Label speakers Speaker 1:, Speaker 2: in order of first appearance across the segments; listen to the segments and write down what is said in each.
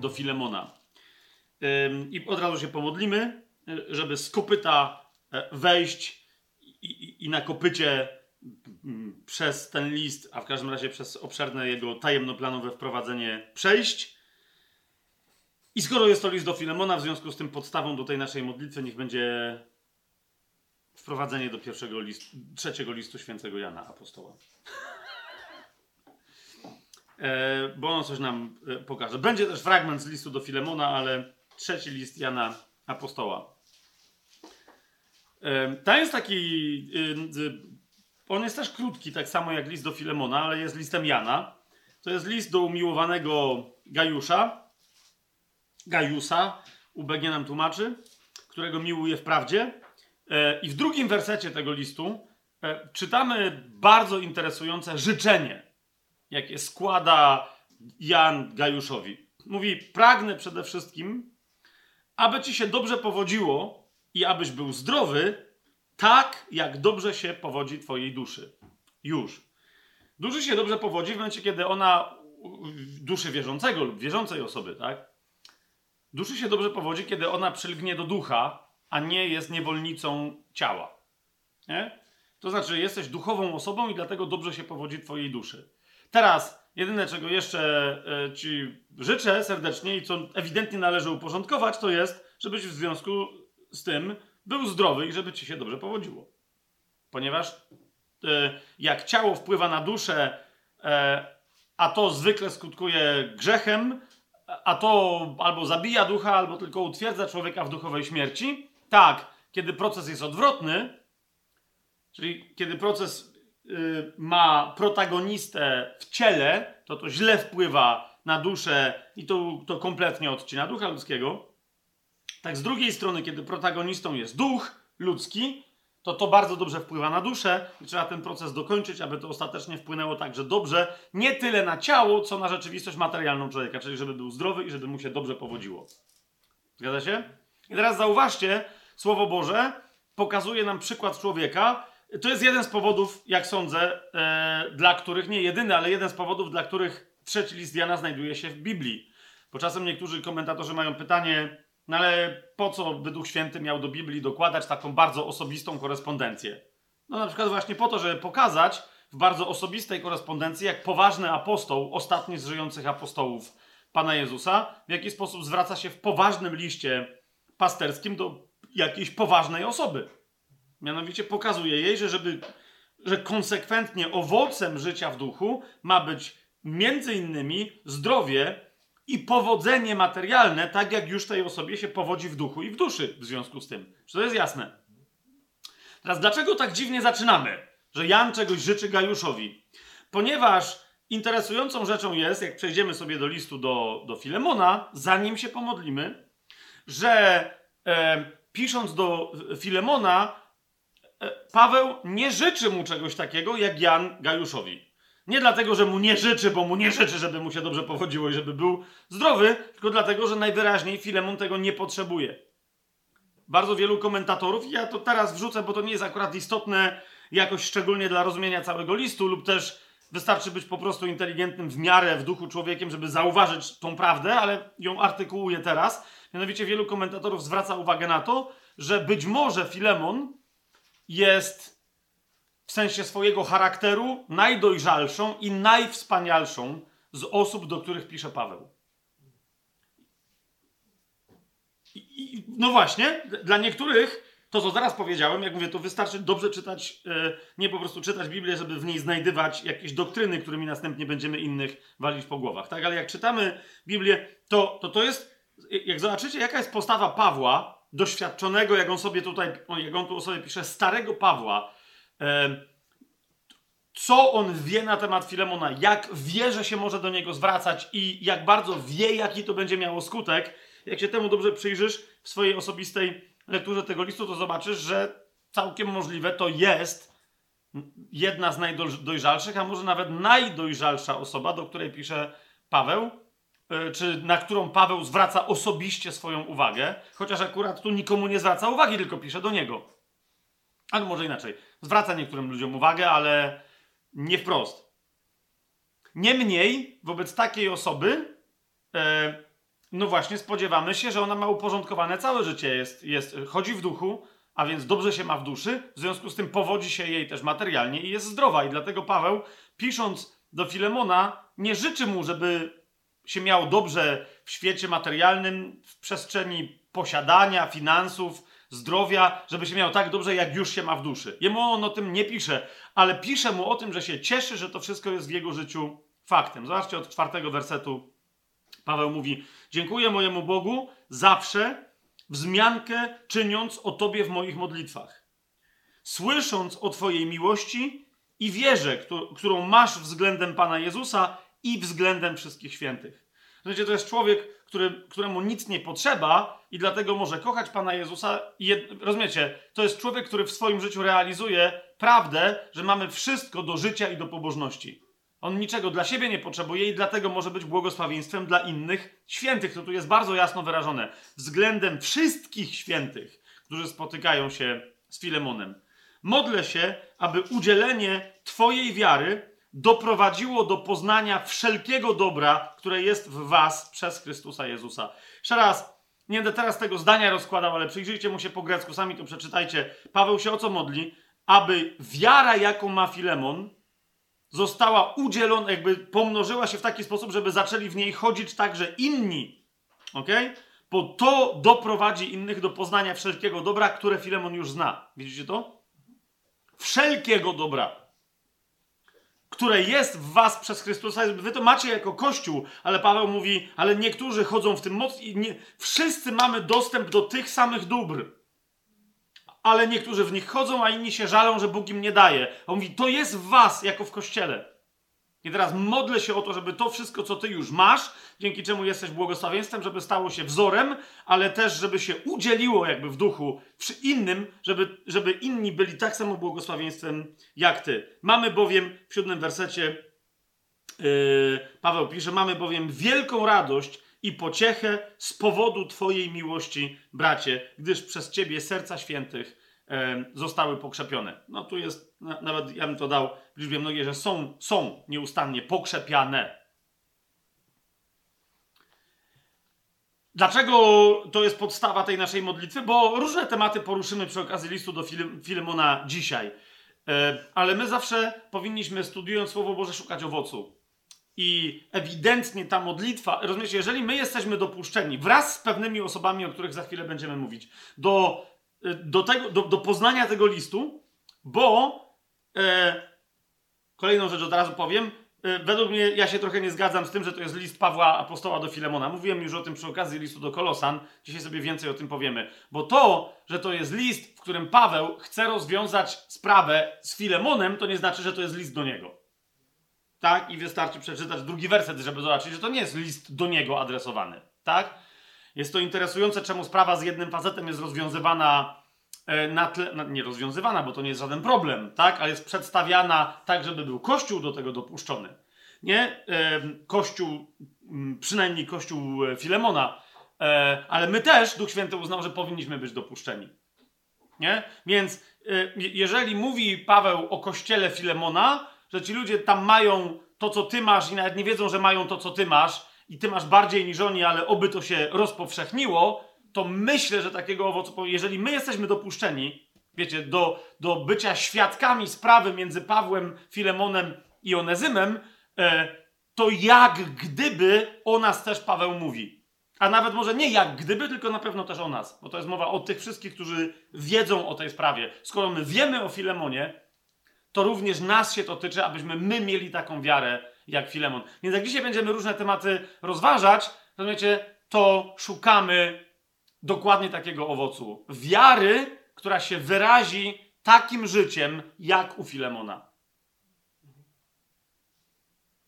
Speaker 1: do Filemona. I od razu się pomodlimy, żeby z kopyta e, wejść i na kopycie mm, przez ten list, a w każdym razie przez obszerne jego tajemnoplanowe wprowadzenie przejść. I skoro jest to list do Filemona, w związku z tym podstawą do tej naszej modlitwy niech będzie wprowadzenie do pierwszego listu, trzeciego listu świętego Jana Apostoła. E, bo on coś nam e, pokaże. Będzie też fragment z listu do Filemona, ale trzeci list Jana Apostoła. E, ten jest taki. On jest też krótki, tak samo jak list do Filemona, ale jest listem Jana. To jest list do umiłowanego Gajusza. Gajusa, UBG nam tłumaczy, którego miłuje w prawdzie. I w drugim wersecie tego listu czytamy bardzo interesujące życzenie jakie składa Jan Gajuszowi. Mówi: Pragnę przede wszystkim, aby ci się dobrze powodziło i abyś był zdrowy, tak jak dobrze się powodzi twojej duszy. Już. Duszy się dobrze powodzi w momencie, kiedy ona, duszy wierzącego lub wierzącej osoby, tak? Duszy się dobrze powodzi, kiedy ona przylgnie do ducha, a nie jest niewolnicą ciała. Nie? To znaczy, jesteś duchową osobą i dlatego dobrze się powodzi twojej duszy. Teraz, jedyne czego jeszcze e, Ci życzę serdecznie i co ewidentnie należy uporządkować, to jest, żebyś w związku z tym był zdrowy i żeby Ci się dobrze powodziło. Ponieważ e, jak ciało wpływa na duszę, e, a to zwykle skutkuje grzechem, a to albo zabija ducha, albo tylko utwierdza człowieka w duchowej śmierci. Tak, kiedy proces jest odwrotny, czyli kiedy proces ma protagonistę w ciele, to to źle wpływa na duszę i to, to kompletnie odcina ducha ludzkiego. Tak z drugiej strony, kiedy protagonistą jest duch ludzki, to to bardzo dobrze wpływa na duszę i trzeba ten proces dokończyć, aby to ostatecznie wpłynęło także dobrze, nie tyle na ciało, co na rzeczywistość materialną człowieka, czyli żeby był zdrowy i żeby mu się dobrze powodziło. Zgadza się? I teraz zauważcie, Słowo Boże pokazuje nam przykład człowieka, to jest jeden z powodów, jak sądzę, e, dla których, nie jedyny, ale jeden z powodów, dla których trzeci list Jana znajduje się w Biblii. Bo czasem niektórzy komentatorzy mają pytanie, no ale po co by Duch Święty miał do Biblii dokładać taką bardzo osobistą korespondencję? No na przykład właśnie po to, żeby pokazać w bardzo osobistej korespondencji, jak poważny apostoł, ostatni z żyjących apostołów Pana Jezusa, w jaki sposób zwraca się w poważnym liście pasterskim do jakiejś poważnej osoby. Mianowicie pokazuje jej, że żeby, że konsekwentnie owocem życia w duchu ma być między innymi zdrowie i powodzenie materialne, tak jak już tej osobie się powodzi w duchu i w duszy w związku z tym. Czy to jest jasne? Teraz dlaczego tak dziwnie zaczynamy, że Jan czegoś życzy Gajuszowi? Ponieważ interesującą rzeczą jest, jak przejdziemy sobie do listu do, do Filemona, zanim się pomodlimy, że e, pisząc do Filemona, Paweł nie życzy mu czegoś takiego jak Jan Gajuszowi. Nie dlatego, że mu nie życzy, bo mu nie życzy, żeby mu się dobrze pochodziło i żeby był zdrowy, tylko dlatego, że najwyraźniej Filemon tego nie potrzebuje. Bardzo wielu komentatorów, ja to teraz wrzucę, bo to nie jest akurat istotne jakoś szczególnie dla rozumienia całego listu, lub też wystarczy być po prostu inteligentnym w miarę w duchu człowiekiem, żeby zauważyć tą prawdę, ale ją artykułuję teraz. Mianowicie wielu komentatorów zwraca uwagę na to, że być może Filemon jest w sensie swojego charakteru najdojrzalszą i najwspanialszą z osób, do których pisze Paweł. I, i, no właśnie, dla niektórych to, co zaraz powiedziałem, jak mówię, to wystarczy dobrze czytać, yy, nie po prostu czytać Biblię, żeby w niej znajdywać jakieś doktryny, którymi następnie będziemy innych walić po głowach. Tak, ale jak czytamy Biblię, to to, to jest, jak zobaczycie, jaka jest postawa Pawła, doświadczonego, jak on sobie tutaj, jak on tu sobie pisze, starego Pawła, co on wie na temat Filemona, jak wie, że się może do niego zwracać i jak bardzo wie, jaki to będzie miało skutek, jak się temu dobrze przyjrzysz w swojej osobistej lekturze tego listu, to zobaczysz, że całkiem możliwe to jest jedna z najdojrzalszych, a może nawet najdojrzalsza osoba, do której pisze Paweł, czy na którą Paweł zwraca osobiście swoją uwagę, chociaż akurat tu nikomu nie zwraca uwagi, tylko pisze do niego. Ale może inaczej. Zwraca niektórym ludziom uwagę, ale Nie wprost. Niemniej, wobec takiej osoby, e, no właśnie, spodziewamy się, że ona ma uporządkowane całe życie. Jest, jest, chodzi w duchu, a więc dobrze się ma w duszy, w związku z tym powodzi się jej też materialnie i jest zdrowa. I dlatego Paweł, pisząc do Filemona, nie życzy mu, żeby się miał dobrze w świecie materialnym, w przestrzeni posiadania, finansów, zdrowia, żeby się miał tak dobrze, jak już się ma w duszy. Jemu on o tym nie pisze, ale pisze mu o tym, że się cieszy, że to wszystko jest w jego życiu faktem. Zobaczcie od czwartego wersetu. Paweł mówi: Dziękuję mojemu Bogu zawsze, wzmiankę czyniąc o Tobie w moich modlitwach. Słysząc o Twojej miłości i wierze, którą masz względem Pana Jezusa i względem wszystkich świętych. Znaczy, to jest człowiek, który, któremu nic nie potrzeba i dlatego może kochać Pana Jezusa. I rozumiecie, to jest człowiek, który w swoim życiu realizuje prawdę, że mamy wszystko do życia i do pobożności. On niczego dla siebie nie potrzebuje i dlatego może być błogosławieństwem dla innych świętych. To tu jest bardzo jasno wyrażone. Względem wszystkich świętych, którzy spotykają się z Filemonem. Modlę się, aby udzielenie Twojej wiary doprowadziło do poznania wszelkiego dobra, które jest w Was przez Chrystusa Jezusa. Jeszcze raz, nie będę teraz tego zdania rozkładał, ale przyjrzyjcie mu się po grecku, sami to przeczytajcie. Paweł się o co modli? Aby wiara, jaką ma Filemon, została udzielona, jakby pomnożyła się w taki sposób, żeby zaczęli w niej chodzić także inni. Ok? Bo to doprowadzi innych do poznania wszelkiego dobra, które Filemon już zna. Widzicie to? Wszelkiego dobra, które jest w was przez Chrystusa. Wy to macie jako Kościół, ale Paweł mówi, ale niektórzy chodzą w tym moc i nie, wszyscy mamy dostęp do tych samych dóbr ale niektórzy w nich chodzą, a inni się żalą, że Bóg im nie daje. On mówi, to jest w was, jako w Kościele. I teraz modlę się o to, żeby to wszystko, co ty już masz, dzięki czemu jesteś błogosławieństwem, żeby stało się wzorem, ale też, żeby się udzieliło jakby w duchu przy innym, żeby, żeby inni byli tak samo błogosławieństwem jak ty. Mamy bowiem w siódmym wersecie, yy, Paweł pisze, mamy bowiem wielką radość i pociechę z powodu Twojej miłości, bracie, gdyż przez Ciebie serca świętych zostały pokrzepione. No tu jest, na, nawet ja bym to dał w liczbie mnogiej, że są, są nieustannie pokrzepiane. Dlaczego to jest podstawa tej naszej modlitwy? Bo różne tematy poruszymy przy okazji listu do Filemona dzisiaj. Ale my zawsze powinniśmy, studiując Słowo Boże, szukać owocu. I ewidentnie ta modlitwa, rozumiecie, jeżeli my jesteśmy dopuszczeni wraz z pewnymi osobami, o których za chwilę będziemy mówić, do, do, tego, do, do poznania tego listu, bo e, kolejną rzecz od razu powiem, e, według mnie ja się trochę nie zgadzam z tym, że to jest list Pawła apostoła do Filemona. Mówiłem już o tym przy okazji listu do Kolosan, dzisiaj sobie więcej o tym powiemy. Bo to, że to jest list, w którym Paweł chce rozwiązać sprawę z Filemonem, to nie znaczy, że to jest list do niego. Tak? I wystarczy przeczytać drugi werset, żeby zobaczyć, że to nie jest list do niego adresowany. Tak? Jest to interesujące, czemu sprawa z jednym facetem jest rozwiązywana e, na tle, nie rozwiązywana, bo to nie jest żaden problem, tak? Ale jest przedstawiana tak, żeby był Kościół do tego dopuszczony. Nie? Kościół, przynajmniej Kościół e, Filemona, e, ale my też, Duch Święty uznał, że powinniśmy być dopuszczeni. Nie? Więc jeżeli mówi Paweł o kościele Filemona, że ci ludzie tam mają to, co ty masz i nawet nie wiedzą, że mają to, co ty masz i ty masz bardziej niż oni, ale oby to się rozpowszechniło, to myślę, że takiego owocu, jeżeli my jesteśmy dopuszczeni, wiecie, do, do bycia świadkami sprawy między Pawłem, Filemonem i Onezymem, e, to jak gdyby o nas też Paweł mówi. A nawet może nie jak gdyby, tylko na pewno też o nas, bo to jest mowa o tych wszystkich, którzy wiedzą o tej sprawie. Skoro my wiemy o Filemonie, to również nas się to tyczy, abyśmy my mieli taką wiarę jak Filemon. Więc jak dzisiaj będziemy różne tematy rozważać, rozumiecie, to szukamy dokładnie takiego owocu. Wiary, która się wyrazi takim życiem jak u Filemona.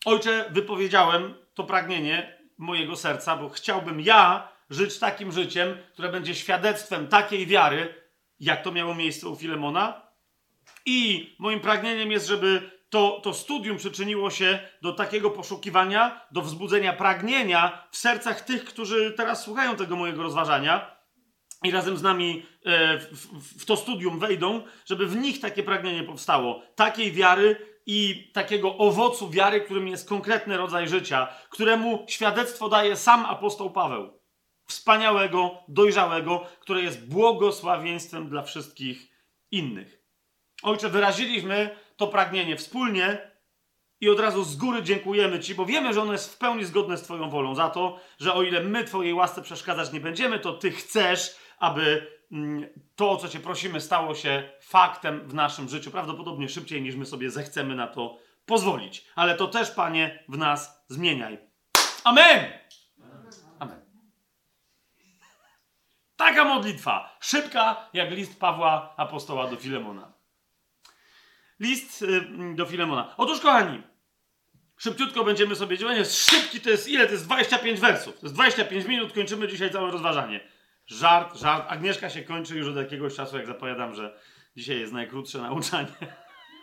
Speaker 1: Ojcze, wypowiedziałem to pragnienie mojego serca, bo chciałbym ja żyć takim życiem, które będzie świadectwem takiej wiary, jak to miało miejsce u Filemona, i moim pragnieniem jest, żeby to, to studium przyczyniło się do takiego poszukiwania, do wzbudzenia pragnienia w sercach tych, którzy teraz słuchają tego mojego rozważania i razem z nami e, w, to studium wejdą, żeby w nich takie pragnienie powstało. Takiej wiary, i takiego owocu wiary, którym jest konkretny rodzaj życia, któremu świadectwo daje sam apostoł Paweł. Wspaniałego, dojrzałego, które jest błogosławieństwem dla wszystkich innych. Ojcze, wyraziliśmy to pragnienie wspólnie i od razu z góry dziękujemy Ci, bo wiemy, że ono jest w pełni zgodne z Twoją wolą, za to, że o ile my Twojej łasce przeszkadzać nie będziemy, to Ty chcesz, aby mm, to, o co Cię prosimy, stało się faktem w naszym życiu. Prawdopodobnie szybciej, niż my sobie zechcemy na to pozwolić. Ale to też, Panie, w nas zmieniaj. Amen! Amen. Taka modlitwa, szybka jak list Pawła apostoła do Filemona. List y, do Filemona. Otóż, kochani, Szybciutko będziemy sobie działać. Szybki, to jest ile? To jest 25 wersów. To jest 25 minut, kończymy dzisiaj całe rozważanie. Żart, żart. Agnieszka się kończy już od jakiegoś czasu, jak zapowiadam, że dzisiaj jest najkrótsze nauczanie.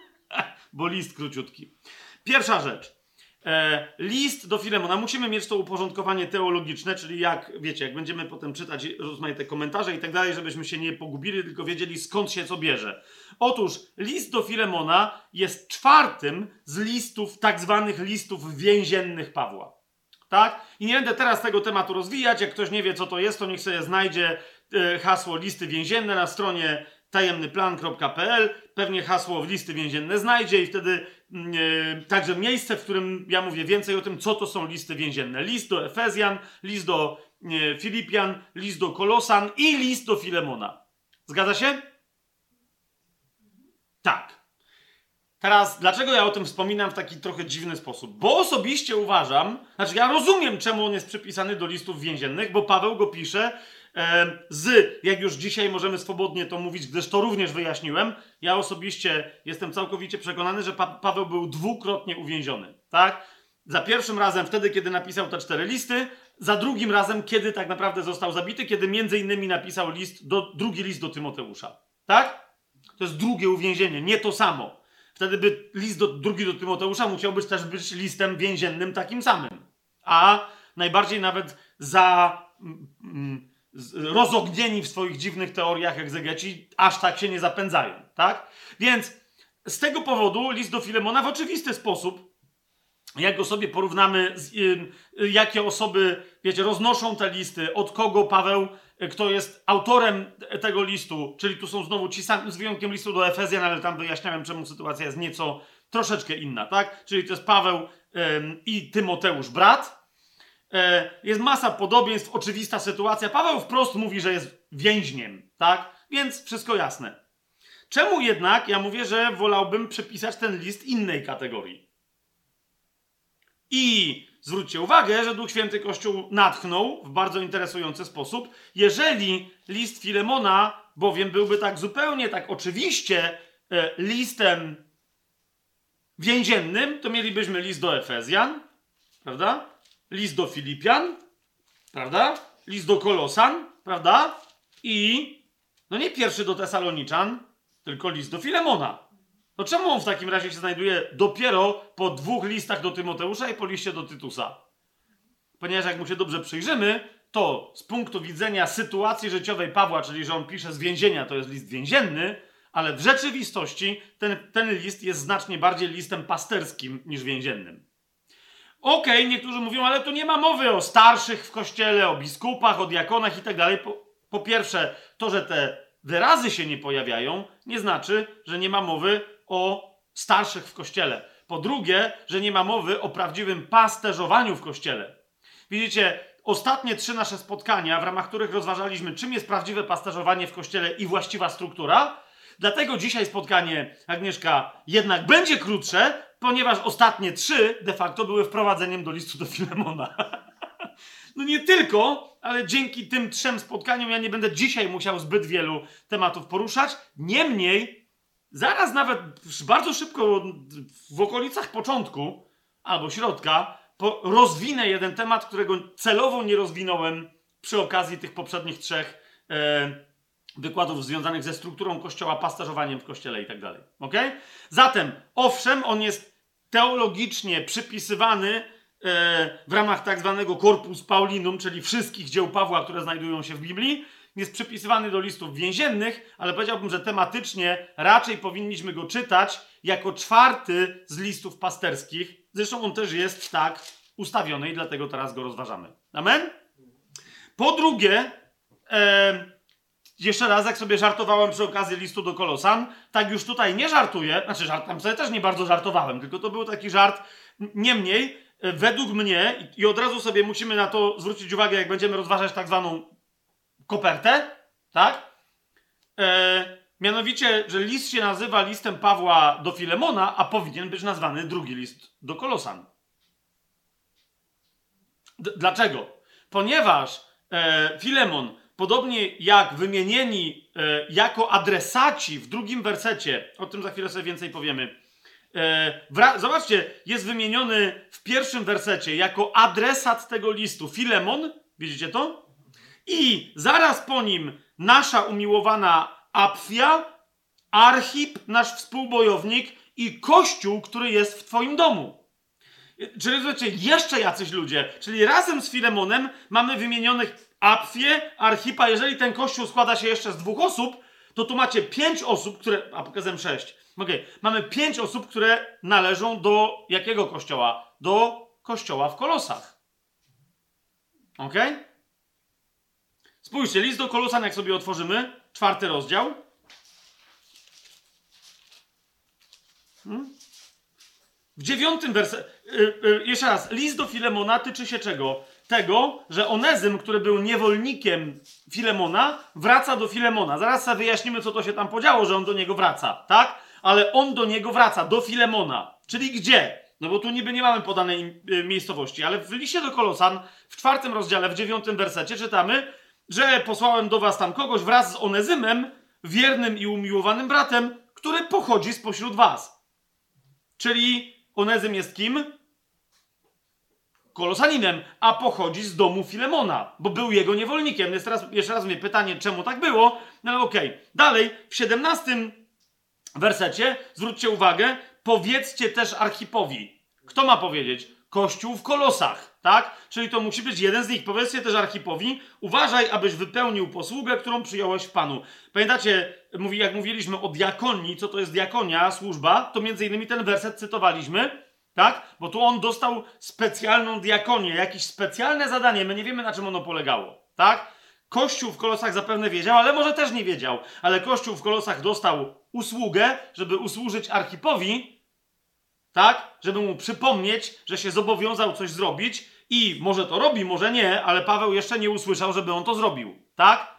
Speaker 1: Bo list króciutki. Pierwsza rzecz. E, list do Filemona. Musimy mieć to uporządkowanie teologiczne, czyli jak, wiecie, jak będziemy potem czytać rozmaite komentarze i tak dalej, żebyśmy się nie pogubili, tylko wiedzieli skąd się co bierze. Otóż list do Filemona jest czwartym z listów, tak zwanych listów więziennych Pawła. Tak? I nie będę teraz tego tematu rozwijać. Jak ktoś nie wie, co to jest, to niech sobie znajdzie e, hasło listy więzienne na stronie tajemnyplan.pl. Pewnie hasło w listy więzienne znajdzie i wtedy także miejsce, w którym ja mówię więcej o tym, co to są listy więzienne. List do Efezjan, list do yy, Filipian, list do Kolosan i list do Filemona. Zgadza się? Tak. Teraz, dlaczego ja o tym wspominam w taki trochę dziwny sposób? Bo osobiście uważam, znaczy ja rozumiem, czemu on jest przypisany do listów więziennych, bo Paweł go pisze z, jak już dzisiaj możemy swobodnie to mówić, gdyż to również wyjaśniłem, ja osobiście jestem całkowicie przekonany, że pa Paweł był dwukrotnie uwięziony, tak? Za pierwszym razem wtedy, kiedy napisał te cztery listy, za drugim razem, kiedy tak naprawdę został zabity, kiedy między innymi napisał list do, drugi list do Tymoteusza, tak? To jest drugie uwięzienie, nie to samo. Wtedy by list do, drugi do Tymoteusza musiał być też być listem więziennym takim samym. A najbardziej nawet za... Mm, mm rozognieni w swoich dziwnych teoriach egzegeci, aż tak się nie zapędzają, tak? Więc z tego powodu list do Filemona w oczywisty sposób, jak go sobie porównamy, z, y, jakie osoby, wiecie, roznoszą te listy, od kogo Paweł, kto jest autorem tego listu, czyli tu są znowu ci sami, z wyjątkiem listu do Efezjan, ale tam wyjaśniałem, czemu sytuacja jest nieco troszeczkę inna, tak? Czyli to jest Paweł i Tymoteusz, brat, E, jest masa podobieństw, oczywista sytuacja. Paweł wprost mówi, że jest więźniem, tak? Więc wszystko jasne. Czemu jednak ja mówię, że wolałbym przypisać ten list innej kategorii? I zwróćcie uwagę, że Duch Święty Kościół natchnął w bardzo interesujący sposób. Jeżeli list Filemona, bowiem byłby tak zupełnie, tak oczywiście e, listem więziennym, to mielibyśmy list do Efezjan, prawda? List do Filipian, prawda? List do Kolosan, prawda? I no nie pierwszy do Tesaloniczan, tylko list do Filemona. No czemu on w takim razie się znajduje dopiero po dwóch listach do Tymoteusza i po liście do Tytusa? Ponieważ jak mu się dobrze przyjrzymy, to z punktu widzenia sytuacji życiowej Pawła, czyli że on pisze z więzienia, to jest list więzienny, ale w rzeczywistości ten, ten list jest znacznie bardziej listem pasterskim niż więziennym. Okej, okay, niektórzy mówią, ale tu nie ma mowy o starszych w kościele, o biskupach, o diakonach i tak dalej. Po pierwsze, to, że te wyrazy się nie pojawiają, nie znaczy, że nie ma mowy o starszych w kościele. Po drugie, że nie ma mowy o prawdziwym pasterzowaniu w kościele. Widzicie, ostatnie trzy nasze spotkania, w ramach których rozważaliśmy, czym jest prawdziwe pasterzowanie w kościele i właściwa struktura, Dlatego dzisiaj spotkanie, Agnieszka, jednak będzie krótsze, ponieważ ostatnie trzy de facto były wprowadzeniem do listu do Filemona. No nie tylko, ale dzięki tym trzem spotkaniom ja nie będę dzisiaj musiał zbyt wielu tematów poruszać. Niemniej, zaraz nawet bardzo szybko w okolicach początku albo środka rozwinę jeden temat, którego celowo nie rozwinąłem przy okazji tych poprzednich trzech e, wykładów związanych ze strukturą kościoła, pasterzowaniem w kościele i tak dalej. Ok? Zatem, owszem, on jest teologicznie przypisywany e, w ramach tak zwanego Corpus Paulinum, czyli wszystkich dzieł Pawła, które znajdują się w Biblii. jest przypisywany do listów więziennych, ale powiedziałbym, że tematycznie raczej powinniśmy go czytać jako czwarty z listów pasterskich. Zresztą on też jest tak ustawiony i dlatego teraz go rozważamy. Amen? Po drugie, e, jeszcze raz, jak sobie żartowałem przy okazji listu do Kolosan, tak już tutaj nie żartuję, znaczy żart, tam sobie też nie bardzo żartowałem, tylko to był taki żart, niemniej, e, według mnie, i od razu sobie musimy na to zwrócić uwagę, jak będziemy rozważać tak zwaną kopertę, tak? E, mianowicie, że list się nazywa listem Pawła do Filemona, a powinien być nazwany drugi list do Kolosan. D dlaczego? Ponieważ e, Filemon, podobnie jak wymienieni e, jako adresaci w drugim wersecie, o tym za chwilę sobie więcej powiemy. E, zobaczcie, jest wymieniony w pierwszym wersecie jako adresat tego listu Filemon, widzicie to? I zaraz po nim nasza umiłowana Apfia, Archip, nasz współbojownik i Kościół, który jest w Twoim domu. Czyli zobaczcie, jeszcze jacyś ludzie. Czyli razem z Filemonem mamy wymienionych Apfię, Archipa. Jeżeli ten Kościół składa się jeszcze z dwóch osób, to tu macie pięć osób, które... A sześć. Okay. Mamy pięć osób, które należą do jakiego kościoła? Do kościoła w Kolosach. Ok? Spójrzcie, list do Kolosan, jak sobie otworzymy, czwarty rozdział. Hmm? W dziewiątym wersecie, yy, yy, jeszcze raz, list do Filemona tyczy się czego? Tego, że Onezym, który był niewolnikiem Filemona, wraca do Filemona. Zaraz sobie wyjaśnimy, co to się tam podziało, że on do niego wraca, tak? Ale on do niego wraca, do Filemona. Czyli gdzie? No bo tu niby nie mamy podanej yy, miejscowości, ale w liście do Kolosan, w czwartym rozdziale, w dziewiątym wersecie czytamy, że posłałem do was tam kogoś wraz z Onezymem, wiernym i umiłowanym bratem, który pochodzi spośród was. Czyli Onezym jest kim? Kolosaninem, a pochodzi z domu Filemona, bo był jego niewolnikiem. Jest teraz, jeszcze raz mnie pytanie, czemu tak było? No ale okej. Okay. Dalej, w 17 wersecie, zwróćcie uwagę, powiedzcie też Archipowi. Kto ma powiedzieć? Kościół w Kolosach, tak? Czyli to musi być jeden z nich. Powiedzcie też Archipowi, uważaj, abyś wypełnił posługę, którą przyjąłeś w Panu. Pamiętacie, mówi, jak mówiliśmy o diakonii, co to jest diakonia, służba, to między innymi ten werset cytowaliśmy, tak? Bo tu on dostał specjalną diakonię, jakieś specjalne zadanie, my nie wiemy na czym ono polegało, tak? Kościół w Kolosach zapewne wiedział, ale może też nie wiedział, ale Kościół w Kolosach dostał usługę, żeby usłużyć Archipowi, tak? Żeby mu przypomnieć, że się zobowiązał coś zrobić i może to robi, może nie, ale Paweł jeszcze nie usłyszał, żeby on to zrobił, tak?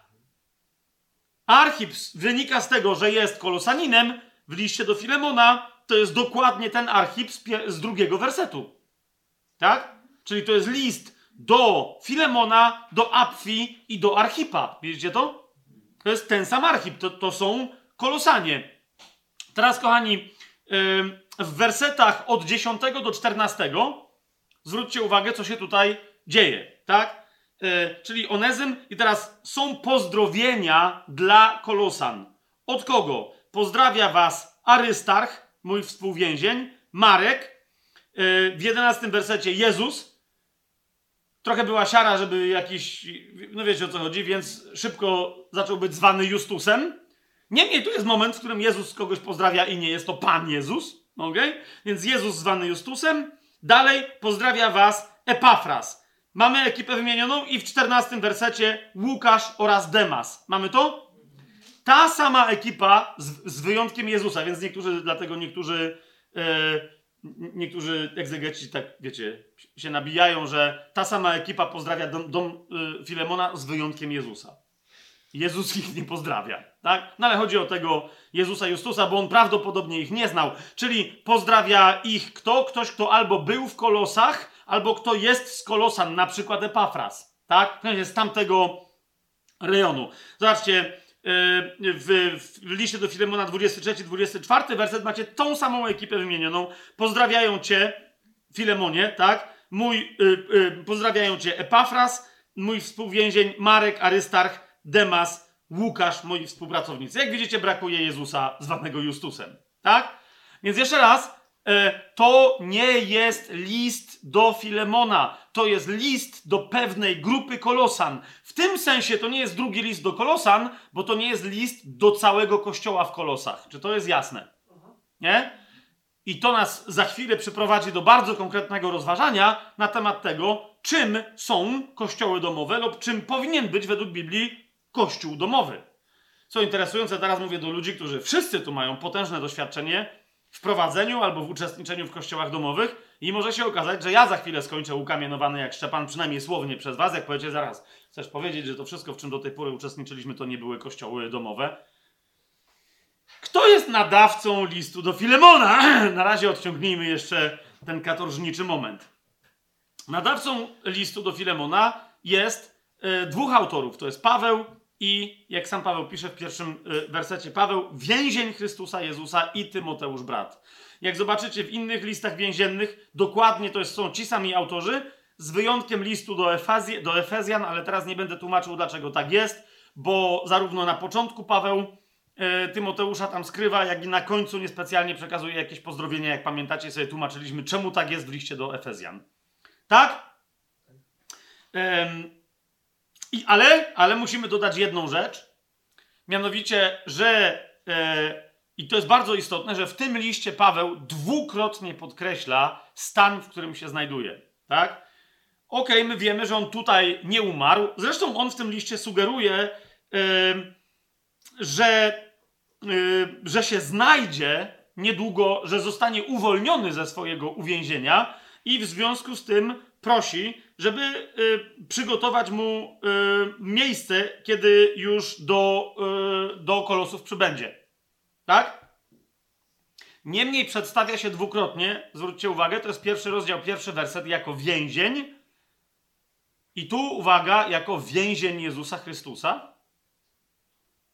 Speaker 1: Archip wynika z tego, że jest kolosaninem w liście do Filemona, to jest dokładnie ten archip z, z drugiego wersetu. Tak? Czyli to jest list do Filemona, do Apfi i do Archipa. Widzicie to? To jest ten sam archip, to, to są kolosanie. Teraz, kochani, w wersetach od 10 do 14 zwróćcie uwagę, co się tutaj dzieje, tak? E, czyli Onezym i teraz są pozdrowienia dla Kolosan. Od kogo? Pozdrawia was Arystarch, mój współwięzień, Marek, e, w 11 wersecie Jezus. Trochę była siara, żeby jakiś, no wiecie o co chodzi, więc szybko zaczął być zwany Justusem. Niemniej tu jest moment, w którym Jezus kogoś pozdrawia i nie jest to Pan Jezus. Okay? Więc Jezus zwany Justusem. Dalej pozdrawia was Epafras. Mamy ekipę wymienioną i w 14 wersecie Łukasz oraz Demas. Mamy to? Ta sama ekipa z, z wyjątkiem Jezusa, więc niektórzy, dlatego niektórzy, e, niektórzy egzegeci tak, wiecie, się nabijają, że ta sama ekipa pozdrawia dom, dom e, Filemona z wyjątkiem Jezusa. Jezus ich nie pozdrawia, tak? No ale chodzi o tego Jezusa Justusa, bo on prawdopodobnie ich nie znał. Czyli pozdrawia ich kto? Ktoś, kto albo był w Kolosach, albo kto jest z Kolosan, na przykład Epafras, tak? Z tamtego rejonu. Zobaczcie, yy, w, w liście do Filemona 23-24 werset macie tą samą ekipę wymienioną. Pozdrawiają cię, Filemonie, tak? Mój, yy, yy, pozdrawiają cię Epafras, mój współwięzień Marek, Arystarch, Demas, Łukasz, moi współpracownicy. Jak widzicie, brakuje Jezusa zwanego Justusem. Tak? Więc jeszcze raz, e, to nie jest list do Filemona, to jest list do pewnej grupy kolosan. W tym sensie to nie jest drugi list do kolosan, bo to nie jest list do całego kościoła w kolosach. Czy to jest jasne? Nie? I to nas za chwilę przyprowadzi do bardzo konkretnego rozważania na temat tego, czym są kościoły domowe lub czym powinien być według Biblii kościół domowy. Co interesujące, teraz mówię do ludzi, którzy wszyscy tu mają potężne doświadczenie w prowadzeniu albo w uczestniczeniu w kościołach domowych i może się okazać, że ja za chwilę skończę ukamienowany jak Szczepan, przynajmniej słownie przez was, jak powiecie zaraz. Chcesz powiedzieć, że to wszystko, w czym do tej pory uczestniczyliśmy, to nie były kościoły domowe? Kto jest nadawcą listu do Filemona? Na razie odciągnijmy jeszcze ten katorżniczy moment. Nadawcą listu do Filemona jest y, dwóch autorów. To jest Paweł i, jak sam Paweł pisze w pierwszym y, wersecie, Paweł, więzień Chrystusa Jezusa i Tymoteusz brat. Jak zobaczycie w innych listach więziennych, dokładnie to jest, są ci sami autorzy, z wyjątkiem listu do, Efazji, do Efezjan, ale teraz nie będę tłumaczył, dlaczego tak jest, bo zarówno na początku Paweł y, Tymoteusza tam skrywa, jak i na końcu niespecjalnie przekazuje jakieś pozdrowienia. Jak pamiętacie, sobie tłumaczyliśmy, czemu tak jest w liście do Efezjan. Tak? Ym, i, ale, ale musimy dodać jedną rzecz. Mianowicie, że e, i to jest bardzo istotne, że w tym liście Paweł dwukrotnie podkreśla stan, w którym się znajduje. Tak? Okej, okay, my wiemy, że on tutaj nie umarł. Zresztą on w tym liście sugeruje, że, że się znajdzie niedługo, że zostanie uwolniony ze swojego uwięzienia i w związku z tym prosi, żeby y, przygotować mu y, miejsce, kiedy już do, y, do kolosów przybędzie. Tak? Niemniej przedstawia się dwukrotnie, zwróćcie uwagę, to jest pierwszy rozdział, pierwszy werset, jako więzień. I tu, uwaga, jako więzień Jezusa Chrystusa.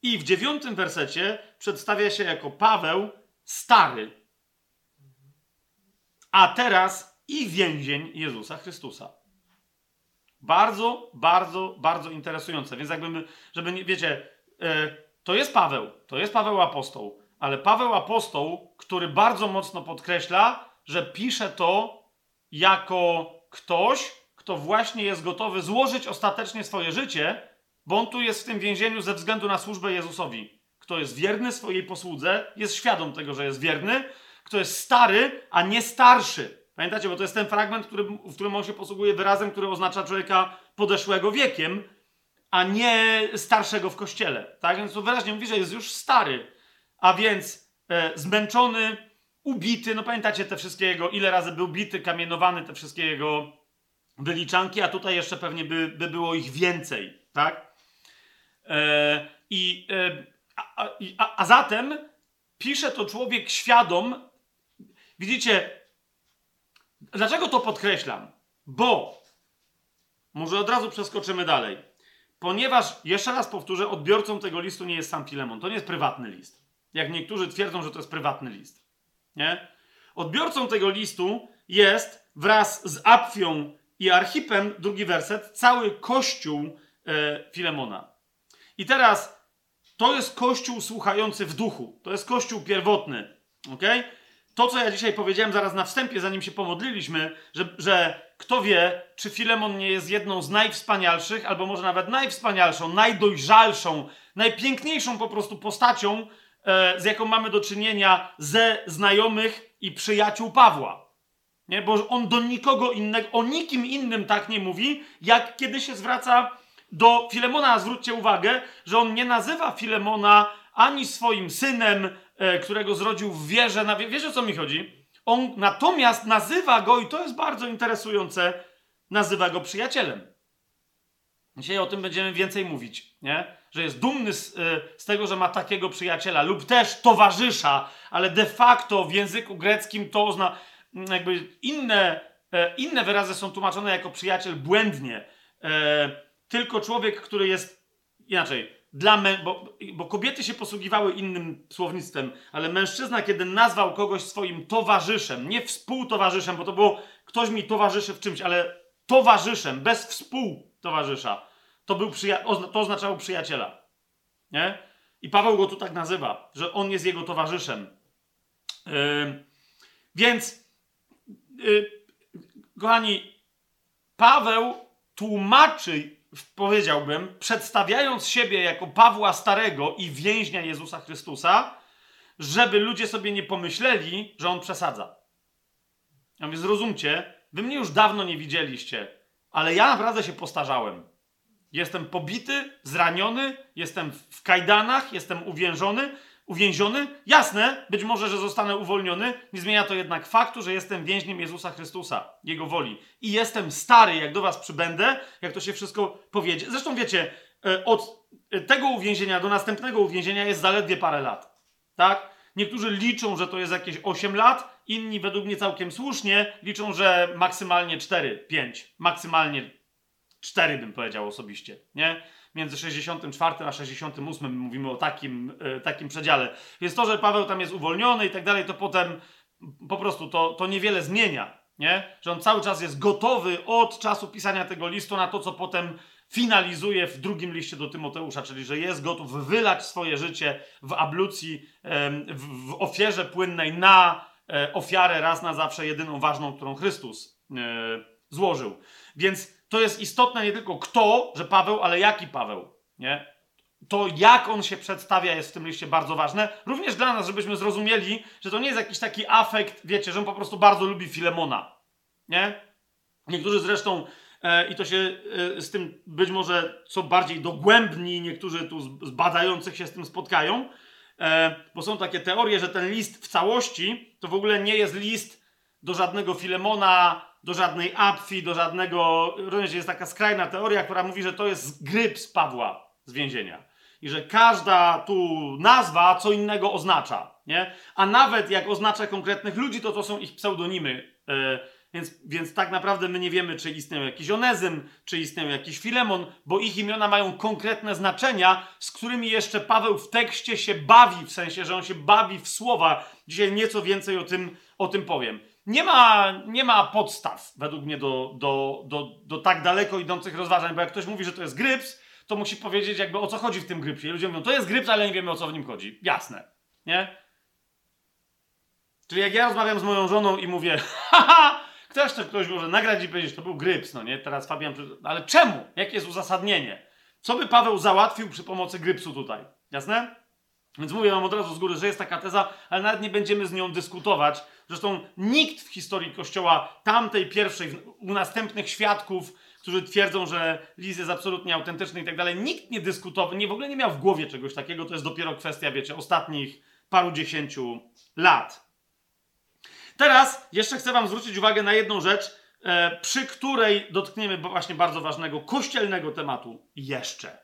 Speaker 1: I w dziewiątym wersecie przedstawia się jako Paweł stary. A teraz i więzień Jezusa Chrystusa. Bardzo, bardzo, bardzo interesujące. Więc jakby, żeby nie, wiecie, yy, to jest Paweł, to jest Paweł Apostoł, ale Paweł Apostoł, który bardzo mocno podkreśla, że pisze to jako ktoś, kto właśnie jest gotowy złożyć ostatecznie swoje życie, bo on tu jest w tym więzieniu ze względu na służbę Jezusowi. Kto jest wierny swojej posłudze, jest świadom tego, że jest wierny, kto jest stary, a nie starszy. Pamiętacie, bo to jest ten fragment, który, w którym on się posługuje wyrazem, który oznacza człowieka podeszłego wiekiem, a nie starszego w kościele. Tak? Więc to wyraźnie mówi, że jest już stary, a więc e, zmęczony, ubity. No pamiętacie te wszystkie jego, ile razy był bity, kamienowany, te wszystkie jego wyliczanki, a tutaj jeszcze pewnie by, by było ich więcej. Tak? E, I, e, a, a, a zatem pisze to człowiek świadom. Widzicie, Dlaczego to podkreślam? Bo, może od razu przeskoczymy dalej. Ponieważ, jeszcze raz powtórzę, odbiorcą tego listu nie jest sam Filemon. To nie jest prywatny list. Jak niektórzy twierdzą, że to jest prywatny list. Nie? Odbiorcą tego listu jest wraz z Apfią i Archipem, drugi werset, cały kościół e, Filemona. I teraz to jest kościół słuchający w duchu. To jest kościół pierwotny. Okay? To, co ja dzisiaj powiedziałem zaraz na wstępie, zanim się pomodliliśmy, że, że kto wie, czy Filemon nie jest jedną z najwspanialszych, albo może nawet najwspanialszą, najdojrzalszą, najpiękniejszą po prostu postacią, e, z jaką mamy do czynienia ze znajomych i przyjaciół Pawła. Nie? Bo on do nikogo innego, o nikim innym tak nie mówi, jak kiedy się zwraca do Filemona. A zwróćcie uwagę, że on nie nazywa Filemona ani swoim synem, którego zrodził w wierze. Na, wiesz o co mi chodzi? On natomiast nazywa go, i to jest bardzo interesujące, nazywa go przyjacielem. Dzisiaj o tym będziemy więcej mówić, nie? Że jest dumny z, e, z, tego, że ma takiego przyjaciela lub też towarzysza, ale de facto w języku greckim to oznacza, jakby inne, e, inne wyrazy są tłumaczone jako przyjaciel błędnie. Tylko człowiek, który jest inaczej, dla mę- bo, bo kobiety się posługiwały innym słownictwem, ale mężczyzna, kiedy nazwał kogoś swoim towarzyszem, nie współtowarzyszem, bo to było ktoś mi towarzyszy w czymś, ale towarzyszem, bez współtowarzysza, to, był przyja- to oznaczało przyjaciela. Nie? I Paweł go tu tak nazywa, że on jest jego towarzyszem. Yy, Więc, yy, kochani, Paweł tłumaczy, powiedziałbym, przedstawiając siebie jako Pawła Starego i więźnia Jezusa Chrystusa, żeby ludzie sobie nie pomyśleli, że on przesadza. Ja mówię, zrozumcie, wy mnie już dawno nie widzieliście, ale ja naprawdę się postarzałem. Jestem pobity, zraniony, jestem w kajdanach, jestem uwiężony, uwięziony. Jasne, być może, że zostanę uwolniony. Nie zmienia to jednak faktu, że jestem więźniem Jezusa Chrystusa, Jego woli. I jestem stary, jak do was przybędę, jak to się wszystko powiedzie. Zresztą wiecie, e, od tego uwięzienia do następnego uwięzienia jest zaledwie parę lat. Tak? Niektórzy liczą, że to jest jakieś 8 lat, inni według mnie całkiem słusznie liczą, że maksymalnie 4, 5, maksymalnie 4 bym powiedział osobiście, nie? Między 64 a 68 mówimy o takim, e, takim przedziale. Więc to, że Paweł tam jest uwolniony i tak dalej, to potem po prostu to, to niewiele zmienia, nie? Że on cały czas jest gotowy od czasu pisania tego listu na to, co potem finalizuje w drugim liście do Tymoteusza, czyli że jest gotów wylać swoje życie w ablucji, w ofierze płynnej na e, ofiarę raz na zawsze jedyną ważną, którą Chrystus e, złożył. Więc to jest istotne nie tylko kto, że Paweł, ale jaki Paweł, nie? To jak on się przedstawia jest w tym liście bardzo ważne. Również dla nas, żebyśmy zrozumieli, że to nie jest jakiś taki afekt, wiecie, że on po prostu bardzo lubi Filemona, nie? Niektórzy zresztą E, I to się e, z tym być może co bardziej dogłębni niektórzy tu z badających się z tym spotkają, e, bo są takie teorie, że ten list w całości to w ogóle nie jest list do żadnego Filemona, do żadnej Apfi, do żadnego. Również jest taka skrajna teoria, która mówi, że to jest gryp z Pawła z więzienia. I że każda tu nazwa co innego oznacza. Nie? A nawet jak oznacza konkretnych ludzi, to to są ich pseudonimy. Yy, więc, więc tak naprawdę my nie wiemy, czy istnieją jakiś Onezym, czy istnieją jakiś Filemon, bo ich imiona mają konkretne znaczenia, z którymi jeszcze Paweł w tekście się bawi, w sensie, że on się bawi w słowa. Dzisiaj nieco więcej o tym, o tym powiem. Nie ma, nie ma podstaw, według mnie, do, do, do, do tak daleko idących rozważań, bo jak ktoś mówi, że to jest gryps, to musi powiedzieć jakby o co chodzi w tym grypsie. Ludzie mówią, to jest gryps, ale nie wiemy o co w nim chodzi. Jasne, nie? Czyli jak ja rozmawiam z moją żoną i mówię, haha, Ktoś to ktoś może nagrać i powiedzieć, to był gryps, no nie? Teraz Fabian... Ale czemu? Jakie jest uzasadnienie? Co by Paweł załatwił przy pomocy grypsu tutaj? Jasne? Więc mówię wam od razu z góry, że jest taka teza, ale nawet nie będziemy z nią dyskutować. Zresztą nikt w historii Kościoła, tamtej pierwszej, u następnych świadków, którzy twierdzą, że list jest absolutnie autentyczny i tak dalej, nikt nie dyskutował, nie w ogóle nie miał w głowie czegoś takiego. To jest dopiero kwestia, wiecie, ostatnich paru dziesięciu lat. Teraz jeszcze chcę Wam zwrócić uwagę na jedną rzecz, e, przy której dotkniemy właśnie bardzo ważnego kościelnego tematu jeszcze.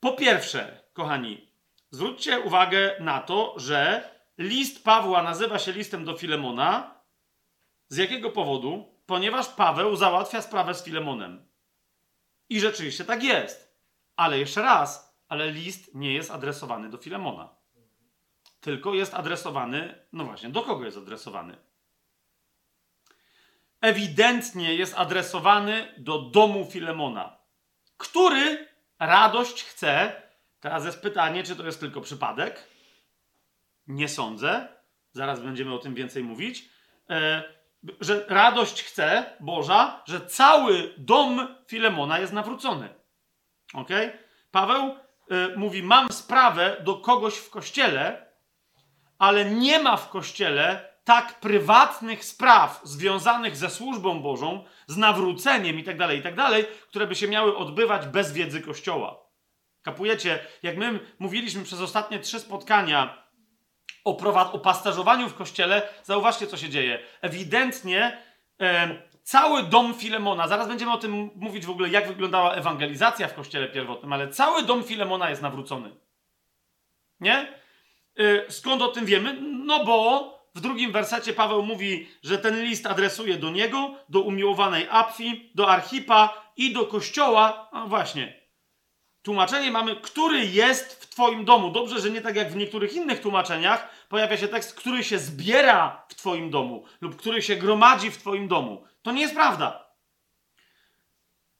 Speaker 1: Po pierwsze, kochani, zwróćcie uwagę na to, że list Pawła nazywa się listem do Filemona. Z jakiego powodu? Ponieważ Paweł załatwia sprawę z Filemonem. I rzeczywiście tak jest. Ale jeszcze raz, ale list nie jest adresowany do Filemona tylko jest adresowany, no właśnie, do kogo jest adresowany? Ewidentnie jest adresowany do domu Filemona, który radość chce. Teraz jest pytanie, czy to jest tylko przypadek? Nie sądzę. Zaraz będziemy o tym więcej mówić. E, że radość chce Boża, że cały dom Filemona jest nawrócony. Ok? Paweł e, mówi: Mam sprawę do kogoś w kościele, ale nie ma w kościele tak prywatnych spraw związanych ze służbą Bożą, z nawróceniem itd., tak itd., tak które by się miały odbywać bez wiedzy Kościoła. Kapujecie? Jak my mówiliśmy przez ostatnie trzy spotkania o, o pasterzowaniu w Kościele, zauważcie, co się dzieje. Ewidentnie e, cały dom Filemona, zaraz będziemy o tym mówić w ogóle, jak wyglądała ewangelizacja w Kościele pierwotnym, ale cały dom Filemona jest nawrócony. Nie? Y, skąd o tym wiemy? No bo w drugim wersecie Paweł mówi, że ten list adresuje do niego, do umiłowanej Apfi, do Archipa i do kościoła. A właśnie. Tłumaczenie mamy, który jest w Twoim domu. Dobrze, że nie tak jak w niektórych innych tłumaczeniach pojawia się tekst, który się zbiera w Twoim domu lub który się gromadzi w Twoim domu. To nie jest prawda.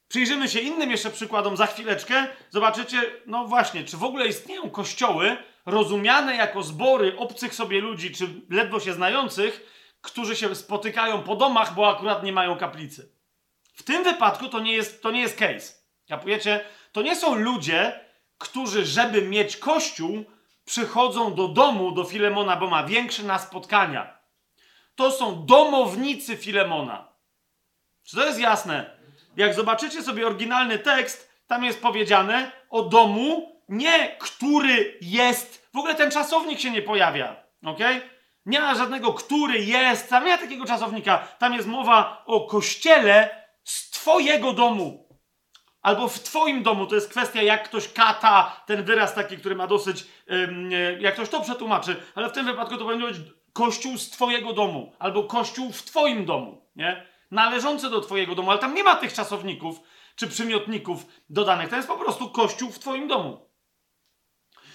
Speaker 1: Przyjrzymy się innym jeszcze przykładom za chwileczkę. Zobaczycie, no właśnie, czy w ogóle istnieją kościoły, rozumiane jako zbory obcych sobie ludzi, czy ledwo się znających, którzy się spotykają po domach, bo akurat nie mają kaplicy. W tym wypadku to nie jest, to nie jest case. Kapujecie? To nie są ludzie, którzy, żeby mieć kościół, przychodzą do domu, do Filemona, bo ma większy na spotkania. To są domownicy Filemona. Czy to jest jasne? Jak zobaczycie sobie oryginalny tekst, tam jest powiedziane o domu, nie który jest. W ogóle ten czasownik się nie pojawia. Ok? Nie ma żadnego, który jest. Tam nie ma takiego czasownika. Tam jest mowa o kościele z Twojego domu. Albo w Twoim domu. To jest kwestia, jak ktoś kata ten wyraz taki, który ma dosyć. Jak ktoś to przetłumaczy. Ale w tym wypadku to powinno być kościół z Twojego domu. Albo kościół w Twoim domu. Nie? Należący do Twojego domu. Ale tam nie ma tych czasowników czy przymiotników dodanych. To jest po prostu kościół w Twoim domu.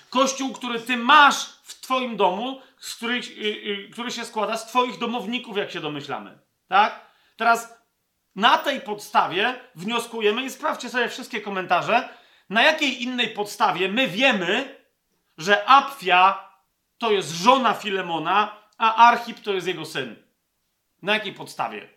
Speaker 1: Kościół, który Ty masz w Twoim domu, z których, yy, yy, który się składa z Twoich domowników, jak się domyślamy. Tak? Teraz na tej podstawie wnioskujemy i sprawdźcie sobie wszystkie komentarze, na jakiej innej podstawie my wiemy, że Apfia to jest żona Filemona, a Archip to jest jego syn. Na jakiej podstawie?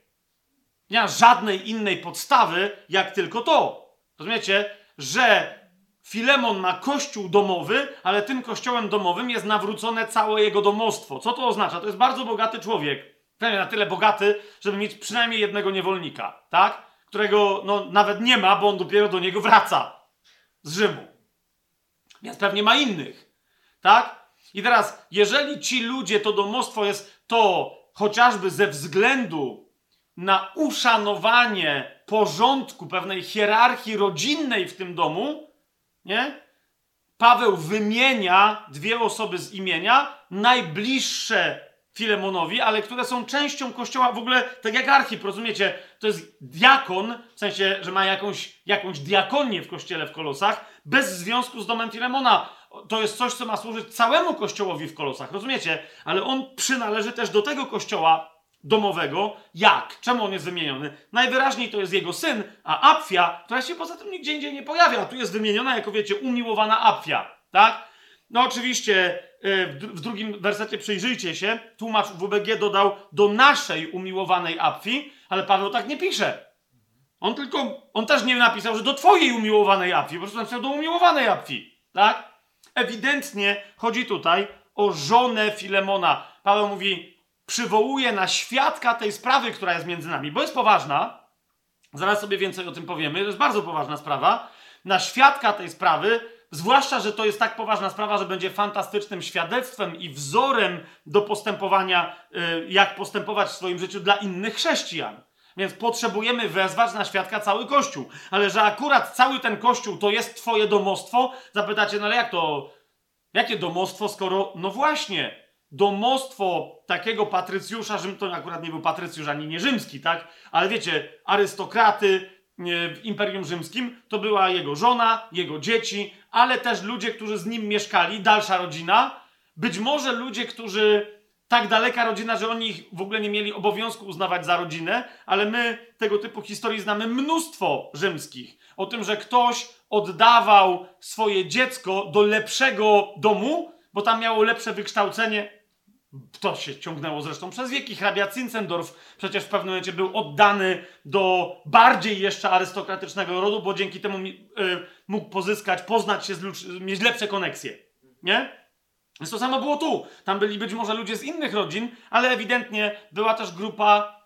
Speaker 1: Nie ma żadnej innej podstawy, jak tylko to. Rozumiecie, że Filemon ma kościół domowy, ale tym kościołem domowym jest nawrócone całe jego domostwo. Co to oznacza? To jest bardzo bogaty człowiek na tyle bogaty, żeby mieć przynajmniej jednego niewolnika, tak? Którego no, nawet nie ma, bo on dopiero do niego wraca z Rzymu. Więc pewnie ma innych, tak? I teraz, jeżeli ci ludzie, to domostwo jest to chociażby ze względu na uszanowanie porządku, pewnej hierarchii rodzinnej w tym domu, nie? Paweł wymienia dwie osoby z imienia, najbliższe Filemonowi, ale które są częścią kościoła w ogóle, tak jak Archip, rozumiecie? To jest diakon, w sensie, że ma jakąś, jakąś diakonię w kościele w Kolosach, bez związku z domem Filemona. To jest coś, co ma służyć całemu kościołowi w Kolosach, rozumiecie? Ale on przynależy też do tego kościoła domowego. Jak? Czemu on jest wymieniony? Najwyraźniej to jest jego syn, a Apfia, która się poza tym nigdzie indziej nie pojawia, tu jest wymieniona jako, wiecie, umiłowana Apfia, tak? No oczywiście w drugim wersecie przyjrzyjcie się, tłumacz WBG dodał do naszej umiłowanej Apfi, ale Paweł tak nie pisze. On tylko, on też nie napisał, że do twojej umiłowanej Apfi, po prostu napisał do umiłowanej Apfi, tak? Ewidentnie chodzi tutaj o żonę Filemona. Paweł mówi, przywołuje na świadka tej sprawy, która jest między nami, bo jest poważna. Zaraz sobie więcej o tym powiemy. To jest bardzo poważna sprawa. Na świadka tej sprawy Zwłaszcza, że to jest tak poważna sprawa, że będzie fantastycznym świadectwem i wzorem do postępowania, y, jak postępować w swoim życiu dla innych chrześcijan. Więc potrzebujemy wezwać na świadka cały Kościół. Ale że akurat cały ten Kościół to jest Twoje domostwo, zapytacie, no ale jak to? Jakie domostwo, skoro. No właśnie, domostwo takiego patrycjusza, Rzym to akurat nie był patrycjusz ani nie rzymski, tak? Ale wiecie, arystokraty, w Imperium Rzymskim, to była jego żona, jego dzieci, ale też ludzie, którzy z nim mieszkali, dalsza rodzina. Być może ludzie, którzy tak daleka rodzina, że oni ich w ogóle nie mieli obowiązku uznawać za rodzinę, ale my tego typu historii znamy mnóstwo rzymskich. O tym, że ktoś oddawał swoje dziecko do lepszego domu, bo tam miało lepsze wykształcenie, to się ciągnęło zresztą przez wieki. Hrabia Zinzendorf przecież w pewnym momencie był oddany do bardziej jeszcze arystokratycznego rodu, bo dzięki temu y, mógł pozyskać, poznać się, z mieć lepsze koneksje. Nie? Więc to samo było tu. Tam byli być może ludzie z innych rodzin, ale ewidentnie była też grupa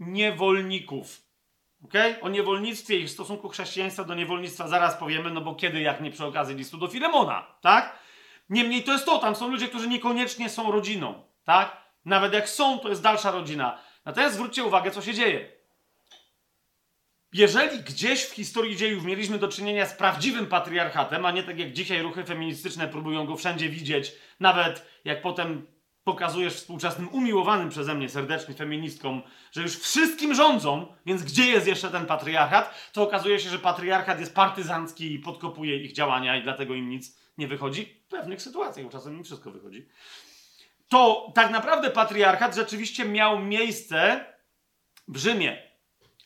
Speaker 1: niewolników. Okay? O niewolnictwie i w stosunku chrześcijaństwa do niewolnictwa zaraz powiemy, no bo kiedy, jak nie przy okazji listu do Filemona, tak? Niemniej to jest to, tam są ludzie, którzy niekoniecznie są rodziną tak? Nawet jak są, to jest dalsza rodzina. Natomiast zwróćcie uwagę, co się dzieje. Jeżeli gdzieś w historii dziejów mieliśmy do czynienia z prawdziwym patriarchatem, a nie tak jak dzisiaj ruchy feministyczne próbują go wszędzie widzieć, nawet jak potem pokazujesz współczesnym umiłowanym przeze mnie serdecznie feministkom, że już wszystkim rządzą, więc gdzie jest jeszcze ten patriarchat, to okazuje się, że patriarchat jest partyzancki i podkopuje ich działania i dlatego im nic nie wychodzi. W pewnych sytuacjach, bo czasem im wszystko wychodzi to tak naprawdę patriarchat rzeczywiście miał miejsce w Rzymie.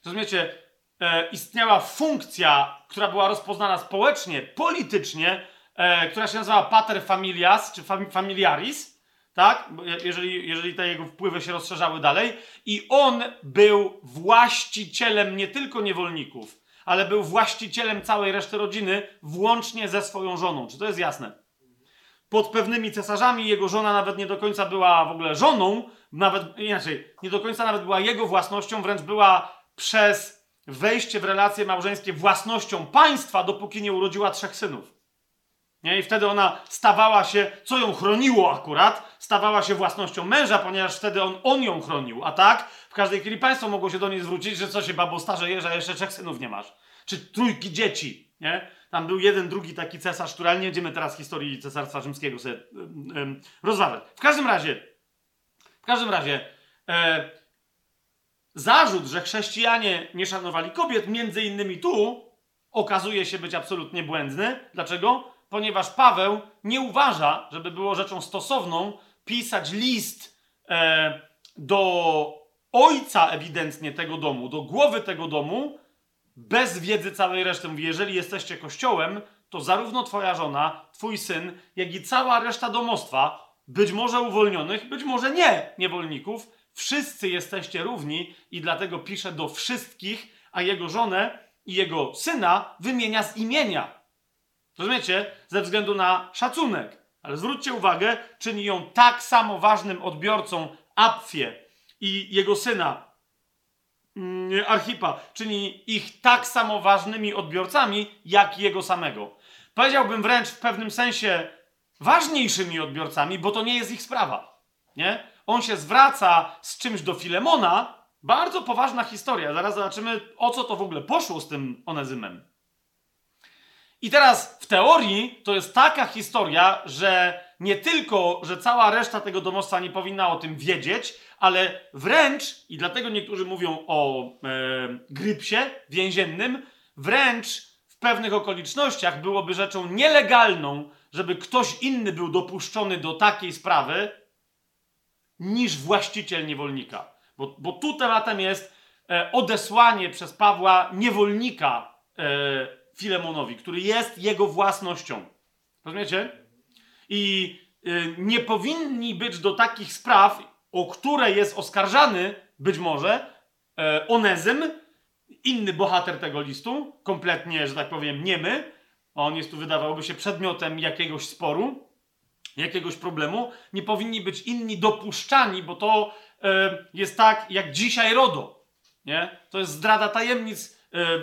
Speaker 1: Rozumiecie? E, istniała funkcja, która była rozpoznana społecznie, politycznie e, która się nazywała Pater Familias, czy fam, Familiaris, tak? Jeżeli, jeżeli te jego wpływy się rozszerzały dalej. I on był właścicielem nie tylko niewolników, ale był właścicielem całej reszty rodziny, włącznie ze swoją żoną. Czy to jest jasne? Pod pewnymi cesarzami jego żona nawet nie do końca była w ogóle żoną, nawet inaczej, nie do końca nawet była jego własnością, wręcz była przez wejście w relacje małżeńskie własnością państwa, dopóki nie urodziła trzech synów. Nie? I wtedy ona stawała się, co ją chroniło akurat, stawała się własnością męża, ponieważ wtedy on, on ją chronił. A tak, w każdej chwili państwo mogło się do niej zwrócić, że co się babo starzeje, że jeszcze trzech synów nie masz. Czy trójki dzieci, nie? Tam był jeden, drugi taki cesarz, który, ale nie będziemy teraz historii cesarstwa rzymskiego sobie um, rozważać. W każdym razie, w każdym razie, e, zarzut, że chrześcijanie nie szanowali kobiet, między innymi tu, okazuje się być absolutnie błędny. Dlaczego? Ponieważ Paweł nie uważa, żeby było rzeczą stosowną pisać list e, do ojca ewidentnie tego domu, do głowy tego domu, bez wiedzy całej reszty. Mówi, jeżeli jesteście kościołem, to zarówno twoja żona, twój syn, jak i cała reszta domostwa, być może uwolnionych, być może nie niewolników, wszyscy jesteście równi i dlatego pisze do wszystkich, a jego żonę i jego syna wymienia z imienia. Rozumiecie? Ze względu na szacunek. Ale zwróćcie uwagę, czyni ją tak samo ważnym odbiorcą Apfie i jego syna Archipa, czyni ich tak samo ważnymi odbiorcami, jak jego samego. Powiedziałbym wręcz w pewnym sensie ważniejszymi odbiorcami, bo to nie jest ich sprawa. Nie? On się zwraca z czymś do Filemona. Bardzo poważna historia. Zaraz zobaczymy, o co to w ogóle poszło z tym Onezymem. I teraz w teorii to jest taka historia, że nie tylko, że cała reszta tego domostwa nie powinna o tym wiedzieć, ale wręcz, i dlatego niektórzy mówią o e, grypsie więziennym, wręcz w pewnych okolicznościach byłoby rzeczą nielegalną, żeby ktoś inny był dopuszczony do takiej sprawy niż właściciel niewolnika. Bo, bo tu tematem jest e, odesłanie przez Pawła niewolnika e, Filemonowi, który jest jego własnością. Rozumiecie? I y, nie powinni być do takich spraw, o które jest oskarżany, być może, e, Onezym, inny bohater tego listu, kompletnie, że tak powiem, niemy. On jest tu, wydawałoby się, przedmiotem jakiegoś sporu, jakiegoś problemu. Nie powinni być inni dopuszczani, bo to e, jest tak, jak dzisiaj RODO. Nie? To jest zdrada tajemnic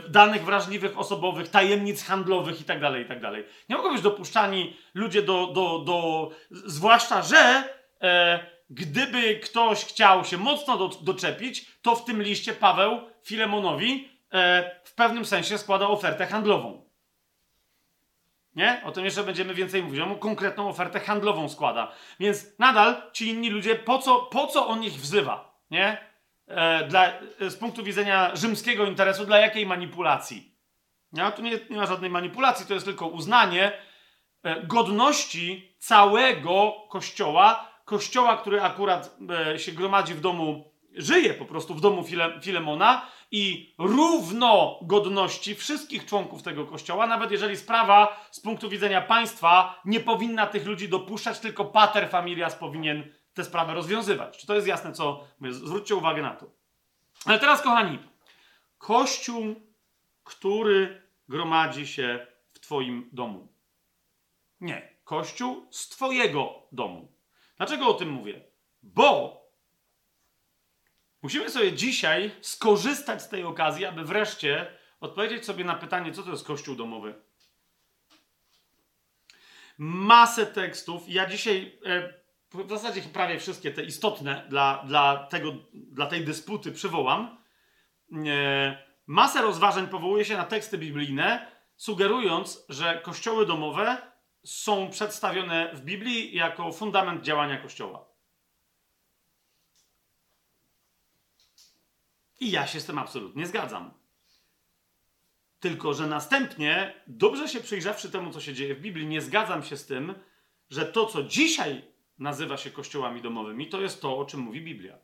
Speaker 1: danych wrażliwych, osobowych, tajemnic handlowych itd., tak itd. Tak Nie mogą być dopuszczani ludzie do, do, do zwłaszcza, że e, gdyby ktoś chciał się mocno do, doczepić, to w tym liście Paweł Filemonowi e, w pewnym sensie składa ofertę handlową. Nie? O tym jeszcze będziemy więcej mówić. On konkretną ofertę handlową składa. Więc nadal ci inni ludzie, po co, po co on ich wzywa? Nie? E, dla, z punktu widzenia rzymskiego interesu, dla jakiej manipulacji? Ja, tu nie, nie ma żadnej manipulacji, to jest tylko uznanie e, godności całego kościoła, kościoła, który akurat e, się gromadzi w domu, żyje po prostu w domu File, Filemona i równo godności wszystkich członków tego kościoła, nawet jeżeli sprawa z punktu widzenia państwa nie powinna tych ludzi dopuszczać, tylko pater familias powinien tę sprawę rozwiązywać. Czy to jest jasne, co mówię? Zwróćcie uwagę na to. Ale teraz, kochani, Kościół, który gromadzi się w Twoim domu. Nie, Kościół z Twojego domu. Dlaczego o tym mówię? Bo musimy sobie dzisiaj skorzystać z tej okazji, aby wreszcie odpowiedzieć sobie na pytanie, co to jest Kościół domowy. Masę tekstów. Ja dzisiaj e, w zasadzie prawie wszystkie te istotne dla, dla, tego, dla tej dysputy przywołam. E, masę rozważań powołuje się na teksty biblijne, sugerując, że kościoły domowe są przedstawione w Biblii jako fundament działania kościoła. I ja się z tym absolutnie zgadzam. Tylko, że następnie, dobrze się przyjrzawszy temu, co się dzieje w Biblii, nie zgadzam się z tym, że to, co dzisiaj nazywa się kościołami domowymi, to jest to, o czym mówi Biblia.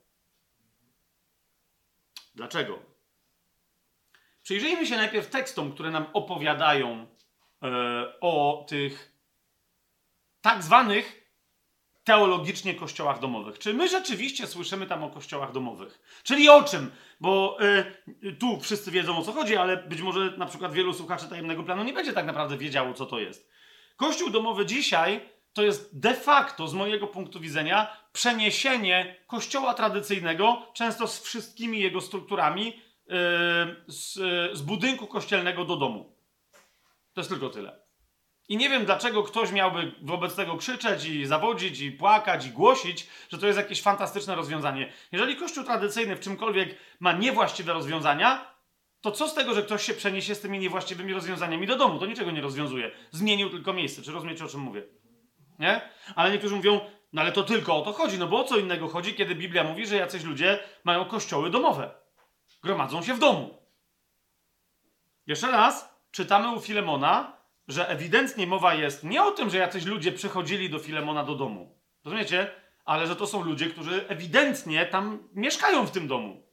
Speaker 1: Dlaczego? Przyjrzyjmy się najpierw tekstom, które nam opowiadają e, o tych tak zwanych teologicznie kościołach domowych. Czy my rzeczywiście słyszymy tam o kościołach domowych? Czyli o czym? Bo y, tu wszyscy wiedzą o co chodzi, ale być może na przykład wielu słuchaczy tajemnego planu nie będzie tak naprawdę wiedziało, co to jest. Kościół domowy dzisiaj to jest de facto, z mojego punktu widzenia, przeniesienie kościoła tradycyjnego, często z wszystkimi jego strukturami, yy, z, z budynku kościelnego do domu. To jest tylko tyle. I nie wiem, dlaczego ktoś miałby wobec tego krzyczeć i zawodzić, i płakać, i głosić, że to jest jakieś fantastyczne rozwiązanie. Jeżeli kościół tradycyjny w czymkolwiek ma niewłaściwe rozwiązania, to co z tego, że ktoś się przeniesie z tymi niewłaściwymi rozwiązaniami do domu? To niczego nie rozwiązuje. Zmienił tylko miejsce. Czy rozumiecie, o czym mówię? Nie? Ale niektórzy mówią, no ale to tylko o to chodzi. No bo o co innego chodzi, kiedy Biblia mówi, że jacyś ludzie mają kościoły domowe. Gromadzą się w domu. Jeszcze raz, czytamy u Filemona, że ewidentnie mowa jest nie o tym, że jacyś ludzie przychodzili do Filemona do domu. Rozumiecie? Ale że to są ludzie, którzy ewidentnie tam mieszkają w tym domu.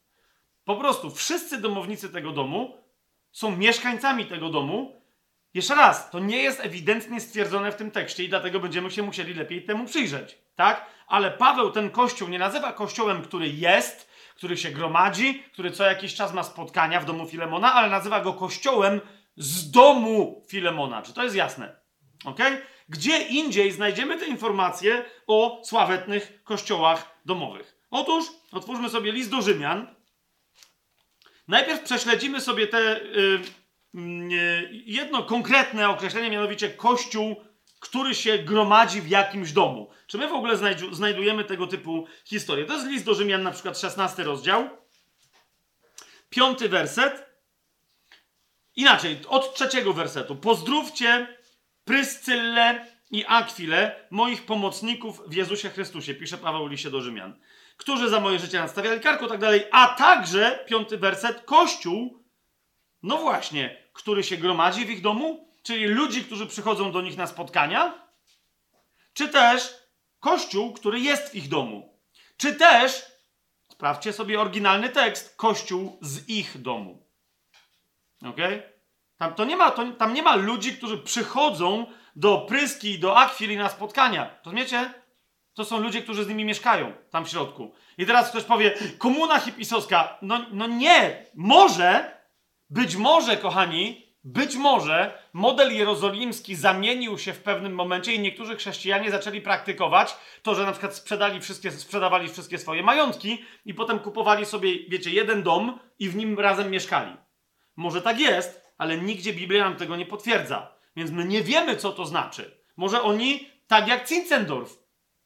Speaker 1: Po prostu wszyscy domownicy tego domu są mieszkańcami tego domu. Jeszcze raz, to nie jest ewidentnie stwierdzone w tym tekście i dlatego będziemy się musieli lepiej temu przyjrzeć. Tak? Ale Paweł ten kościół nie nazywa kościołem, który jest, który się gromadzi, który co jakiś czas ma spotkania w domu Filemona, ale nazywa go kościołem z domu Filemona. Czy to jest jasne? Ok? Gdzie indziej znajdziemy te informacje o sławetnych kościołach domowych? Otóż otwórzmy sobie list do Rzymian. Najpierw prześledzimy sobie te y, y, jedno konkretne określenie, mianowicie kościół, który się gromadzi w jakimś domu. Czy my w ogóle znajdujemy tego typu historie? To jest list do Rzymian, na przykład 16 rozdział, piąty werset. Inaczej, od trzeciego wersetu. Pozdrówcie Pryscyllę i Akwilę, moich pomocników w Jezusie Chrystusie, pisze Paweł liście do Rzymian, którzy za moje życie nadstawiali karku, tak dalej, a także, piąty werset, Kościół, no właśnie, który się gromadzi w ich domu, czyli ludzi, którzy przychodzą do nich na spotkania, czy też Kościół, który jest w ich domu, czy też, sprawdźcie sobie oryginalny tekst, Kościół z ich domu. Ok? Tam, to nie ma, to, tam nie ma ludzi, którzy przychodzą do Pryski, do Akwili na spotkania. Rozumiecie? To są ludzie, którzy z nimi mieszkają tam w środku. I teraz ktoś powie, komuna hipisowska. No, no nie, może, być może, kochani, być może model jerozolimski zamienił się w pewnym momencie i niektórzy chrześcijanie zaczęli praktykować to, że na przykład sprzedali wszystkie, sprzedawali wszystkie swoje majątki i potem kupowali sobie, wiecie, jeden dom i w nim razem mieszkali. Może tak jest, ale nigdzie Biblia nam tego nie potwierdza. Więc my nie wiemy, co to znaczy. Może oni, tak jak Zinzendorf,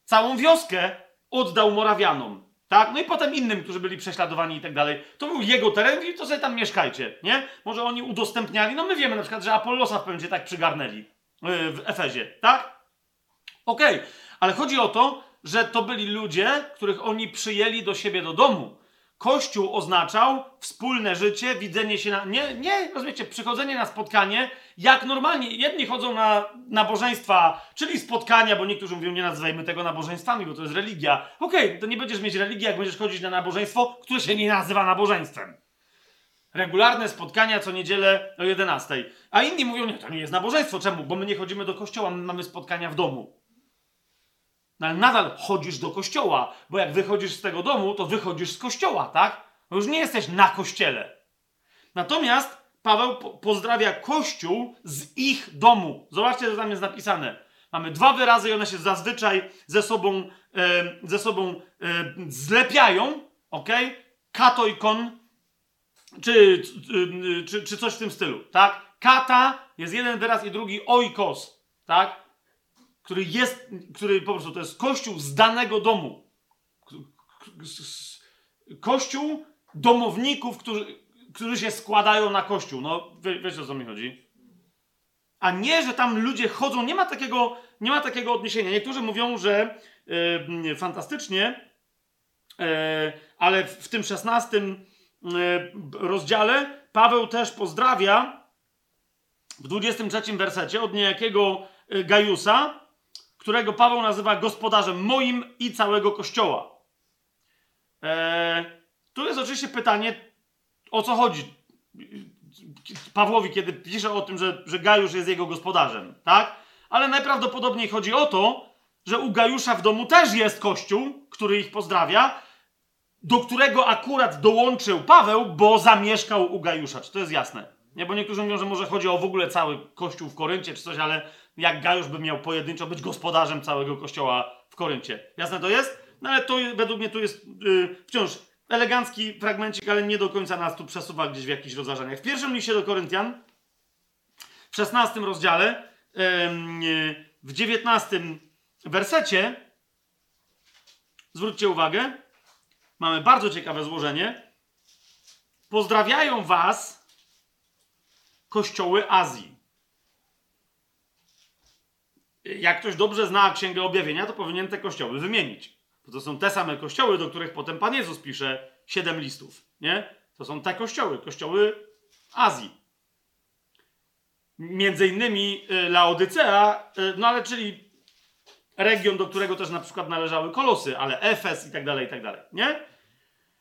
Speaker 1: całą wioskę oddał Morawianom. Tak? No i potem innym, którzy byli prześladowani i tak dalej. To był jego teren i to sobie tam mieszkajcie, nie? Może oni udostępniali, no my wiemy na przykład, że Apollosa w pewnym tak przygarnęli yy, w Efezie, tak? Okej, okay. ale chodzi o to, że to byli ludzie, których oni przyjęli do siebie do domu. Kościół oznaczał wspólne życie, widzenie się na. Nie, nie, rozumiecie, przychodzenie na spotkanie, jak normalnie. Jedni chodzą na nabożeństwa, czyli spotkania, bo niektórzy mówią, nie nazywajmy tego nabożeństwami, bo to jest religia. Okej, okay, to nie będziesz mieć religii, jak będziesz chodzić na nabożeństwo, które się nie nazywa nabożeństwem. Regularne spotkania co niedzielę o 11. A inni mówią, nie, to nie jest nabożeństwo. Czemu? Bo my nie chodzimy do kościoła, my mamy spotkania w domu. No ale nadal chodzisz do kościoła, bo jak wychodzisz z tego domu, to wychodzisz z kościoła, tak? No już nie jesteś na kościele. Natomiast Paweł po pozdrawia kościół z ich domu. Zobaczcie, co tam jest napisane. Mamy dwa wyrazy i one się zazwyczaj ze sobą, e, ze sobą e, zlepiają, ok? Katoikon, czy, czy, czy coś w tym stylu, tak? Kata jest jeden wyraz i drugi oikos, tak? Który jest, który po prostu to jest kościół z danego domu. Kościół domowników, którzy, którzy się składają na kościół. No, wie, wiecie o co mi chodzi? A nie, że tam ludzie chodzą, nie ma takiego, nie ma takiego odniesienia. Niektórzy mówią, że yy, fantastycznie, yy, ale w, tym szesnastym yy, rozdziale Paweł też pozdrawia w 23 wersecie od niejakiego Gajusa, którego Paweł nazywa gospodarzem moim i całego kościoła. Eee, tu jest oczywiście pytanie, o co chodzi Pawłowi, kiedy pisze o tym, że, że Gajusz jest jego gospodarzem, tak? ale najprawdopodobniej chodzi o to, że u Gajusza w domu też jest kościół, który ich pozdrawia, do którego akurat dołączył Paweł, bo zamieszkał u Gajusza. Czy to jest jasne? Nie, bo niektórzy mówią, że może chodzi o w ogóle cały kościół w Koryncie czy coś, ale jak Gajusz by miał pojedynczo być gospodarzem całego kościoła w Koryncie. Jasne to jest? No ale to według mnie tu jest yy, wciąż elegancki fragmencik, ale nie do końca nas tu przesuwa gdzieś w jakichś rozważaniach. W pierwszym liście do Koryntian, w 16 rozdziale, yy, w 19 wersecie, zwróćcie uwagę, mamy bardzo ciekawe złożenie. Pozdrawiają was kościoły Azji. Jak ktoś dobrze zna Księgę Objawienia, to powinien te kościoły wymienić. Bo to są te same kościoły, do których potem Pan Jezus pisze siedem listów. Nie? To są te kościoły, kościoły Azji. Między innymi y, Laodycea, y, no ale czyli region, do którego też na przykład należały Kolosy, ale Efes i tak dalej, i tak dalej. Nie?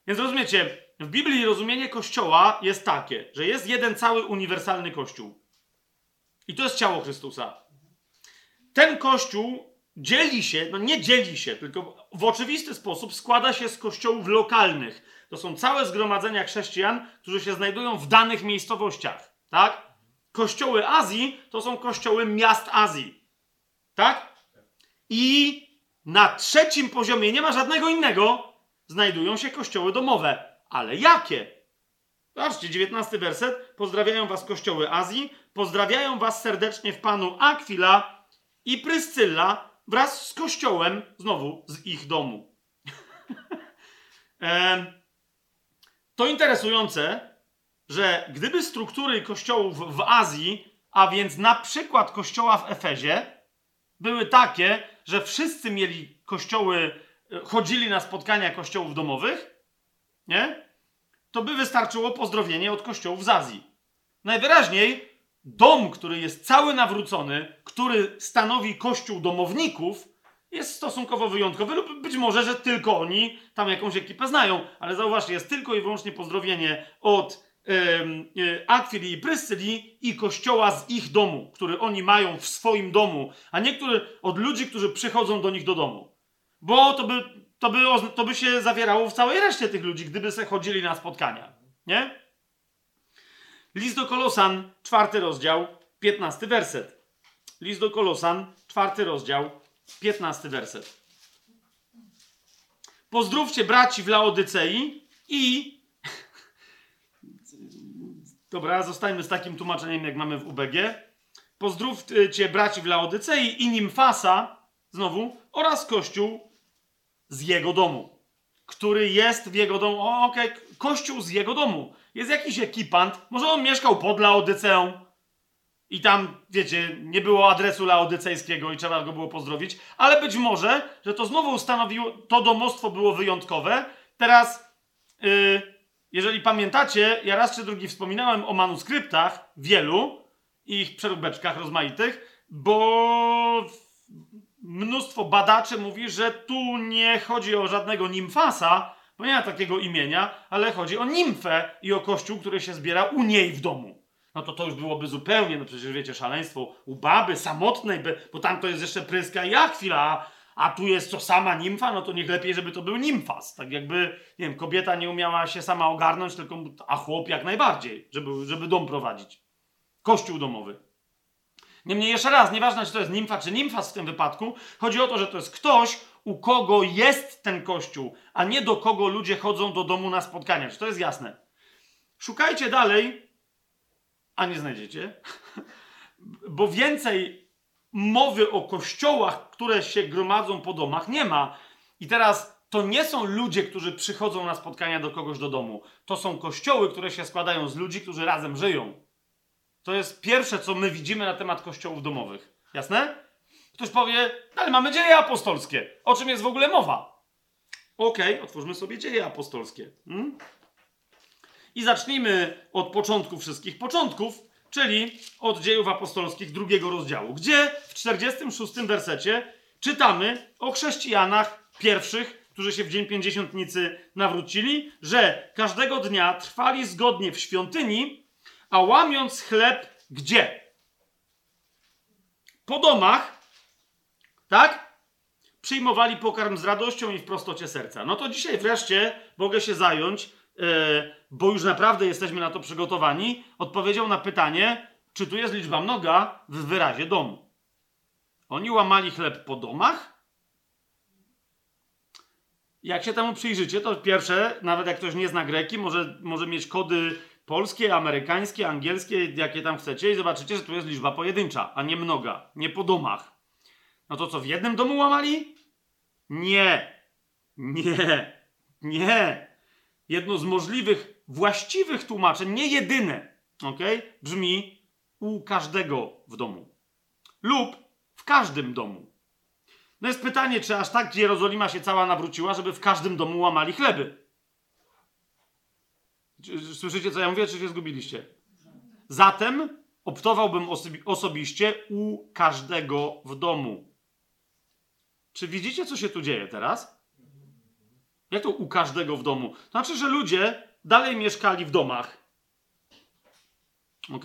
Speaker 1: Więc rozumiecie, w Biblii rozumienie Kościoła jest takie, że jest jeden cały uniwersalny Kościół. I to jest ciało Chrystusa. Ten Kościół dzieli się, no nie dzieli się, tylko w oczywisty sposób składa się z kościołów lokalnych. To są całe zgromadzenia chrześcijan, którzy się znajdują w danych miejscowościach. Tak? Kościoły Azji to są kościoły miast Azji. Tak? I na trzecim poziomie, nie ma żadnego innego, znajdują się kościoły domowe. Ale jakie? Zobaczcie, 19 werset. Pozdrawiają was kościoły Azji, pozdrawiają was serdecznie w Panu Akwila i Pryscylla wraz z kościołem, znowu, z ich domu. to interesujące, że gdyby struktury kościołów w Azji, a więc na przykład kościoła w Efezie, były takie, że wszyscy mieli kościoły chodzili na spotkania kościołów domowych, nie? To by wystarczyło pozdrowienie od kościołów z Azji. Najwyraźniej dom, który jest cały nawrócony, który stanowi kościół domowników, jest stosunkowo wyjątkowy, lub być może, że tylko oni tam jakąś ekipę znają, ale zauważcie, jest tylko i wyłącznie pozdrowienie od yy, Akwili i Pryscyli i kościoła z ich domu, który oni mają w swoim domu, a niektórzy od ludzi, którzy przychodzą do nich do domu. Bo to by, to by, to by się zawierało w całej reszcie tych ludzi, gdyby se chodzili na spotkania. Nie? List do Kolosan, czwarty rozdział, piętnasty werset. List do Kolosan, czwarty rozdział, piętnasty werset. Pozdrówcie braci w Laodycei i... Dobra, zostańmy z takim tłumaczeniem, jak mamy w UBG. Pozdrówcie braci w Laodycei i Nimfasa, znowu, oraz Kościół z jego domu. Który jest w jego domu. O, okej, okay. kościół z jego domu. Jest jakiś ekipant. Może on mieszkał pod Laodyceą. I tam, wiecie, nie było adresu laodycejskiego i trzeba go było pozdrowić. Ale być może, że to znowu stanowiło, to domostwo było wyjątkowe. Teraz, yy, jeżeli pamiętacie, ja raz czy drugi wspominałem o manuskryptach, wielu, i ich przeróbeczkach rozmaitych, bo mnóstwo badaczy mówi, że tu nie chodzi o żadnego nimfasa, bo nie ma takiego imienia, ale chodzi o nimfę i o kościół, który się zbiera u niej w domu. No to to już byłoby zupełnie, no przecież wiecie, szaleństwo u baby samotnej, bo tam to jest jeszcze pryska i akwila, a tu jest to sama nimfa, no to niech lepiej, żeby to był nimfas. Tak jakby, nie wiem, kobieta nie umiała się sama ogarnąć, tylko, a chłop jak najbardziej, żeby, żeby dom prowadzić. Kościół domowy. Niemniej jeszcze raz, nieważne czy to jest nimfa czy nimfas w tym wypadku, chodzi o to, że to jest ktoś, u kogo jest ten kościół, a nie do kogo ludzie chodzą do domu na spotkania. Czy to jest jasne? Szukajcie dalej, a nie znajdziecie, bo więcej mowy o kościołach, które się gromadzą po domach, nie ma. I teraz to nie są ludzie, którzy przychodzą na spotkania do kogoś do domu. To są kościoły, które się składają z ludzi, którzy razem żyją. To jest pierwsze, co my widzimy na temat kościołów domowych. Jasne? Ktoś powie, no ale mamy dzieje apostolskie. O czym jest w ogóle mowa? Okej, okay, otwórzmy sobie dzieje apostolskie. Hmm? I zacznijmy od początku wszystkich początków, czyli od dziejów apostolskich drugiego rozdziału, gdzie w 46 wersecie czytamy o chrześcijanach pierwszych, którzy się w dzień pięćdziesiątnicy nawrócili, że każdego dnia trwali zgodnie w świątyni a łamiąc chleb gdzie? po domach, tak? Przyjmowali pokarm z radością i w prostocie serca. No to dzisiaj wreszcie mogę się zająć, yy, bo już naprawdę jesteśmy na to przygotowani, odpowiedzią na pytanie, czy tu jest liczba mnoga w wyrazie domu. Oni łamali chleb po domach? Jak się temu przyjrzycie, to pierwsze, nawet jak ktoś nie zna greki, może, może mieć kody polskie, amerykańskie, angielskie, jakie tam chcecie, i zobaczycie, że tu jest liczba pojedyncza, a nie mnoga, nie po domach. No to co, w jednym domu łamali? Nie. Nie. Nie. Jedno z możliwych, właściwych tłumaczeń, nie jedyne, ok? Brzmi u każdego w domu. Lub w każdym domu. No jest pytanie, czy aż tak Jerozolima się cała nawróciła, żeby w każdym domu łamali chleby. Słyszycie, co ja mówię, czy się zgubiliście? Zatem optowałbym osobi osobiście u każdego w domu. Czy widzicie, co się tu dzieje teraz? Jak to u każdego w domu? To znaczy, że ludzie dalej mieszkali w domach. Ok?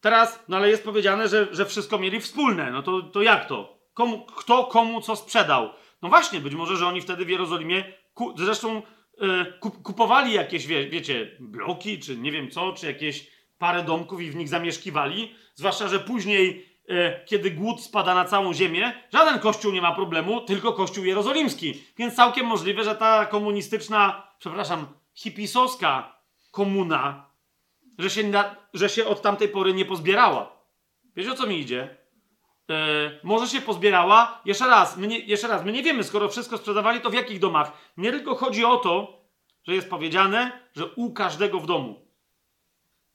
Speaker 1: Teraz, no ale jest powiedziane, że, że wszystko mieli wspólne. No to, to jak to? Komu, kto komu co sprzedał? No właśnie, być może, że oni wtedy w Jerozolimie, ku, zresztą yy, kupowali jakieś, wie, wiecie, bloki, czy nie wiem co, czy jakieś parę domków i w nich zamieszkiwali. Zwłaszcza, że później, kiedy głód spada na całą ziemię, żaden kościół nie ma problemu, tylko kościół jerozolimski. Więc całkiem możliwe, że ta komunistyczna, przepraszam, hipisowska komuna, że się, na, że się od tamtej pory nie pozbierała. Wiecie o co mi idzie? E, może się pozbierała. Jeszcze raz, my nie, jeszcze raz, my nie wiemy, skoro wszystko sprzedawali, to w jakich domach. Nie tylko chodzi o to, że jest powiedziane, że u każdego w domu.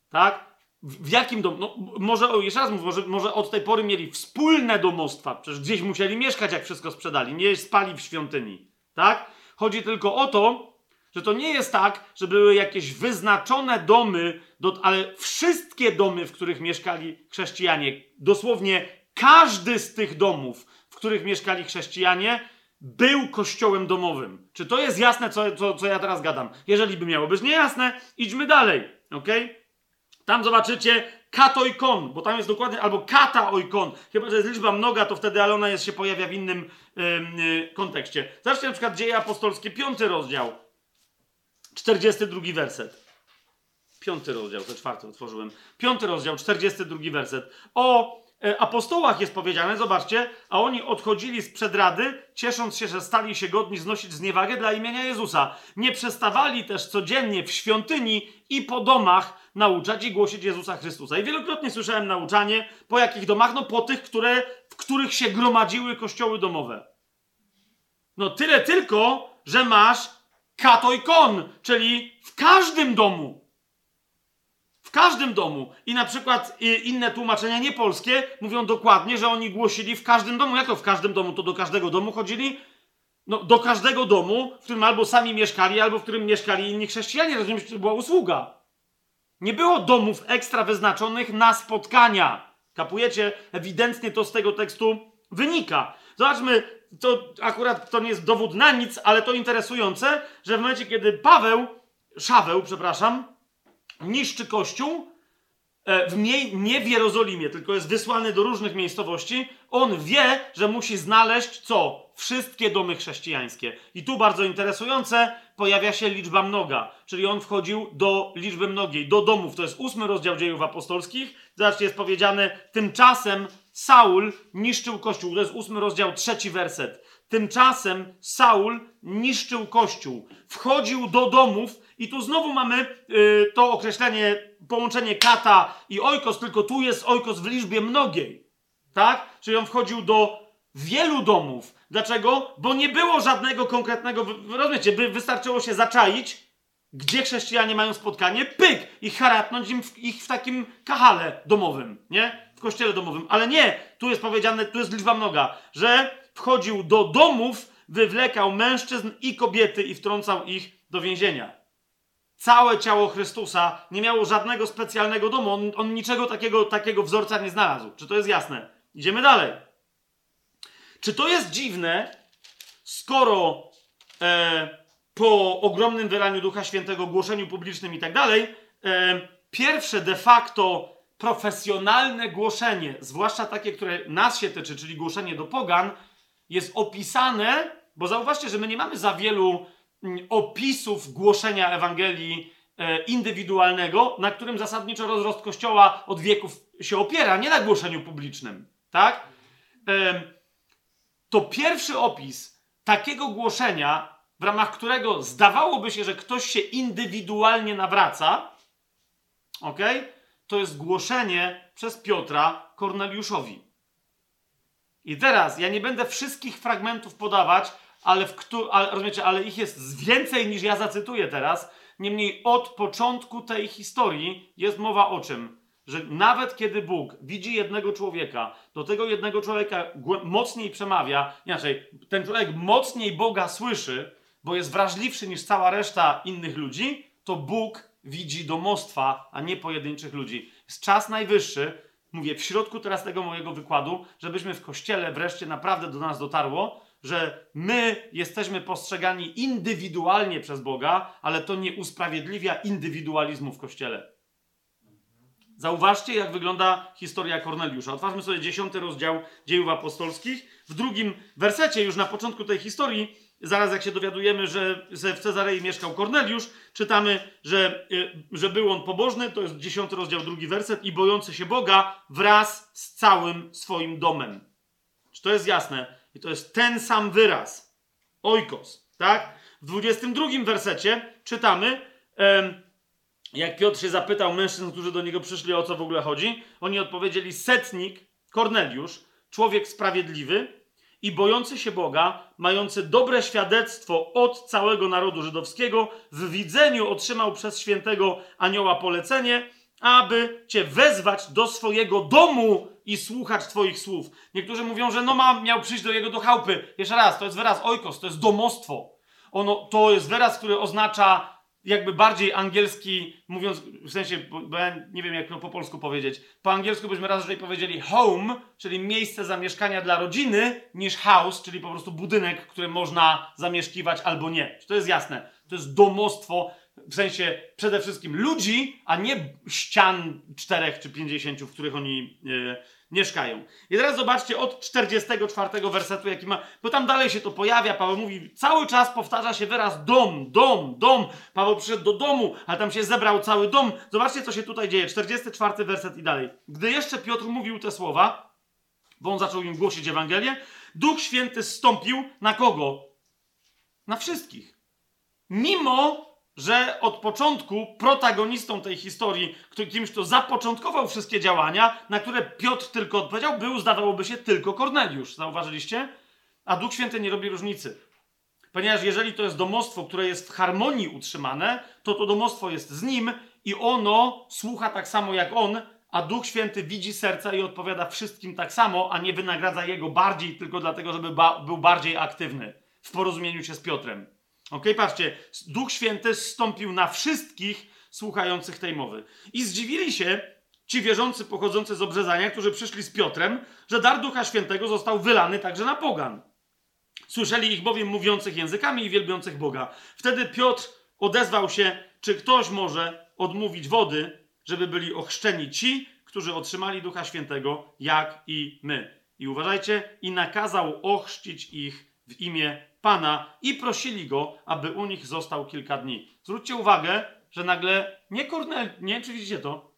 Speaker 1: Tak? W, jakim domu? No, może, jeszcze raz mówię, może, może od tej pory mieli wspólne domostwa. Przecież gdzieś musieli mieszkać, jak wszystko sprzedali. Nie spali w świątyni. Tak? Chodzi tylko o to, że to nie jest tak, że były jakieś wyznaczone domy, do, ale wszystkie domy, w których mieszkali chrześcijanie, dosłownie każdy z tych domów, w których mieszkali chrześcijanie, był kościołem domowym. Czy to jest jasne, co, co, co ja teraz gadam? Jeżeli by miało być niejasne, idźmy dalej, ok? Tam zobaczycie katoikon, bo tam jest dokładnie, albo kata oikon. Chyba, że jest liczba mnoga, to wtedy, ale ona jest, się pojawia w innym yy, kontekście. Zobaczcie na przykład Dzieje Apostolskie, piąty rozdział, 42 werset. Piąty rozdział, to czwarty otworzyłem. Piąty rozdział, 42 werset. O E, apostołach jest powiedziane, zobaczcie, a oni odchodzili z przedrady, ciesząc się, że stali się godni znosić zniewagę dla imienia Jezusa. Nie przestawali też codziennie w świątyni i po domach nauczać i głosić Jezusa Chrystusa. I wielokrotnie słyszałem nauczanie, po jakich domach? No po tych, które, w których się gromadziły kościoły domowe. No tyle tylko, że masz katojkon, czyli w każdym domu każdym domu. I na przykład inne tłumaczenia niepolskie mówią dokładnie, że oni głosili w każdym domu. Jak to w każdym domu? To do każdego domu chodzili? No, do każdego domu, w którym albo sami mieszkali, albo w którym mieszkali inni chrześcijanie. Rozumiem, że to była usługa. Nie było domów ekstra wyznaczonych na spotkania. Kapujecie? Ewidentnie to z tego tekstu wynika. Zobaczmy, to akurat to nie jest dowód na nic, ale to interesujące, że w momencie, kiedy Paweł, Szaweł, przepraszam, niszczy kościół, w mniej, nie w Jerozolimie, tylko jest wysłany do różnych miejscowości, on wie, że musi znaleźć co? Wszystkie domy chrześcijańskie. I tu bardzo interesujące, pojawia się liczba mnoga, czyli on wchodził do liczby mnogiej, do domów. To jest ósmy rozdział dziejów apostolskich. Zobaczcie, jest powiedziane, tymczasem Saul niszczył kościół. To jest ósmy rozdział, trzeci werset. Tymczasem Saul niszczył kościół, wchodził do domów, i tu znowu mamy yy, to określenie, połączenie kata i ojkos, tylko tu jest ojkos w liczbie mnogiej. Tak? Czyli on wchodził do wielu domów. Dlaczego? Bo nie było żadnego konkretnego. Rozumiecie, by wystarczyło się zaczaić, gdzie chrześcijanie mają spotkanie, pyk, i haratnąć im w, ich w takim kahale domowym, nie? W kościele domowym. Ale nie, tu jest powiedziane, tu jest liczba mnoga, że wchodził do domów, wywlekał mężczyzn i kobiety i wtrącał ich do więzienia. Całe ciało Chrystusa nie miało żadnego specjalnego domu. On, on niczego takiego, takiego wzorca nie znalazł. Czy to jest jasne? Idziemy dalej. Czy to jest dziwne, skoro e, po ogromnym wylaniu Ducha Świętego, głoszeniu publicznym i tak dalej, e, pierwsze de facto profesjonalne głoszenie, zwłaszcza takie, które nas się tyczy, czyli głoszenie do pogan, jest opisane, bo zauważcie, że my nie mamy za wielu opisów głoszenia Ewangelii e, indywidualnego, na którym zasadniczo rozrost Kościoła od wieków się opiera, nie na głoszeniu publicznym, tak? To pierwszy opis takiego głoszenia, w ramach którego zdawałoby się, że ktoś się indywidualnie nawraca, ok? To jest głoszenie przez Piotra Korneliuszowi. I teraz ja nie będę wszystkich fragmentów podawać, ale, w ale, rozumiecie, ale ich jest więcej niż ja zacytuję teraz. Niemniej od początku tej historii jest mowa o czym? Że nawet kiedy Bóg widzi jednego człowieka, do tego jednego człowieka mocniej przemawia, inaczej, ten człowiek mocniej Boga słyszy, bo jest wrażliwszy niż cała reszta innych ludzi, to Bóg widzi domostwa, a nie pojedynczych ludzi. Jest czas najwyższy, mówię w środku teraz tego mojego wykładu, żebyśmy w kościele wreszcie naprawdę do nas dotarło, że my jesteśmy postrzegani indywidualnie przez Boga, ale to nie usprawiedliwia indywidualizmu w kościele. Zauważcie, jak wygląda historia Korneliusza. Otwórzmy sobie dziesiąty rozdział dziejów apostolskich. W drugim wersecie, już na początku tej historii, zaraz jak się dowiadujemy, że w Cezarei mieszkał Korneliusz, czytamy, że, y, że był on pobożny, to jest dziesiąty rozdział, drugi werset, i bojący się Boga wraz z całym swoim domem. Czy to jest jasne? I to jest ten sam wyraz. Oikos, tak? W 22 wersecie czytamy, jak Piotr się zapytał mężczyzn, którzy do niego przyszli, o co w ogóle chodzi, oni odpowiedzieli: setnik, Korneliusz, człowiek sprawiedliwy i bojący się Boga, mający dobre świadectwo od całego narodu żydowskiego, w widzeniu otrzymał przez świętego anioła polecenie, aby cię wezwać do swojego domu i słuchać twoich słów. Niektórzy mówią, że no ma, miał przyjść do jego do chałupy. Jeszcze raz, to jest wyraz oikos, to jest domostwo. Ono, to jest wyraz, który oznacza jakby bardziej angielski, mówiąc w sensie, bo ja nie wiem jak to po polsku powiedzieć. Po angielsku byśmy raczej powiedzieli home, czyli miejsce zamieszkania dla rodziny, niż house, czyli po prostu budynek, który można zamieszkiwać albo nie. To jest jasne? To jest domostwo, w sensie przede wszystkim ludzi, a nie ścian czterech czy pięćdziesięciu, w których oni yy, mieszkają. I teraz zobaczcie od 44 wersetu, jaki ma, bo tam dalej się to pojawia. Paweł mówi, cały czas powtarza się wyraz dom, dom, dom. Paweł przyszedł do domu, a tam się zebrał cały dom. Zobaczcie, co się tutaj dzieje. 44 werset i dalej. Gdy jeszcze Piotr mówił te słowa, bo on zaczął im głosić Ewangelię, Duch Święty zstąpił na kogo? Na wszystkich. Mimo że od początku protagonistą tej historii, kimś, kto zapoczątkował wszystkie działania, na które Piotr tylko odpowiedział, był, zdawałoby się, tylko Korneliusz. Zauważyliście? A Duch Święty nie robi różnicy. Ponieważ jeżeli to jest domostwo, które jest w harmonii utrzymane, to to domostwo jest z nim i ono słucha tak samo jak on, a Duch Święty widzi serca i odpowiada wszystkim tak samo, a nie wynagradza jego bardziej tylko dlatego, żeby ba był bardziej aktywny w porozumieniu się z Piotrem. Ok, patrzcie, Duch Święty zstąpił na wszystkich słuchających tej mowy. I zdziwili się ci wierzący pochodzący z obrzezania, którzy przyszli z Piotrem, że dar Ducha Świętego został wylany także na pogan. Słyszeli ich bowiem mówiących językami i wielbiących Boga. Wtedy Piotr odezwał się, czy ktoś może odmówić wody, żeby byli ochrzczeni ci, którzy otrzymali Ducha Świętego, jak i my. I uważajcie, i nakazał ochrzcić ich w imię Pana i prosili go, aby u nich został kilka dni. Zwróćcie uwagę, że nagle nie Korneliusz, nie czy widzicie to?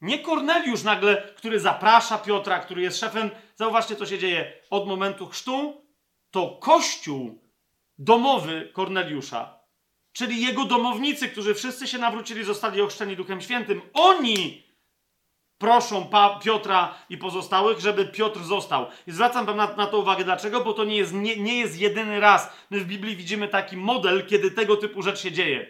Speaker 1: Nie Korneliusz nagle, który zaprasza Piotra, który jest szefem. Zauważcie, co się dzieje od momentu chrztu. To kościół domowy Korneliusza, czyli jego domownicy, którzy wszyscy się nawrócili, zostali ochrzczeni Duchem Świętym. Oni proszą pa Piotra i pozostałych, żeby Piotr został. I zwracam wam na, na to uwagę. Dlaczego? Bo to nie jest, nie, nie jest jedyny raz. My w Biblii widzimy taki model, kiedy tego typu rzecz się dzieje.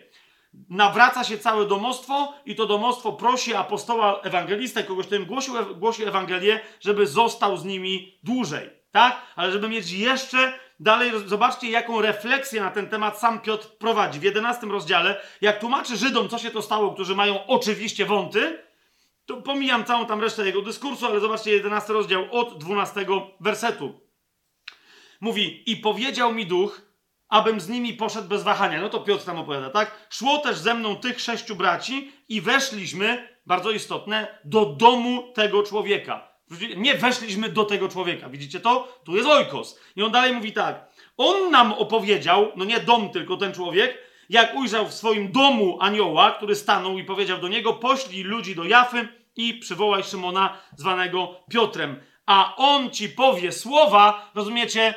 Speaker 1: Nawraca się całe domostwo i to domostwo prosi apostoła ewangelistę, kogoś, kto im głosił, głosił Ewangelię, żeby został z nimi dłużej. Tak? Ale żeby mieć jeszcze dalej, zobaczcie, jaką refleksję na ten temat sam Piotr prowadzi. W 11 rozdziale, jak tłumaczy Żydom, co się to stało, którzy mają oczywiście wąty, to pomijam całą tam resztę jego dyskursu, ale zobaczcie 11 rozdział od 12 wersetu. Mówi, i powiedział mi duch, abym z nimi poszedł bez wahania. No to Piotr tam opowiada, tak? Szło też ze mną tych sześciu braci i weszliśmy, bardzo istotne, do domu tego człowieka. Nie weszliśmy do tego człowieka. Widzicie to? Tu jest ojkos. I on dalej mówi tak. On nam opowiedział, no nie dom, tylko ten człowiek, jak ujrzał w swoim domu anioła, który stanął i powiedział do niego: Poślij ludzi do Jafy i przywołaj Szymona, zwanego Piotrem. A on ci powie słowa, rozumiecie?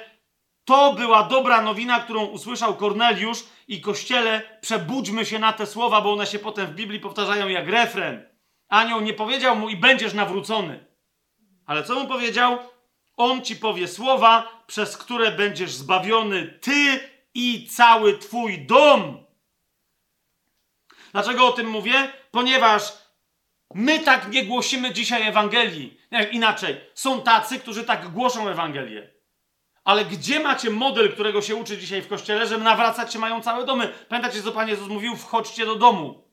Speaker 1: To była dobra nowina, którą usłyszał Korneliusz i kościele, przebudźmy się na te słowa, bo one się potem w Biblii powtarzają jak refren. Anioł nie powiedział mu i będziesz nawrócony. Ale co mu powiedział? On ci powie słowa, przez które będziesz zbawiony ty i cały twój dom. Dlaczego o tym mówię? Ponieważ my tak nie głosimy dzisiaj Ewangelii. Inaczej, są tacy, którzy tak głoszą Ewangelię. Ale gdzie macie model, którego się uczy dzisiaj w kościele, że nawracać się mają całe domy? Pamiętacie, co Pan Jezus mówił? Wchodźcie do domu.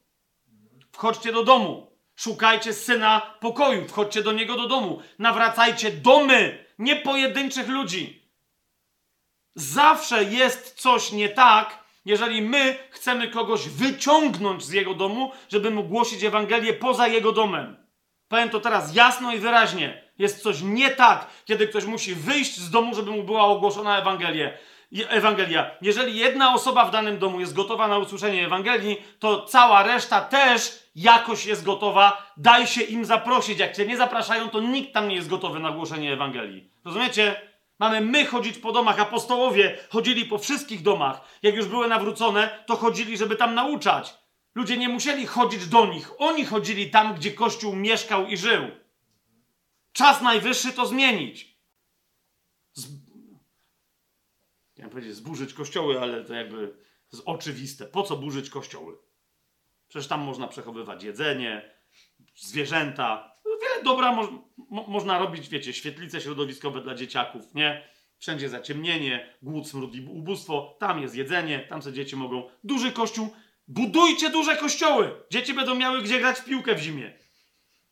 Speaker 1: Wchodźcie do domu. Szukajcie syna pokoju. Wchodźcie do niego do domu. Nawracajcie domy, nie pojedynczych ludzi. Zawsze jest coś nie tak, jeżeli my chcemy kogoś wyciągnąć z jego domu, żeby mu głosić Ewangelię poza jego domem. Powiem to teraz jasno i wyraźnie. Jest coś nie tak, kiedy ktoś musi wyjść z domu, żeby mu była ogłoszona Ewangelia. Ewangelia. Jeżeli jedna osoba w danym domu jest gotowa na usłyszenie Ewangelii, to cała reszta też jakoś jest gotowa. Daj się im zaprosić. Jak cię nie zapraszają, to nikt tam nie jest gotowy na głoszenie Ewangelii. Rozumiecie? Mamy my chodzić po domach. Apostołowie chodzili po wszystkich domach. Jak już były nawrócone, to chodzili, żeby tam nauczać. Ludzie nie musieli chodzić do nich. Oni chodzili tam, gdzie Kościół mieszkał i żył. Czas najwyższy to zmienić. Z... Chciałem powiedzieć zburzyć kościoły, ale to jakby jest oczywiste. Po co burzyć kościoły? Przecież tam można przechowywać jedzenie, zwierzęta. Wiele dobra mo mo można robić, wiecie, świetlice środowiskowe dla dzieciaków, nie? Wszędzie zaciemnienie, głód, smród i ubóstwo. Tam jest jedzenie, tam se dzieci mogą. Duży kościół. Budujcie duże kościoły. Dzieci będą miały gdzie grać w piłkę w zimie.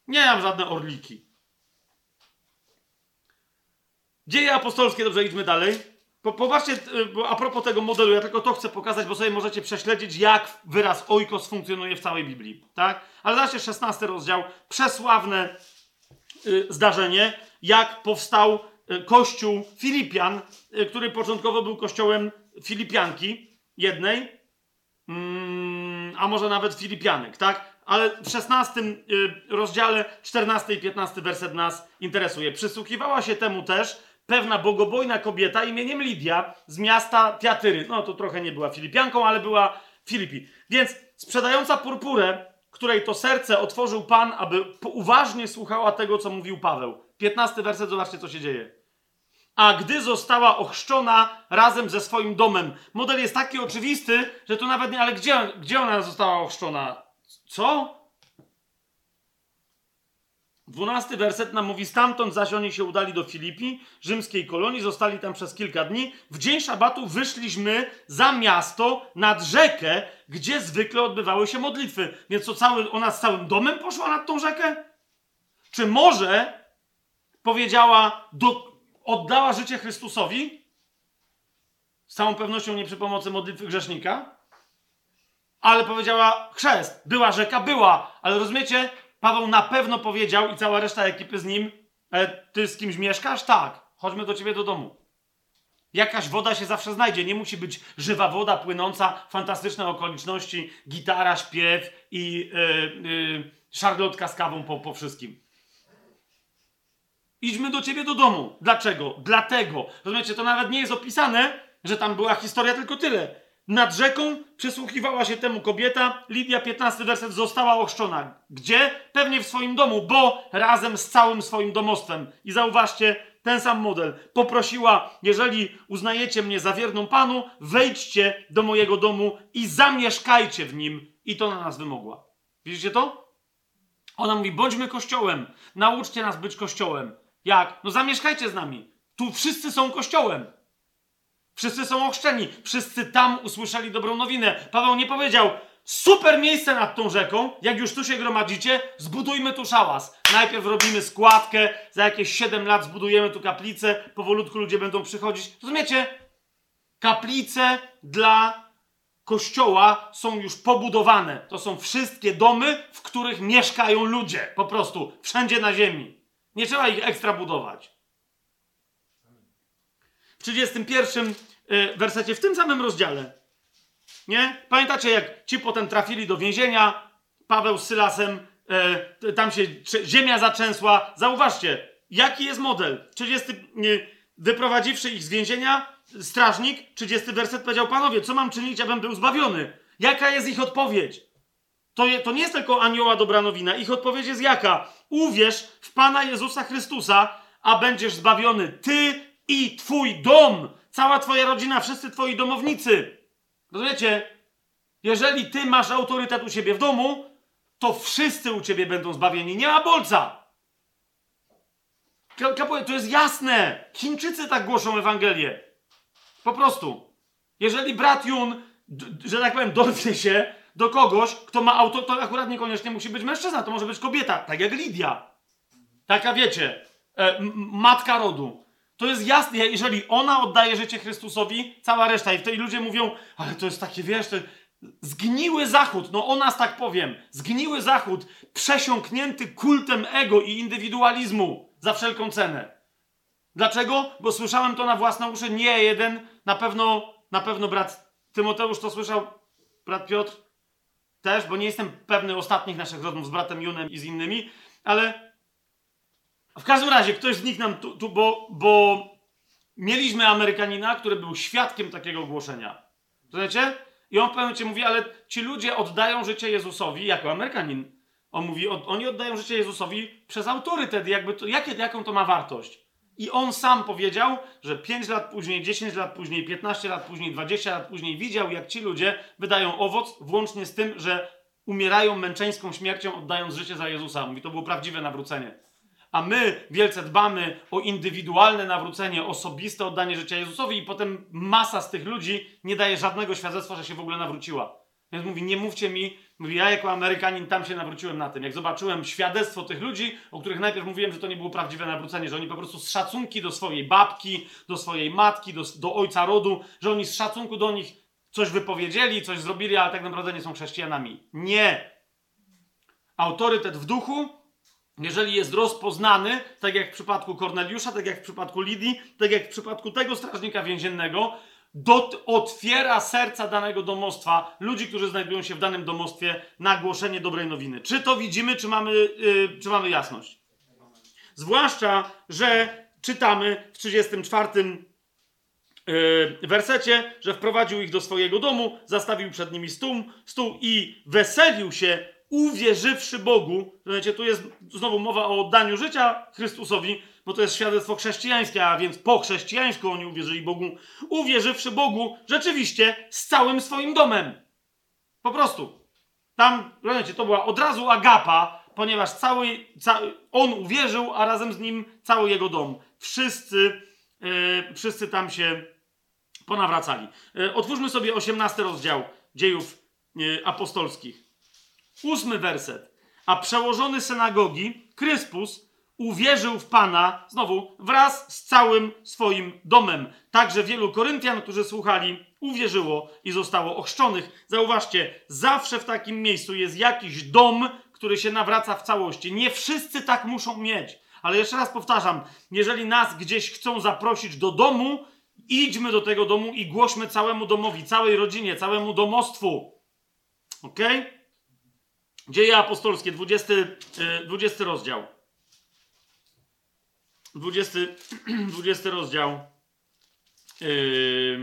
Speaker 1: Nie mam żadne orliki. Dzieje apostolskie, dobrze, idźmy dalej. Y, a propos tego modelu, ja tylko to chcę pokazać, bo sobie możecie prześledzić, jak wyraz oikos funkcjonuje w całej Biblii, tak? Ale zobaczcie, 16 rozdział, przesławne y, zdarzenie, jak powstał y, kościół Filipian, który początkowo był kościołem Filipianki, jednej, mm, a może nawet Filipianek, tak? ale w 16 y, rozdziale, 14 i 15 werset nas interesuje. Przysłuchiwała się temu też pewna bogobojna kobieta imieniem Lidia z miasta Tiatyry. No to trochę nie była Filipianką, ale była Filipi. Więc sprzedająca purpurę, której to serce otworzył Pan, aby uważnie słuchała tego, co mówił Paweł. 15 werset, zobaczcie, co się dzieje. A gdy została ochrzczona razem ze swoim domem. Model jest taki oczywisty, że tu nawet nie, ale gdzie, gdzie ona została ochrzczona? Co? Dwunasty werset nam mówi, stamtąd zaś oni się udali do Filipi, rzymskiej kolonii, zostali tam przez kilka dni. W dzień szabatu wyszliśmy za miasto, nad rzekę, gdzie zwykle odbywały się modlitwy. Więc co, cały, ona z całym domem poszła nad tą rzekę? Czy może powiedziała, do, oddała życie Chrystusowi? Z całą pewnością nie przy pomocy modlitwy grzesznika? Ale powiedziała chrzest. Była rzeka? Była. Ale rozumiecie? Paweł na pewno powiedział i cała reszta ekipy z nim, e, ty z kimś mieszkasz? Tak, chodźmy do ciebie do domu. Jakaś woda się zawsze znajdzie. Nie musi być żywa woda płynąca, fantastyczne okoliczności, gitara, śpiew i yy, szarlotka z kawą po, po wszystkim. Idźmy do ciebie do domu. Dlaczego? Dlatego. Rozumiecie, to nawet nie jest opisane, że tam była historia, tylko tyle. Nad rzeką przysłuchiwała się temu kobieta. Lidia, 15 werset, została ochrzczona. Gdzie? Pewnie w swoim domu, bo razem z całym swoim domostwem. I zauważcie, ten sam model. Poprosiła, jeżeli uznajecie mnie za wierną Panu, wejdźcie do mojego domu i zamieszkajcie w nim. I to na nas wymogła. Widzicie to? Ona mówi, bądźmy kościołem. Nauczcie nas być kościołem. Jak? No zamieszkajcie z nami. Tu wszyscy są kościołem. Wszyscy są ochrzczeni. Wszyscy tam usłyszeli dobrą nowinę. Paweł nie powiedział, super miejsce nad tą rzeką, jak już tu się gromadzicie, zbudujmy tu szałas. Najpierw robimy składkę, za jakieś 7 lat zbudujemy tu kaplicę, powolutku ludzie będą przychodzić. Rozumiecie? Kaplice dla kościoła są już pobudowane. To są wszystkie domy, w których mieszkają ludzie. Po prostu. Wszędzie na ziemi. Nie trzeba ich ekstra budować. W 31 y, wersecie, w tym samym rozdziale. Nie? Pamiętacie, jak ci potem trafili do więzienia, Paweł z Sylasem, y, tam się ziemia zaczęsła. Zauważcie, jaki jest model. 30, y, wyprowadziwszy ich z więzienia, strażnik, 30 werset powiedział, panowie, co mam czynić, abym był zbawiony? Jaka jest ich odpowiedź? To, je, to nie jest tylko anioła dobra nowina. Ich odpowiedź jest jaka? Uwierz w Pana Jezusa Chrystusa, a będziesz zbawiony ty i twój dom. Cała twoja rodzina, wszyscy twoi domownicy. Rozumiecie? Jeżeli ty masz autorytet u siebie w domu, to wszyscy u ciebie będą zbawieni. Nie ma bolca. To jest jasne. Chińczycy tak głoszą Ewangelię. Po prostu. Jeżeli brat Jun, że tak powiem, dotknie się do kogoś, kto ma auto, to akurat niekoniecznie musi być mężczyzna, to może być kobieta, tak jak Lidia. Taka wiecie, e, matka rodu. To jest jasne, jeżeli ona oddaje życie Chrystusowi, cała reszta. I wtedy ludzie mówią, ale to jest takie, wiesz, zgniły zachód, no o nas tak powiem, zgniły zachód, przesiąknięty kultem ego i indywidualizmu za wszelką cenę. Dlaczego? Bo słyszałem to na własne uszy, nie jeden, na pewno, na pewno brat Tymoteusz to słyszał, brat Piotr też, bo nie jestem pewny ostatnich naszych rozmów z bratem Junem i z innymi, ale w każdym razie ktoś z nich nam tu, tu bo, bo mieliśmy Amerykanina, który był świadkiem takiego ogłoszenia. Rozumiecie? I on w pewnym momencie mówi, ale ci ludzie oddają życie Jezusowi jako Amerykanin. On mówi, oni oddają życie Jezusowi przez autorytet. Jakby to, jakie, jaką to ma wartość? I on sam powiedział, że 5 lat później, 10 lat później, 15 lat później, 20 lat później widział, jak ci ludzie wydają owoc, włącznie z tym, że umierają męczeńską śmiercią, oddając życie za Jezusa. Mówi, to było prawdziwe nawrócenie. A my wielce dbamy o indywidualne nawrócenie, osobiste oddanie życia Jezusowi, i potem masa z tych ludzi nie daje żadnego świadectwa, że się w ogóle nawróciła. Więc mówi, nie mówcie mi, mówi, ja jako Amerykanin tam się nawróciłem na tym. Jak zobaczyłem świadectwo tych ludzi, o których najpierw mówiłem, że to nie było prawdziwe nawrócenie, że oni po prostu z szacunki do swojej babki, do swojej matki, do, do ojca rodu, że oni z szacunku do nich coś wypowiedzieli, coś zrobili, ale tak naprawdę nie są chrześcijanami. Nie. Autorytet w duchu, jeżeli jest rozpoznany, tak jak w przypadku Korneliusza, tak jak w przypadku Lidii, tak jak w przypadku tego strażnika więziennego, dot, otwiera serca danego domostwa, ludzi, którzy znajdują się w danym domostwie, na głoszenie dobrej nowiny. Czy to widzimy, czy mamy, yy, czy mamy jasność? Zwłaszcza, że czytamy w 34 yy, wersecie, że wprowadził ich do swojego domu, zastawił przed nimi stół, stół i weselił się, uwierzywszy Bogu. Słuchajcie, tu jest znowu mowa o oddaniu życia Chrystusowi, bo to jest świadectwo chrześcijańskie, a więc po chrześcijańsku oni uwierzyli Bogu, uwierzywszy Bogu rzeczywiście z całym swoim domem. Po prostu. Tam, rozumiecie, to była od razu agapa, ponieważ cały, cały on uwierzył, a razem z nim cały jego dom. Wszyscy, yy, wszyscy tam się ponawracali. Yy, otwórzmy sobie 18 rozdział dziejów yy, apostolskich. Ósmy werset. A przełożony synagogi, Kryspus, uwierzył w Pana, znowu, wraz z całym swoim domem. Także wielu Koryntian, którzy słuchali, uwierzyło i zostało ochrzczonych. Zauważcie, zawsze w takim miejscu jest jakiś dom, który się nawraca w całości. Nie wszyscy tak muszą mieć. Ale jeszcze raz powtarzam, jeżeli nas gdzieś chcą zaprosić do domu, idźmy do tego domu i głośmy całemu domowi, całej rodzinie, całemu domostwu. Ok? Dzieje apostolskie, 20, 20 e, rozdział. 20, 20 rozdział. Yy,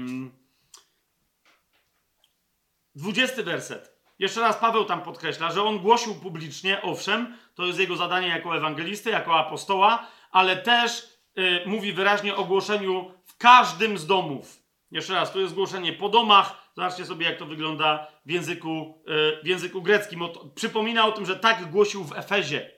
Speaker 1: 20 werset. Jeszcze raz Paweł tam podkreśla, że on głosił publicznie, owszem, to jest jego zadanie jako ewangelisty, jako apostoła, ale też yy, mówi wyraźnie o głoszeniu w każdym z domów. Jeszcze raz, to jest głoszenie po domach. Zobaczcie sobie, jak to wygląda w języku, yy, w języku greckim. Przypomina o tym, że tak głosił w Efezie.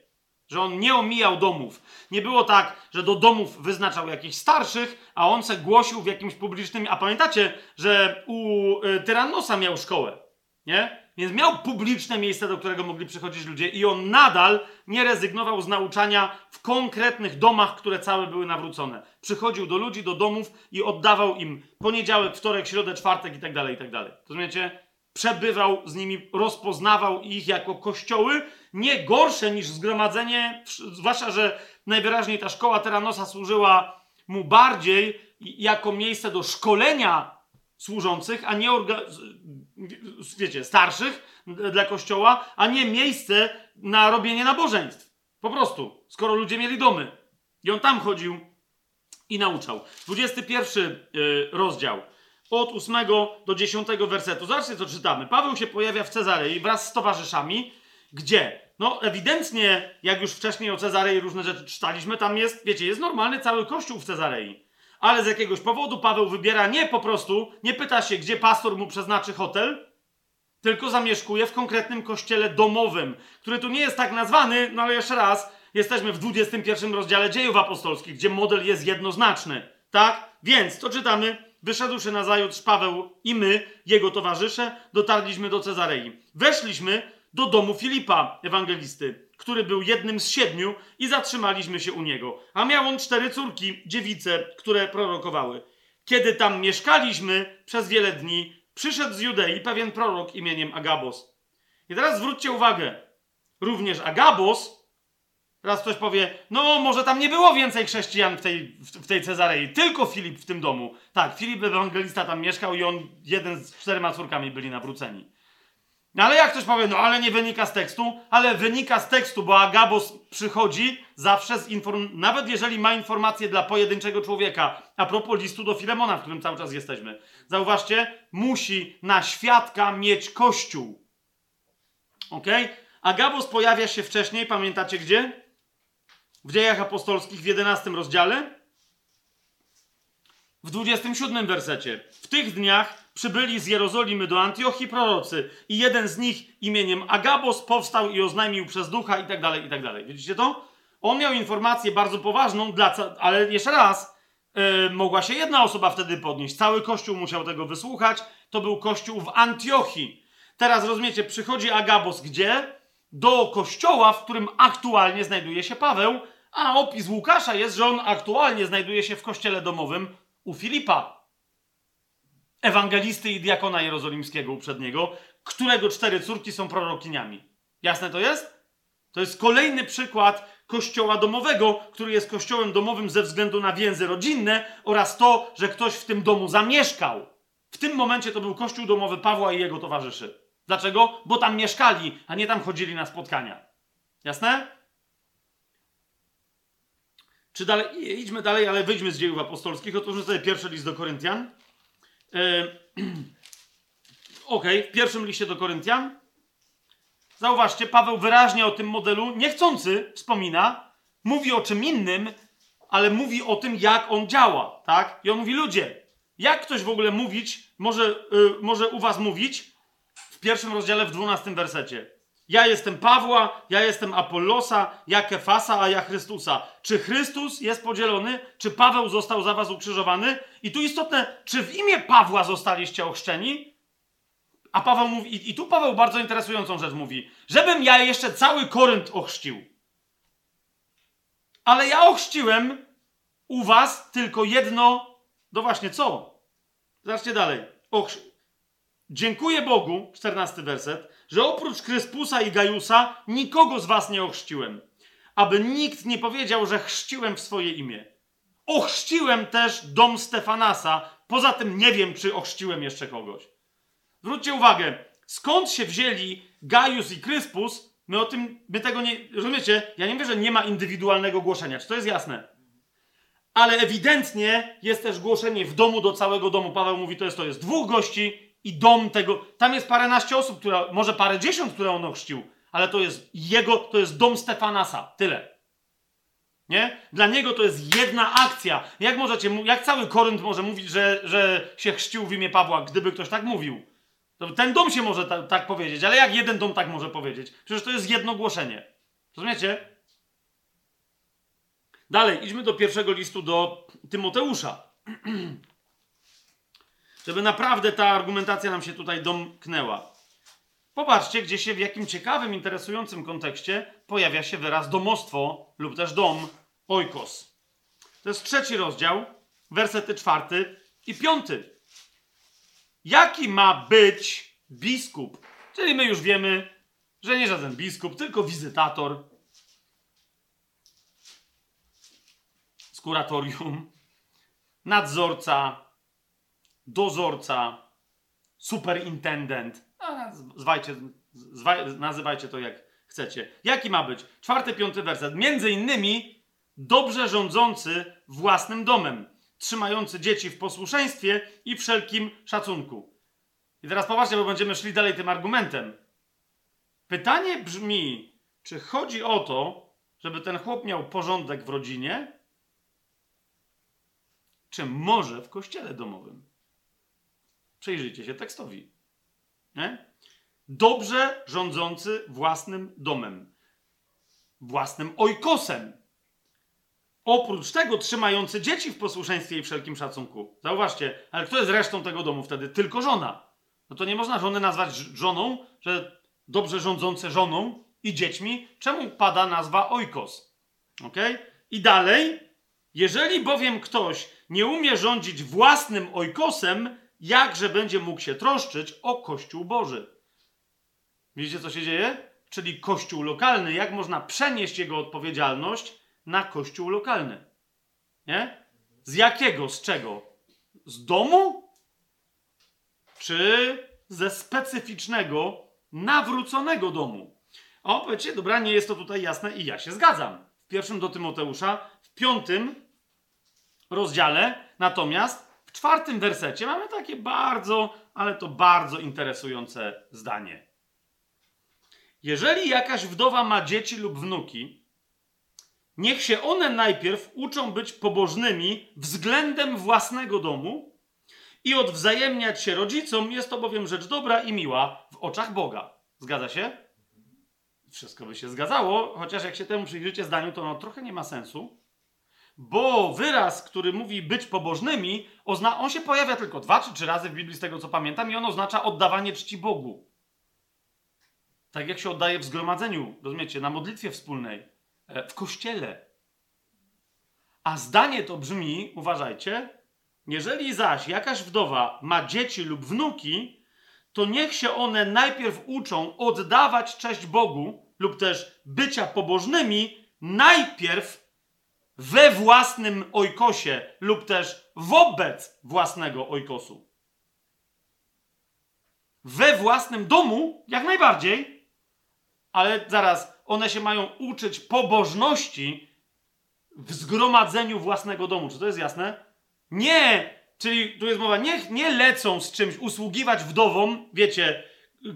Speaker 1: Że on nie omijał domów. Nie było tak, że do domów wyznaczał jakichś starszych, a on se głosił w jakimś publicznym. A pamiętacie, że u y, Tyrannosa miał szkołę. Nie? Więc miał publiczne miejsce, do którego mogli przychodzić ludzie, i on nadal nie rezygnował z nauczania w konkretnych domach, które całe były nawrócone. Przychodził do ludzi, do domów i oddawał im poniedziałek, wtorek, środę, czwartek i tak dalej, i tak dalej. Rozumiecie? Przebywał z nimi, rozpoznawał ich jako kościoły, nie gorsze niż zgromadzenie, zwłaszcza, że najwyraźniej ta szkoła Teranosa służyła mu bardziej jako miejsce do szkolenia służących, a nie wiecie, starszych dla kościoła, a nie miejsce na robienie nabożeństw. Po prostu, skoro ludzie mieli domy. I on tam chodził i nauczał. 21 y, rozdział. Od 8 do 10 wersetu. Zobaczcie, co czytamy. Paweł się pojawia w Cezarei wraz z towarzyszami. Gdzie? No, ewidentnie, jak już wcześniej o Cezarei różne rzeczy czytaliśmy, tam jest, wiecie, jest normalny cały kościół w Cezarei ale z jakiegoś powodu Paweł wybiera nie po prostu, nie pyta się, gdzie pastor mu przeznaczy hotel, tylko zamieszkuje w konkretnym kościele domowym, który tu nie jest tak nazwany, no ale jeszcze raz, jesteśmy w 21 rozdziale dziejów apostolskich, gdzie model jest jednoznaczny. Tak? Więc, co czytamy? Wyszedłszy na zajutrz Paweł i my, jego towarzysze, dotarliśmy do Cezarei. Weszliśmy do domu Filipa, ewangelisty który był jednym z siedmiu, i zatrzymaliśmy się u niego. A miał on cztery córki, dziewice, które prorokowały. Kiedy tam mieszkaliśmy przez wiele dni, przyszedł z Judei pewien prorok imieniem Agabos. I teraz zwróćcie uwagę, również Agabos, teraz ktoś powie, no może tam nie było więcej chrześcijan w tej, w, tej Cezarei, tylko Filip w tym domu. Tak, Filip Ewangelista tam mieszkał i on, jeden z czterema córkami byli nawróceni. No ale jak ktoś powie, no ale nie wynika z tekstu, ale wynika z tekstu, bo Agabos przychodzi zawsze z informacją, nawet jeżeli ma informacje dla pojedynczego człowieka, a propos listu do Filemona, w którym cały czas jesteśmy. Zauważcie, musi na świadka mieć kościół. Ok? Agabos pojawia się wcześniej, pamiętacie gdzie? W dziejach apostolskich w 11 rozdziale. W 27 wersecie. W tych dniach przybyli z Jerozolimy do Antiochii prorocy i jeden z nich imieniem Agabos powstał i oznajmił przez ducha i tak dalej, i tak dalej. Widzicie to? On miał informację bardzo poważną, dla, ale jeszcze raz, yy, mogła się jedna osoba wtedy podnieść. Cały kościół musiał tego wysłuchać. To był kościół w Antiochii. Teraz rozumiecie, przychodzi Agabos gdzie? Do kościoła, w którym aktualnie znajduje się Paweł, a opis Łukasza jest, że on aktualnie znajduje się w kościele domowym u Filipa ewangelisty i diakona jerozolimskiego uprzedniego, którego cztery córki są prorokiniami. Jasne to jest? To jest kolejny przykład kościoła domowego, który jest kościołem domowym ze względu na więzy rodzinne oraz to, że ktoś w tym domu zamieszkał. W tym momencie to był kościół domowy Pawła i jego towarzyszy. Dlaczego? Bo tam mieszkali, a nie tam chodzili na spotkania. Jasne? Czy dalej, idźmy dalej, ale wyjdźmy z dziejów apostolskich. Otwórzmy sobie pierwszy list do Koryntian. E, ok, w pierwszym liście do Koryntian. Zauważcie, Paweł wyraźnie o tym modelu niechcący wspomina, mówi o czym innym, ale mówi o tym, jak on działa, tak? I on mówi, ludzie, jak ktoś w ogóle mówić, może, yy, może u was mówić w pierwszym rozdziale, w dwunastym wersecie. Ja jestem Pawła, ja jestem Apollosa, ja Kefasa, a ja Chrystusa. Czy Chrystus jest podzielony? Czy Paweł został za was ukrzyżowany? I tu istotne, czy w imię Pawła zostaliście ochrzczeni? A Paweł mówi, i, tu Paweł bardzo interesującą rzecz mówi, żebym ja jeszcze cały Korynt ochrzcił. Ale ja ochrzciłem u was tylko jedno, no właśnie co? Zobaczcie dalej. Dziękuję Bogu, 14 werset, że oprócz Kryspusa i Gajusa nikogo z was nie ochrzciłem, aby nikt nie powiedział, że chrzciłem w swoje imię. Ochrzciłem też dom Stefanasa, poza tym nie wiem, czy ochrzciłem jeszcze kogoś. Zwróćcie uwagę, skąd się wzięli Gajus i Kryspus, my o tym, my tego nie, rozumiecie? Ja nie mówię, że nie ma indywidualnego głoszenia, czy to jest jasne? Ale ewidentnie jest też głoszenie w domu do całego domu. Paweł mówi, to jest, to jest dwóch gości, i dom tego. Tam jest paręnaście osób, która, może parę dziesiąt, które on ochrzcił, ale to jest jego, to jest dom Stefanasa. Tyle. Nie? Dla niego to jest jedna akcja. Jak możecie, jak cały Korynt może mówić, że, że się chrzcił w imię Pawła, gdyby ktoś tak mówił? To ten dom się może ta, tak powiedzieć, ale jak jeden dom tak może powiedzieć? Przecież to jest jedno głoszenie. Rozumiecie? Dalej, idźmy do pierwszego listu do Tymoteusza. Żeby naprawdę ta argumentacja nam się tutaj domknęła. Popatrzcie, gdzie się w jakim ciekawym, interesującym kontekście pojawia się wyraz domostwo lub też dom, oikos. To jest trzeci rozdział, wersety czwarty i piąty. Jaki ma być biskup? Czyli my już wiemy, że nie żaden biskup, tylko wizytator z kuratorium, nadzorca, dozorca, superintendent. Zwajcie, zwaj, nazywajcie to jak chcecie. Jaki ma być? Czwarty, piąty werset. Między innymi dobrze rządzący własnym domem, trzymający dzieci w posłuszeństwie i wszelkim szacunku. I teraz popatrzcie, bo będziemy szli dalej tym argumentem. Pytanie brzmi, czy chodzi o to, żeby ten chłop miał porządek w rodzinie, czy może w kościele domowym? Przyjrzyjcie się tekstowi. Nie? Dobrze rządzący własnym domem, własnym ojkosem. Oprócz tego trzymający dzieci w posłuszeństwie i wszelkim szacunku. Zauważcie, ale kto jest resztą tego domu wtedy? Tylko żona. No to nie można żony nazwać żoną, że dobrze rządzące żoną i dziećmi. Czemu pada nazwa ojkos? Ok? I dalej. Jeżeli bowiem ktoś nie umie rządzić własnym ojkosem, jakże będzie mógł się troszczyć o Kościół Boży? Widzicie, co się dzieje? Czyli Kościół lokalny, jak można przenieść jego odpowiedzialność na Kościół lokalny? Nie? Z jakiego? Z czego? Z domu? Czy ze specyficznego, nawróconego domu? O, powiecie, dobra, nie jest to tutaj jasne i ja się zgadzam. W pierwszym do Tymoteusza, w piątym rozdziale, natomiast czwartym wersecie mamy takie bardzo, ale to bardzo interesujące zdanie. Jeżeli jakaś wdowa ma dzieci lub wnuki, niech się one najpierw uczą być pobożnymi względem własnego domu i odwzajemniać się rodzicom, jest to bowiem rzecz dobra i miła w oczach Boga. Zgadza się? Wszystko by się zgadzało, chociaż jak się temu przyjrzycie zdaniu, to ono trochę nie ma sensu, bo wyraz, który mówi być pobożnymi, on się pojawia tylko dwa czy trzy razy w Biblii, z tego co pamiętam, i on oznacza oddawanie czci Bogu. Tak jak się oddaje w zgromadzeniu, rozumiecie, na modlitwie wspólnej, e, w kościele. A zdanie to brzmi, uważajcie, jeżeli zaś jakaś wdowa ma dzieci lub wnuki, to niech się one najpierw uczą oddawać cześć Bogu lub też bycia pobożnymi, najpierw we własnym ojkosie lub też wobec własnego ojkosu. We własnym domu, jak najbardziej, ale zaraz, one się mają uczyć pobożności w zgromadzeniu własnego domu. Czy to jest jasne? Nie! Czyli tu jest mowa, niech nie lecą z czymś usługiwać wdowom, wiecie,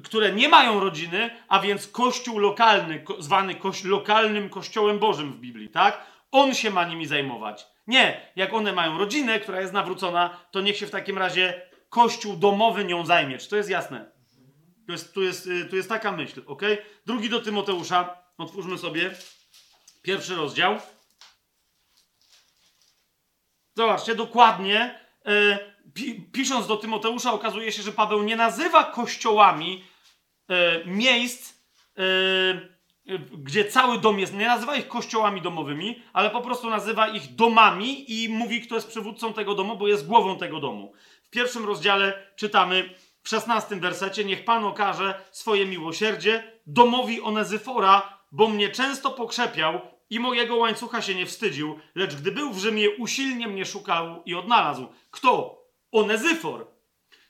Speaker 1: które nie mają rodziny, a więc kościół lokalny, zwany koś, lokalnym kościołem Bożym w Biblii, tak? On się ma nimi zajmować. Nie, jak one mają rodzinę, która jest nawrócona, to niech się w takim razie kościół domowy nią zajmie. Czy to jest jasne? Tu jest, tu jest, y, tu jest taka myśl, ok? Drugi do Tymoteusza, otwórzmy sobie pierwszy rozdział. Zobaczcie, dokładnie pi, pisząc do Tymoteusza, okazuje się, że Paweł nie nazywa kościołami e, miejsc, gdzie cały dom jest, nie nazywa ich kościołami domowymi, ale po prostu nazywa ich domami i mówi, kto jest przywódcą tego domu, bo jest głową tego domu. W pierwszym rozdziale czytamy w szesnastym wersecie, niech Pan okaże swoje miłosierdzie domowi Onezyfora, bo mnie często pokrzepiał i mojego łańcucha się nie wstydził, lecz gdy był w Rzymie, usilnie mnie szukał i odnalazł. Kto? Onezyfor.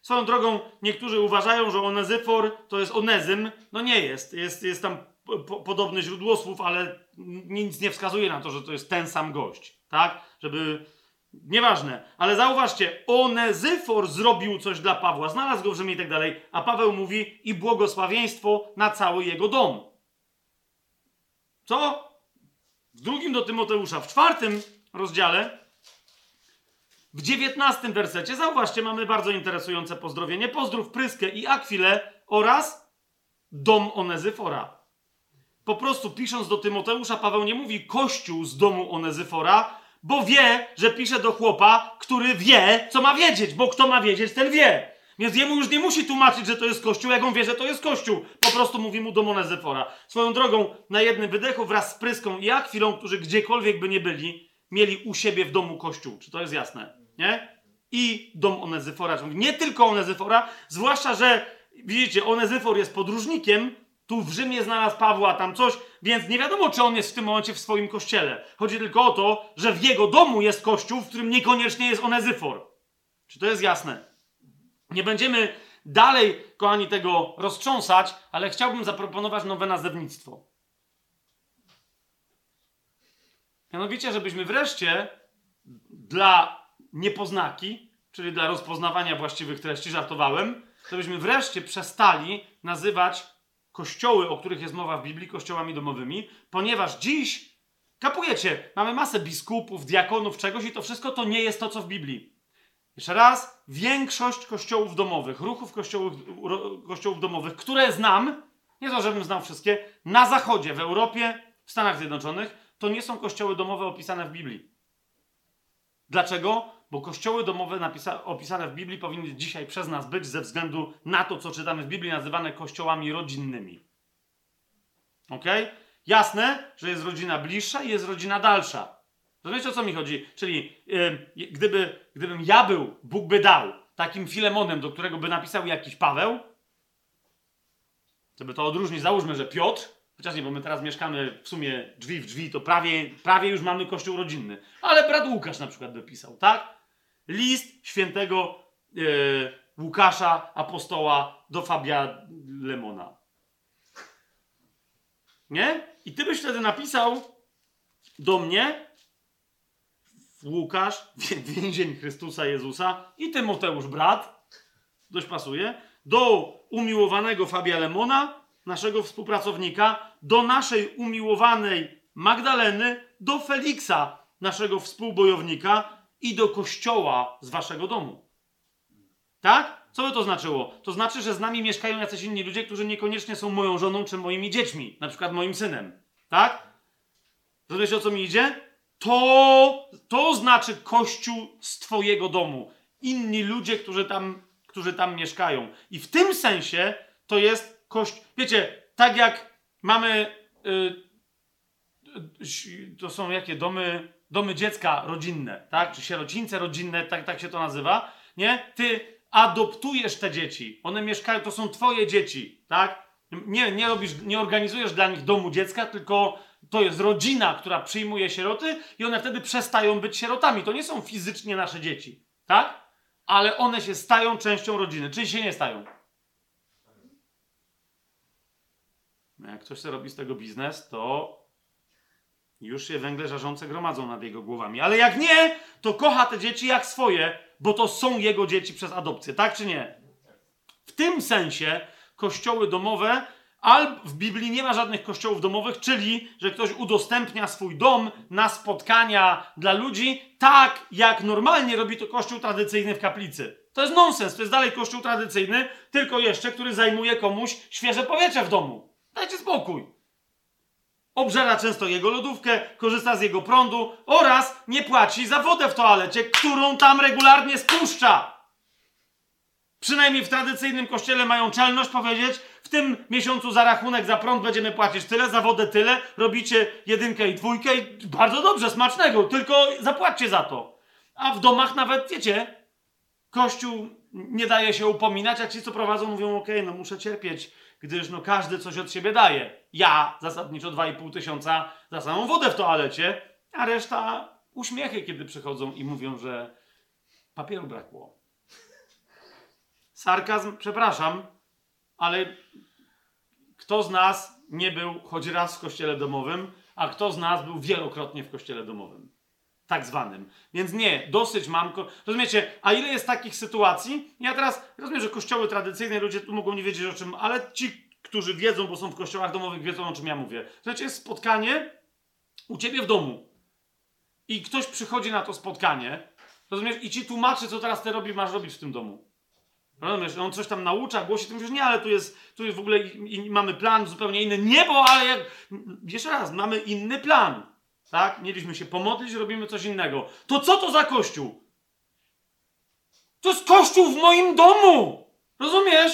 Speaker 1: Swoją drogą, niektórzy uważają, że Onezyfor to jest Onezym. No nie jest. Jest, jest tam po, podobny źródło ale nic nie wskazuje na to, że to jest ten sam gość. Tak? Żeby Nieważne, ale zauważcie, Onezyfor zrobił coś dla Pawła, znalazł go w Rzymie i tak dalej, a Paweł mówi i błogosławieństwo na cały jego dom. Co? W drugim do Tymoteusza, w czwartym rozdziale, w dziewiętnastym wersecie, zauważcie, mamy bardzo interesujące pozdrowienie. Pozdrów Pryskę i Akwilę oraz dom Onezyfora. Po prostu pisząc do Tymoteusza, Paweł nie mówi kościół z domu Onezyfora, bo wie, że pisze do chłopa, który wie, co ma wiedzieć, bo kto ma wiedzieć, ten wie. Więc jemu już nie musi tłumaczyć, że to jest kościół, jak on wie, że to jest kościół. Po prostu mówi mu do Monezefora. Swoją drogą, na jednym wydechu wraz z Pryską i Akwilą, którzy gdziekolwiek by nie byli, mieli u siebie w domu kościół. Czy to jest jasne? Nie? I dom Onezyfora. Nie tylko Onezyfora, zwłaszcza, że widzicie, Onezyfor jest podróżnikiem, tu w Rzymie znalazł Pawła, tam coś, więc nie wiadomo, czy on jest w tym momencie w swoim kościele. Chodzi tylko o to, że w jego domu jest kościół, w którym niekoniecznie jest Onezyfor. Czy to jest jasne? Nie będziemy dalej, kochani, tego roztrząsać, ale chciałbym zaproponować nowe nazewnictwo. Mianowicie, żebyśmy wreszcie dla niepoznaki, czyli dla rozpoznawania właściwych treści, żartowałem, żebyśmy wreszcie przestali nazywać kościoły, o których jest mowa w Biblii, kościołami domowymi, ponieważ dziś, kapujecie, mamy masę biskupów, diakonów, czegoś i to wszystko to nie jest to, co w Biblii. Jeszcze raz, większość kościołów domowych, ruchów kościołów, kościołów domowych, które znam, nie to, żebym znał wszystkie, na zachodzie, w Europie, w Stanach Zjednoczonych, to nie są kościoły domowe opisane w Biblii. Dlaczego? Bo kościoły domowe opisane w Biblii powinny dzisiaj przez nas być ze względu na to, co czytamy w Biblii, nazywane kościołami rodzinnymi. Ok? Jasne, że jest rodzina bliższa i jest rodzina dalsza. Rozumiecie o co mi chodzi? Czyli yy, gdyby, gdybym ja był, Bóg by dał, takim Filemonem, do którego by napisał jakiś Paweł, żeby to odróżnić, załóżmy, że Piotr, chociaż nie, bo my teraz mieszkamy w sumie drzwi w drzwi, to prawie, prawie już mamy kościół rodzinny. Ale brat Łukasz na przykład by pisał, tak? List świętego yy, Łukasza, apostoła do Fabia Lemona. Nie? I ty byś wtedy napisał do mnie, Łukasz, więzień Chrystusa Jezusa i Tymoteusz brat, dość pasuje, do umiłowanego Fabia Lemona, naszego współpracownika, do naszej umiłowanej Magdaleny, do Feliksa, naszego współbojownika i do kościoła z waszego domu. Tak? Co by to znaczyło? To znaczy, że z nami mieszkają jacyś inni ludzie, którzy niekoniecznie są moją żoną czy moimi dziećmi, na przykład moim synem. Tak? Rozumiecie o co mi idzie? To, to znaczy Kościół z Twojego domu. Inni ludzie, którzy tam, którzy tam mieszkają. I w tym sensie to jest Kościół. Wiecie, tak jak mamy. Yy, to są jakie domy, domy dziecka rodzinne, tak? Czy sierocińce rodzinne, tak, tak się to nazywa. Nie? Ty adoptujesz te dzieci. One mieszkają, to są Twoje dzieci, tak? Nie, nie robisz, nie organizujesz dla nich domu dziecka, tylko to jest rodzina, która przyjmuje sieroty i one wtedy przestają być sierotami. To nie są fizycznie nasze dzieci, tak? Ale one się stają częścią rodziny. Czy się nie stają? No jak ktoś sobie robi z tego biznes, to już się węgle żarzące gromadzą nad jego głowami. Ale jak nie, to kocha te dzieci jak swoje, bo to są jego dzieci przez adopcję, tak czy nie? W tym sensie kościoły domowe Albo w Biblii nie ma żadnych kościołów domowych, czyli że ktoś udostępnia swój dom na spotkania dla ludzi, tak jak normalnie robi to kościół tradycyjny w kaplicy. To jest nonsens, to jest dalej kościół tradycyjny, tylko jeszcze, który zajmuje komuś świeże powietrze w domu. Dajcie spokój. Obżera często jego lodówkę, korzysta z jego prądu oraz nie płaci za wodę w toalecie, którą tam regularnie spuszcza. Przynajmniej w tradycyjnym kościele mają czelność powiedzieć, tym miesiącu za rachunek za prąd będziemy płacić tyle, za wodę tyle, robicie jedynkę i dwójkę i bardzo dobrze, smacznego, tylko zapłaćcie za to. A w domach nawet, wiecie, Kościół nie daje się upominać, a ci, co prowadzą, mówią, okej, okay, no muszę cierpieć, gdyż no każdy coś od siebie daje. Ja zasadniczo 2,5 tysiąca za samą wodę w toalecie, a reszta uśmiechy, kiedy przychodzą i mówią, że papieru brakło. Sarkazm, przepraszam, ale kto z nas nie był choć raz w kościele domowym, a kto z nas był wielokrotnie w kościele domowym? Tak zwanym. Więc nie, dosyć mam. Rozumiecie, a ile jest takich sytuacji? Ja teraz rozumiem, że kościoły tradycyjne, ludzie tu mogą nie wiedzieć o czym, ale ci, którzy wiedzą, bo są w kościołach domowych, wiedzą o czym ja mówię. Słuchajcie, jest spotkanie u ciebie w domu. I ktoś przychodzi na to spotkanie, rozumiesz, i ci tłumaczy, co teraz ty robisz, masz robić w tym domu. Rozumiesz, on coś tam naucza, głosi, ty mówisz, nie, ale tu jest, tu jest w ogóle, i, i mamy plan zupełnie inny. Nie, bo, ale jak, jeszcze raz, mamy inny plan. Tak? Mieliśmy się pomodlić, robimy coś innego. To co to za kościół? To jest kościół w moim domu! Rozumiesz?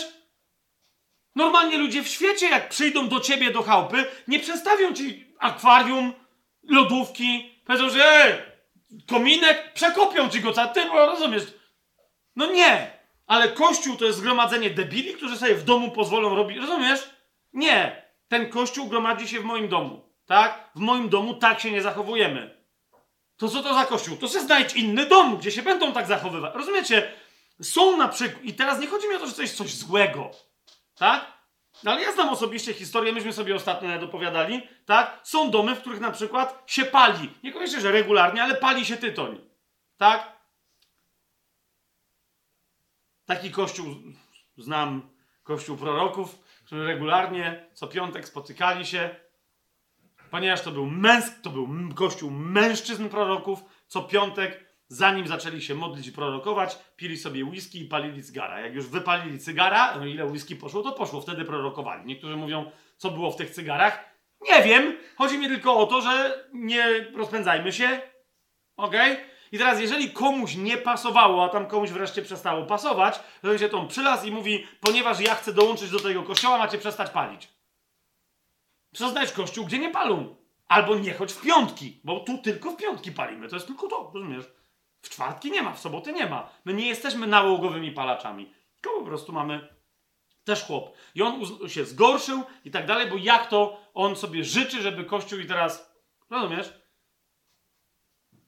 Speaker 1: Normalnie ludzie w świecie, jak przyjdą do ciebie do chałupy, nie przestawią ci akwarium, lodówki, powiedzą, że kominek, przekopią ci go cały, ty rozumiesz? No nie, ale kościół to jest zgromadzenie debili, którzy sobie w domu pozwolą robić, rozumiesz? Nie, ten kościół gromadzi się w moim domu, tak? W moim domu tak się nie zachowujemy. To co to za kościół? To sobie znajdź inny dom, gdzie się będą tak zachowywać. Rozumiecie? Są na przykład, i teraz nie chodzi mi o to, że to jest coś złego, tak? No ale ja znam osobiście historię, myśmy sobie ostatnio dopowiadali, tak? Są domy, w których na przykład się pali. Niekoniecznie, że regularnie, ale pali się tytoń. Tak? Taki kościół znam, kościół proroków, którzy regularnie co piątek spotykali się, ponieważ to był męsk, to był kościół mężczyzn proroków, co piątek zanim zaczęli się modlić i prorokować, pili sobie whisky i palili cygara. Jak już wypalili cygara, no ile whisky poszło, to poszło, wtedy prorokowali. Niektórzy mówią, co było w tych cygarach. Nie wiem, chodzi mi tylko o to, że nie rozpędzajmy się, ok? I teraz, jeżeli komuś nie pasowało, a tam komuś wreszcie przestało pasować, to się tą przylas i mówi, ponieważ ja chcę dołączyć do tego kościoła, macie przestać palić. Znajdź kościół, gdzie nie palą. Albo nie chodź w piątki, bo tu tylko w piątki palimy. To jest tylko to, rozumiesz? W czwartki nie ma, w soboty nie ma. My nie jesteśmy nałogowymi palaczami. Tylko po prostu mamy też chłop. I on się zgorszył i tak dalej, bo jak to on sobie życzy, żeby Kościół i teraz... Rozumiesz?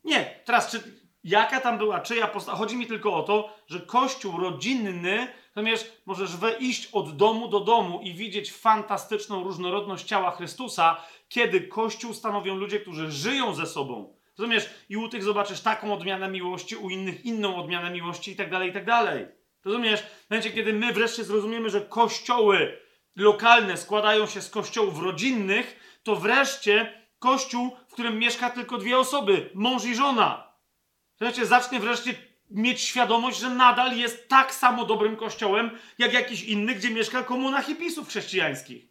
Speaker 1: Nie. Teraz czy... Jaka tam była czyja postać? Chodzi mi tylko o to, że Kościół rodzinny, rozumiesz, możesz wejść od domu do domu i widzieć fantastyczną różnorodność ciała Chrystusa, kiedy Kościół stanowią ludzie, którzy żyją ze sobą Rozumiesz? I u tych zobaczysz taką odmianę miłości, u innych inną odmianę miłości i tak dalej, i tak dalej. Rozumiesz? W momencie, kiedy my wreszcie zrozumiemy, że kościoły lokalne składają się z kościołów rodzinnych, to wreszcie kościół, w którym mieszka tylko dwie osoby, mąż i żona. Wreszcie zacznie wreszcie mieć świadomość, że nadal jest tak samo dobrym kościołem, jak jakiś inny, gdzie mieszka komuna hipisów chrześcijańskich.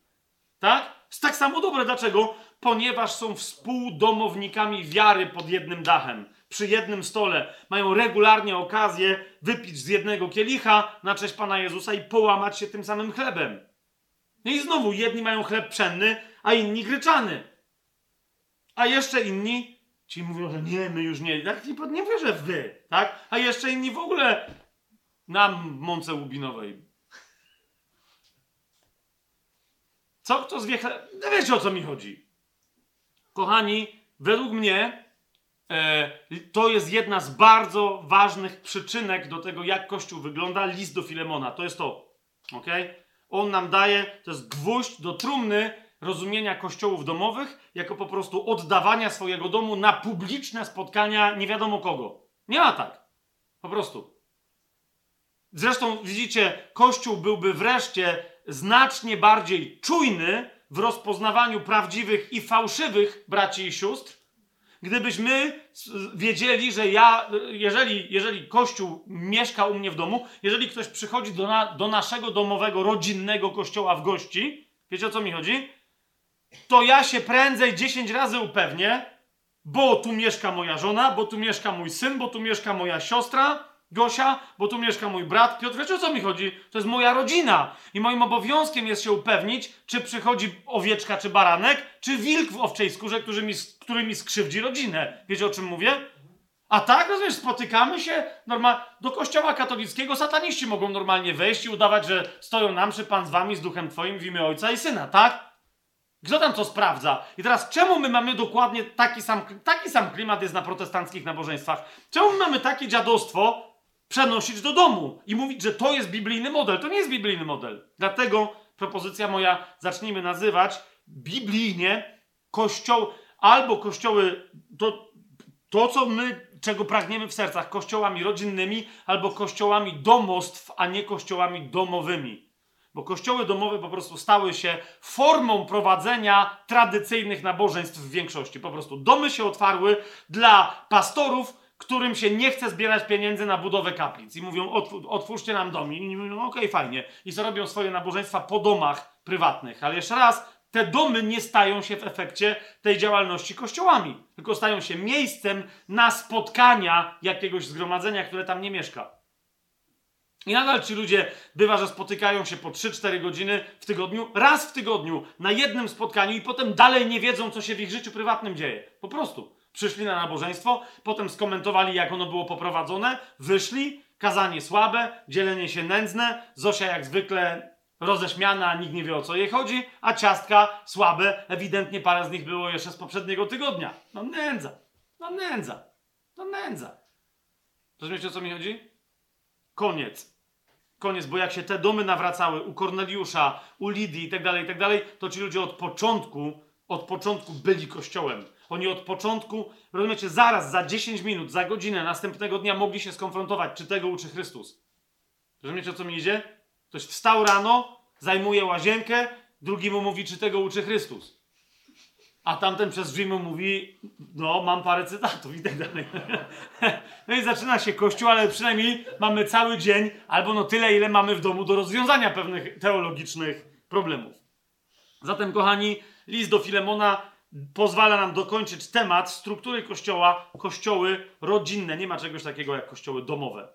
Speaker 1: Tak? Jest tak samo dobre. Dlaczego? ponieważ są współdomownikami wiary pod jednym dachem, przy jednym stole. Mają regularnie okazję wypić z jednego kielicha na cześć Pana Jezusa i połamać się tym samym chlebem. No i znowu, jedni mają chleb pszenny, a inni gryczany. A jeszcze inni, ci mówią, że nie, my już nie, tak nie, nie że wy, tak? A jeszcze inni w ogóle na mące łubinowej. Co kto zwie? No wiecie o co mi chodzi. Kochani, według mnie e, to jest jedna z bardzo ważnych przyczynek do tego, jak Kościół wygląda. List do Filemona. To jest to. ok? On nam daje, to jest gwóźdź do trumny rozumienia kościołów domowych, jako po prostu oddawania swojego domu na publiczne spotkania nie wiadomo kogo. Nie ma tak. Po prostu. Zresztą widzicie, Kościół byłby wreszcie znacznie bardziej czujny, w rozpoznawaniu prawdziwych i fałszywych braci i sióstr, gdybyśmy wiedzieli, że ja, jeżeli, jeżeli Kościół mieszka u mnie w domu, jeżeli ktoś przychodzi do, na, do naszego domowego, rodzinnego kościoła w gości, wiecie o co mi chodzi? To ja się prędzej 10 razy upewnię, bo tu mieszka moja żona, bo tu mieszka mój syn, bo tu mieszka moja siostra, Gosia, bo tu mieszka mój brat Piotr. Wiecie o co mi chodzi? To jest moja rodzina. I moim obowiązkiem jest się upewnić, czy przychodzi owieczka czy baranek, czy wilk w owczej skórze, który mi, który mi skrzywdzi rodzinę. Wiecie o czym mówię? A tak, rozumiesz, spotykamy się, normal... do kościoła katolickiego sataniści mogą normalnie wejść i udawać, że stoją nam przy Pan z wami, z duchem twoim w imię Ojca i Syna, tak? Kto tam to sprawdza? I teraz czemu my mamy dokładnie taki sam, taki sam klimat jest na protestanckich nabożeństwach? Czemu my mamy takie dziadostwo, przenosić do domu i mówić, że to jest biblijny model. To nie jest biblijny model. Dlatego propozycja moja, zacznijmy nazywać biblijnie kościoł, albo kościoły, to, to co my, czego pragniemy w sercach, kościołami rodzinnymi, albo kościołami domostw, a nie kościołami domowymi. Bo kościoły domowe po prostu stały się formą prowadzenia tradycyjnych nabożeństw w większości. Po prostu domy się otwarły dla pastorów, którym się nie chce zbierać pieniędzy na budowę kaplic. I mówią, otwórzcie nam dom. I mówią, no okej, okay, fajnie. I co robią swoje nabożeństwa po domach prywatnych. Ale jeszcze raz, te domy nie stają się w efekcie tej działalności kościołami, tylko stają się miejscem na spotkania jakiegoś zgromadzenia, które tam nie mieszka. I nadal ci ludzie bywa, że spotykają się po 3-4 godziny w tygodniu, raz w tygodniu, na jednym spotkaniu i potem dalej nie wiedzą, co się w ich życiu prywatnym dzieje. Po prostu. Przyszli na nabożeństwo, potem skomentowali, jak ono było poprowadzone, wyszli, kazanie słabe, dzielenie się nędzne, Zosia jak zwykle roześmiana, nikt nie wie o co jej chodzi, a ciastka słabe, ewidentnie parę z nich było jeszcze z poprzedniego tygodnia. No nędza, no nędza, no nędza. Rozumiecie o co mi chodzi? Koniec. Koniec, bo jak się te domy nawracały u Korneliusza, u Lidii i tak dalej, i tak dalej, to ci ludzie od początku, od początku byli kościołem. Oni od początku, rozumiecie, zaraz, za 10 minut, za godzinę następnego dnia mogli się skonfrontować, czy tego uczy Chrystus. Rozumiecie, o co mi idzie? Ktoś wstał rano, zajmuje łazienkę, drugi mu mówi, czy tego uczy Chrystus. A tamten przez drzwi mu mówi, no mam parę cytatów i tak dalej. No i zaczyna się kościół, ale przynajmniej mamy cały dzień, albo no tyle, ile mamy w domu do rozwiązania pewnych teologicznych problemów. Zatem, kochani, list do Filemona pozwala nam dokończyć temat struktury kościoła, kościoły rodzinne. Nie ma czegoś takiego jak kościoły domowe.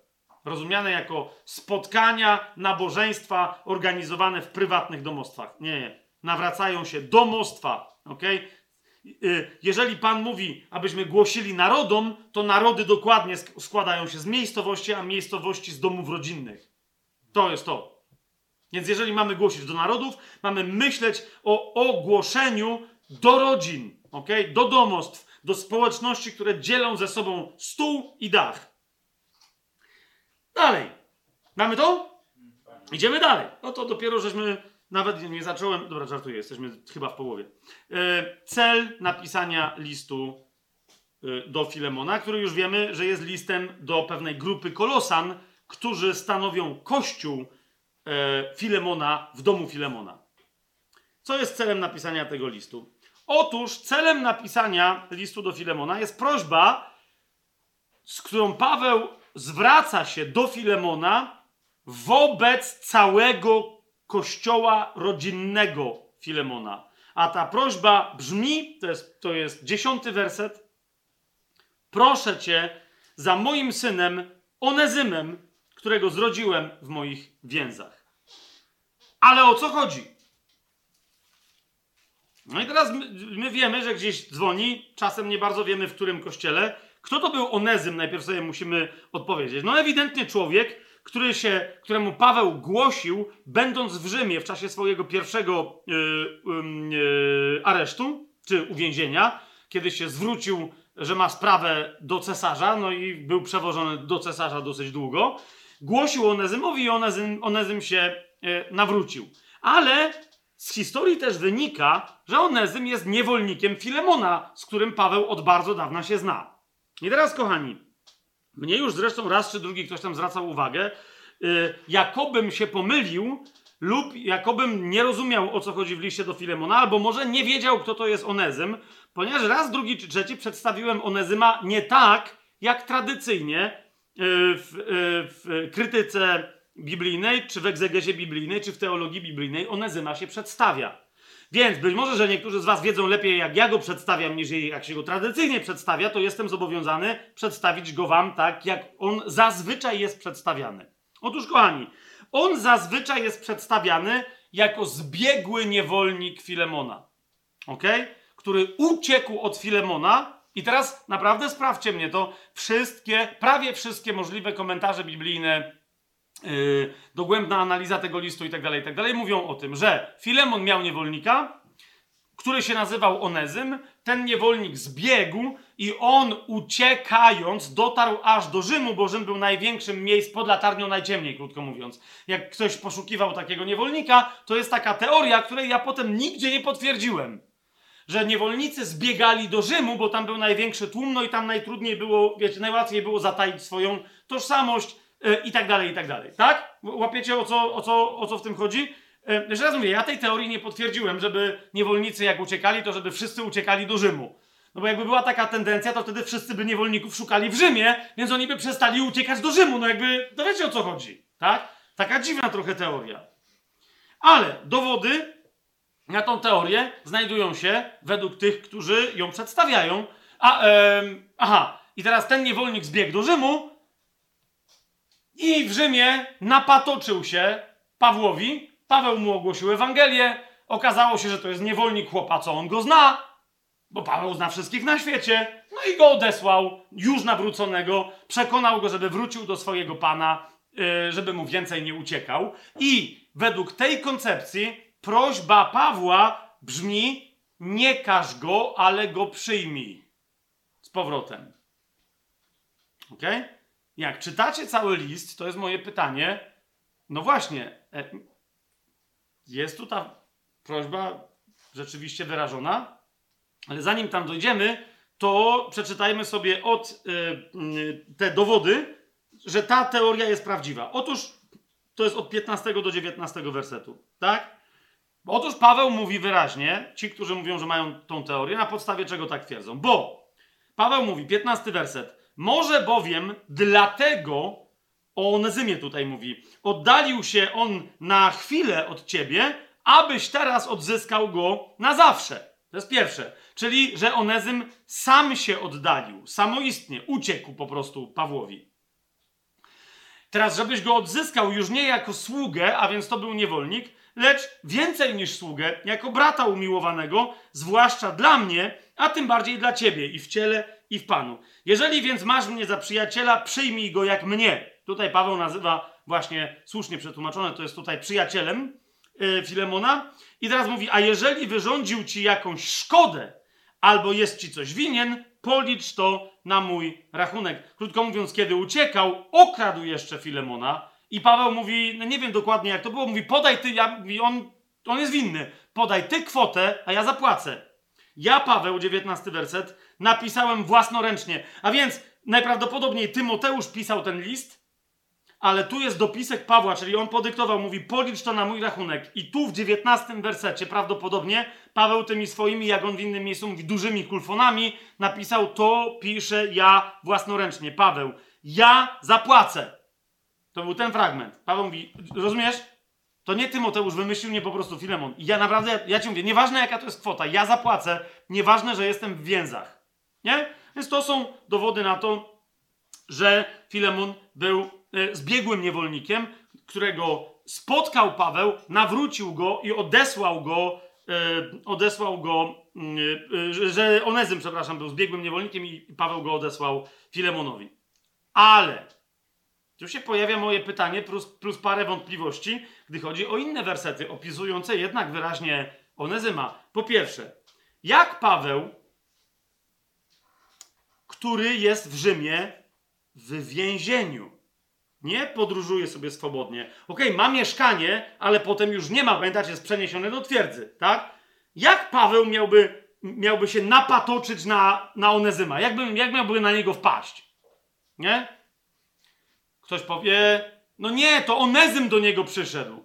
Speaker 1: Rozumiane jako spotkania, nabożeństwa organizowane w prywatnych domostwach. Nie, nie. Nawracają się domostwa, ok? Jeżeli Pan mówi, abyśmy głosili narodom, to narody dokładnie składają się z miejscowości, a miejscowości z domów rodzinnych. To jest to. Więc jeżeli mamy głosić do narodów, mamy myśleć o ogłoszeniu do rodzin, okay? do domostw, do społeczności, które dzielą ze sobą stół i dach. Dalej. Mamy to? Idziemy dalej. No to dopiero żeśmy nawet nie zacząłem. Dobra, żartuję, jesteśmy chyba w połowie. E, cel napisania listu e, do Filemona, który już wiemy, że jest listem do pewnej grupy kolosan, którzy stanowią kościół e, Filemona w domu Filemona. Co jest celem napisania tego listu? Otóż celem napisania listu do Filemona jest prośba, z którą Paweł zwraca się do Filemona wobec całego kościoła rodzinnego Filemona. A ta prośba brzmi, to jest, to jest dziesiąty werset. Proszę cię za moim synem Onezymem, którego zrodziłem w moich więzach. Ale o co chodzi? No i teraz my, my, wiemy, że gdzieś dzwoni, czasem nie bardzo wiemy w którym kościele. Kto to był Onezym? Najpierw sobie musimy odpowiedzieć. No ewidentnie człowiek, który się, któremu Paweł głosił, będąc w Rzymie w czasie swojego pierwszego yy, yy, aresztu, czy uwięzienia, kiedy się zwrócił, że ma sprawę do cesarza, no i był przewożony do cesarza dosyć długo. Głosił Onezymowi i Onezym, Onezym się yy, nawrócił. Ale z historii też wynika, że Onezym jest niewolnikiem Filemona, z którym Paweł od bardzo dawna się zna. I teraz, kochani, mnie już zresztą raz czy drugi ktoś tam zwracał uwagę, yy, jakobym się pomylił lub jakobym nie rozumiał, o co chodzi w liście do Filemona, albo może nie wiedział, kto to jest Onezym, ponieważ raz, drugi czy trzeci przedstawiłem Onezyma nie tak, jak tradycyjnie yy, w, yy, w krytyce biblijnej, czy w egzegezie biblijnej, czy w teologii biblijnej Onezyma się przedstawia. Więc być może, że niektórzy z Was wiedzą lepiej, jak ja go przedstawiam, niż jak się go tradycyjnie przedstawia, to jestem zobowiązany przedstawić go Wam tak, jak on zazwyczaj jest przedstawiany. Otóż, kochani, on zazwyczaj jest przedstawiany jako zbiegły niewolnik Filemona. Ok? Który uciekł od Filemona. I teraz naprawdę sprawdźcie mnie to. Wszystkie, prawie wszystkie możliwe komentarze biblijne Yy, dogłębna analiza tego listu i tak dalej, i tak dalej, mówią o tym, że Filemon miał niewolnika, który się nazywał Onezym, ten niewolnik zbiegł i on uciekając dotarł aż do Rzymu, bo Rzym był największym miejscem pod latarnią najciemniej, krótko mówiąc. Jak ktoś poszukiwał takiego niewolnika, to jest taka teoria, której ja potem nigdzie nie potwierdziłem. Że niewolnicy zbiegali do Rzymu, bo tam był największy tłum, no i tam najtrudniej było, wiecie, najłatwiej było zataić swoją tożsamość, i tak dalej, i tak dalej. Tak? Łapiecie o co, o co, o co w tym chodzi? E, jeszcze raz mówię, ja tej teorii nie potwierdziłem, żeby niewolnicy jak uciekali, to żeby wszyscy uciekali do Rzymu. No bo jakby była taka tendencja, to wtedy wszyscy by niewolników szukali w Rzymie, więc oni by przestali uciekać do Rzymu. No jakby, to wiecie o co chodzi, tak? Taka dziwna trochę teoria. Ale dowody na tą teorię znajdują się według tych, którzy ją przedstawiają. A, aha, i teraz ten niewolnik zbiegł do Rzymu, I w Rzymie napatoczył się Pawłowi. Paweł mu ogłosił Ewangelię. Okazało się, że to jest niewolnik chłopa, co on go zna, bo Paweł zna wszystkich na świecie. No i go odesłał, już nawróconego, przekonał go, żeby wrócił do swojego pana, yy, żeby mu więcej nie uciekał. I według tej koncepcji prośba Pawła brzmi: nie każ go, ale go przyjmij. Z powrotem. Ok? Jak czytacie cały list, to jest moje pytanie. No właśnie, e, jest tu ta prośba rzeczywiście wyrażona, ale zanim tam dojdziemy, to przeczytajmy sobie od y, te dowody, że ta teoria jest prawdziwa. Otóż to jest od 15 do 19 wersetu, tak? Otóż Paweł mówi wyraźnie, ci, którzy mówią, że mają tą teorię, na podstawie czego tak twierdzą. Bo Paweł mówi, 15 werset, może bowiem dlatego, o Onezymie tutaj mówi, oddalił się on na chwilę od ciebie, abyś teraz odzyskał go na zawsze. To jest pierwsze. Czyli, że Onezym sam się oddalił, samoistnie, uciekł po prostu Pawłowi. Teraz, żebyś go odzyskał już nie jako sługę, a więc to był niewolnik, lecz więcej niż sługę, jako brata umiłowanego, zwłaszcza dla mnie, a tym bardziej dla ciebie i w ciele, i w Panu. Jeżeli więc masz mnie za przyjaciela, przyjmij go jak mnie. Tutaj Paweł nazywa właśnie, słusznie przetłumaczone, to jest tutaj przyjacielem yy, Filemona. I teraz mówi, a jeżeli wyrządził ci jakąś szkodę, albo jest ci coś winien, policz to na mój rachunek. Krótko mówiąc, kiedy uciekał, okradł jeszcze Filemona i Paweł mówi, no nie wiem dokładnie jak to było, mówi podaj ty, ja, on, on jest winny, podaj ty kwotę, a ja zapłacę. Ja, Paweł, 19 werset, napisałem własnoręcznie. A więc najprawdopodobniej Tymoteusz pisał ten list, ale tu jest dopisek Pawła, czyli on podyktował, mówi policz to na mój rachunek. I tu w 19 wersecie prawdopodobnie Paweł tymi swoimi, jak on w innym miejscu mówi, dużymi kulfonami napisał to piszę ja własnoręcznie. Paweł, ja zapłacę. To był ten fragment. Paweł mówi, rozumiesz? To nie Tymoteusz wymyślił mnie po prostu Filemon. I ja naprawdę, ja ci mówię, nieważne jaka to jest kwota, ja zapłacę, nieważne, że jestem w więzach. Nie? Więc to są dowody na to, że Filemon był e, zbiegłym niewolnikiem, którego spotkał Paweł, nawrócił go i odesłał go, e, odesłał go, mm, e, że Onezym, przepraszam, był zbiegłym niewolnikiem i Paweł go odesłał Filemonowi. Ale tu się pojawia moje pytanie plus, plus parę wątpliwości, gdy chodzi o inne wersety opisujące jednak wyraźnie Onezyma. Po pierwsze, jak Paweł, który jest w Rzymie w więzieniu, nie podróżuje sobie swobodnie. Okej, okay, ma mieszkanie, ale potem już nie ma, pamiętacie, jest przeniesiony do twierdzy, tak? Jak Paweł miałby, miałby się napatoczyć na, na Onezyma? Jak, by, jak miałby na niego wpaść? Nie? Ktoś powie, no nie, to Onezym do niego przyszedł.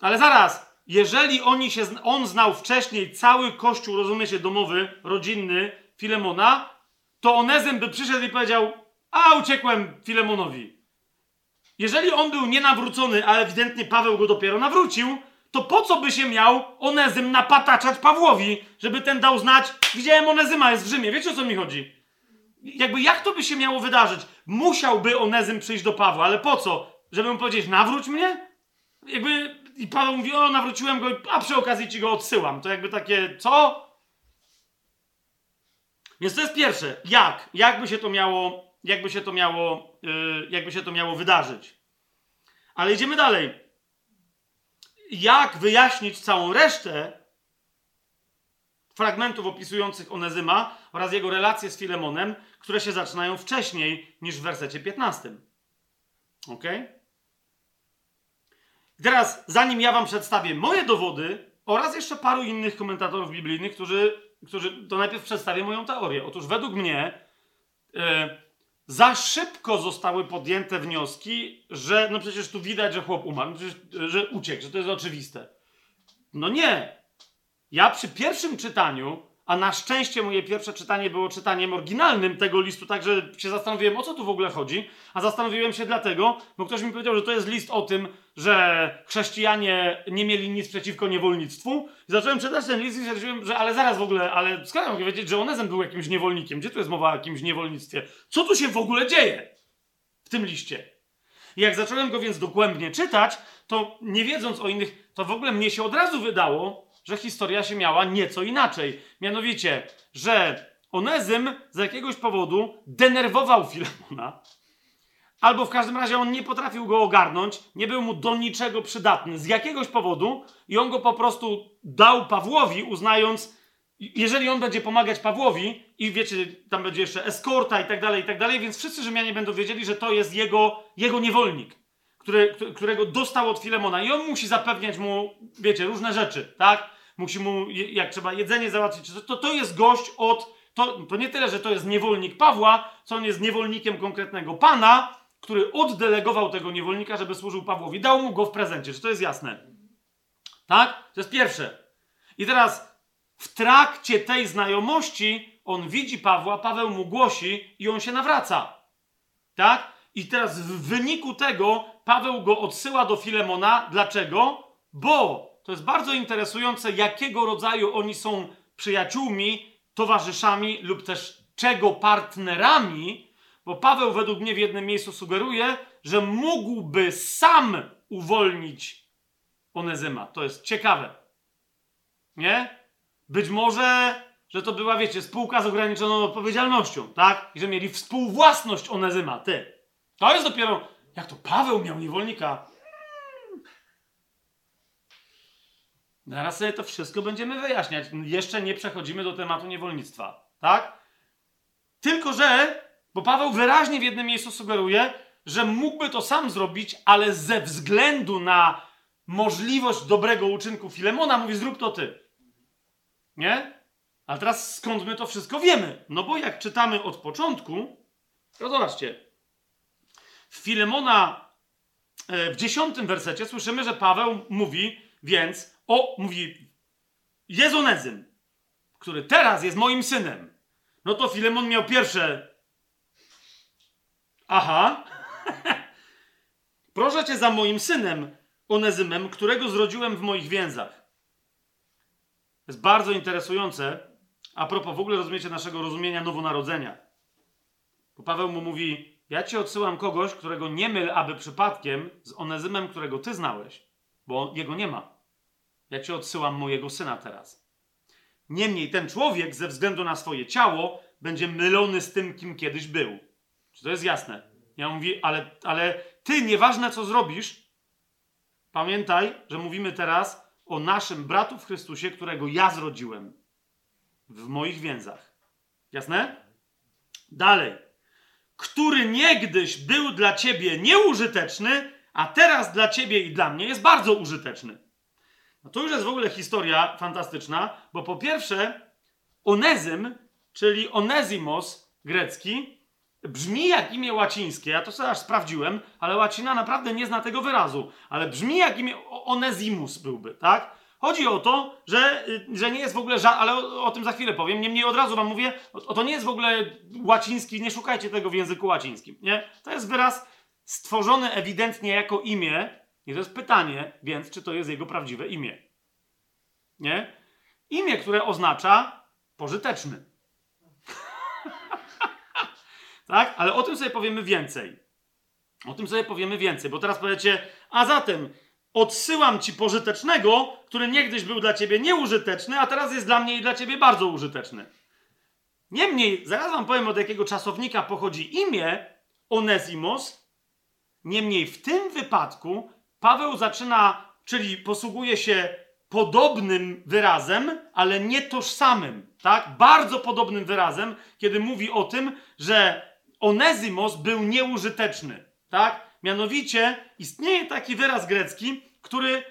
Speaker 1: Ale zaraz, jeżeli oni się, on znał wcześniej cały kościół, rozumiecie, domowy, rodzinny Filemona, to Onezym by przyszedł i powiedział, a uciekłem Filemonowi. Jeżeli on był nienawrócony, a ewidentnie Paweł go dopiero nawrócił, to po co by się miał Onezym napataczać Pawłowi, żeby ten dał znać, widziałem Onezyma, jest w Rzymie. Wiecie o co mi chodzi? Jakby jak to by się miało wydarzyć? Musiałby Onezym przyjść do Pawła, ale po co? Żeby mu powiedzieć, nawróć mnie? Jakby, i Paweł mówi, o, nawróciłem go, a przy okazji ci go odsyłam. To jakby takie, co? Więc to jest pierwsze. Jak? Jakby się to miało, jakby się to miało, yy, jakby się to miało wydarzyć? Ale idziemy dalej. Jak wyjaśnić całą resztę fragmentów opisujących Onezyma oraz jego relacje z Filemonem, które się zaczynają wcześniej niż w wersecie 15. Ok? Teraz, zanim ja wam przedstawię moje dowody oraz jeszcze paru innych komentatorów biblijnych, którzy, którzy to najpierw przedstawię moją teorię. Otóż według mnie e, za szybko zostały podjęte wnioski, że no przecież tu widać, że chłop umarł, no przecież, że uciekł, że to jest oczywiste. No nie. Ja przy pierwszym czytaniu a na szczęście moje pierwsze czytanie było czytaniem oryginalnym tego listu, także się zastanowiłem, o co tu w ogóle chodzi. A zastanowiłem się dlatego, bo ktoś mi powiedział, że to jest list o tym, że chrześcijanie nie mieli nic przeciwko niewolnictwu. I zacząłem czytać ten list i stwierdziłem, że ale zaraz w ogóle, ale skąd mogę wiedzieć, że Onezem był jakimś niewolnikiem? Gdzie tu jest mowa o jakimś niewolnictwie? Co tu się w ogóle dzieje? w tym liście. I jak zacząłem go więc dogłębnie czytać, to nie wiedząc o innych, to w ogóle mnie się od razu wydało, że historia się miała nieco inaczej. Mianowicie, że Onezym z jakiegoś powodu denerwował Filemona, albo w każdym razie on nie potrafił go ogarnąć, nie był mu do niczego przydatny z jakiegoś powodu i on go po prostu dał Pawłowi, uznając, jeżeli on będzie pomagać Pawłowi i wiecie, tam będzie jeszcze eskorta i tak dalej, i tak dalej, więc wszyscy Rzymianie będą wiedzieli, że to jest jego, jego niewolnik, który, którego dostał od Filemona i on musi zapewniać mu, wiecie, różne rzeczy, tak? Musi mu, jak trzeba jedzenie załatwić, to, to jest gość od, to, to nie tyle, że to jest niewolnik Pawła, co on jest niewolnikiem konkretnego pana, który oddelegował tego niewolnika, żeby służył Pawłowi. Dał mu go w prezencie. Czy to jest jasne? Tak? To jest pierwsze. I teraz w trakcie tej znajomości on widzi Pawła, Paweł mu głosi i on się nawraca. Tak? I teraz w wyniku tego Paweł go odsyła do Filemona. Dlaczego? Bo to jest bardzo interesujące, jakiego rodzaju oni są przyjaciółmi, towarzyszami lub też czego partnerami, bo Paweł według mnie w jednym miejscu sugeruje, że mógłby sam uwolnić Onezyma. To jest ciekawe. Nie? Być może, że to była, wiecie, spółka z ograniczoną odpowiedzialnością, tak? I że mieli współwłasność Onezyma. Ty. To jest dopiero. Jak to Paweł miał niewolnika? Zaraz sobie to wszystko będziemy wyjaśniać. Jeszcze nie przechodzimy do tematu niewolnictwa. Tak? Tylko, że, bo Paweł wyraźnie w jednym miejscu sugeruje, że mógłby to sam zrobić, ale ze względu na możliwość dobrego uczynku Filemona mówi: zrób to ty. Nie? A teraz skąd my to wszystko wiemy? No bo jak czytamy od początku, to zobaczcie. W Filemona e, w dziesiątym wersecie słyszymy, że Paweł mówi, więc o, mówi, jest Onezym, który teraz jest moim synem. No to Filemon miał pierwsze. Aha. Proszę cię za moim synem, Onezymem, którego zrodziłem w moich więzach. To jest bardzo interesujące. A propos w ogóle rozumiecie naszego rozumienia nowonarodzenia. Bo Paweł mu mówi: Ja ci odsyłam kogoś, którego nie myl, aby przypadkiem z Onezymem, którego ty znałeś, bo jego nie ma. Ja ci odsyłam mojego syna teraz. Niemniej ten człowiek, ze względu na swoje ciało, będzie mylony z tym, kim kiedyś był. Czy to jest jasne? Ja mówię, ale, ale ty, nieważne co zrobisz, pamiętaj, że mówimy teraz o naszym bratu w Chrystusie, którego ja zrodziłem w moich więzach. Jasne? Dalej. Który niegdyś był dla ciebie nieużyteczny, a teraz dla ciebie i dla mnie jest bardzo użyteczny. No to już jest w ogóle historia fantastyczna, bo po pierwsze, Onezym, czyli Onezimos grecki, brzmi jak imię łacińskie. Ja to sobie aż sprawdziłem, ale łacina naprawdę nie zna tego wyrazu. Ale brzmi jak imię Onezimus byłby, tak? Chodzi o to, że, y, że nie jest w ogóle żadne, ale o, o, tym za chwilę powiem. Niemniej od razu wam mówię, o, to nie jest w ogóle łaciński, nie szukajcie tego w języku łacińskim, nie? To jest wyraz stworzony ewidentnie jako imię, i to jest pytanie, więc, czy to jest jego prawdziwe imię. Nie? Imię, które oznacza pożyteczny. tak? Ale o tym sobie powiemy więcej. O tym sobie powiemy więcej, bo teraz powiecie, a zatem odsyłam ci pożytecznego, który niegdyś był dla ciebie nieużyteczny, a teraz jest dla mnie i dla ciebie bardzo użyteczny. Niemniej, zaraz wam powiem, od jakiego czasownika pochodzi imię Onesimos. Niemniej w tym wypadku Paweł zaczyna, czyli posługuje się podobnym wyrazem, ale nie tożsamym, tak? Bardzo podobnym wyrazem, kiedy mówi o tym, że Onezymos był nieużyteczny, tak? Mianowicie istnieje taki wyraz grecki, który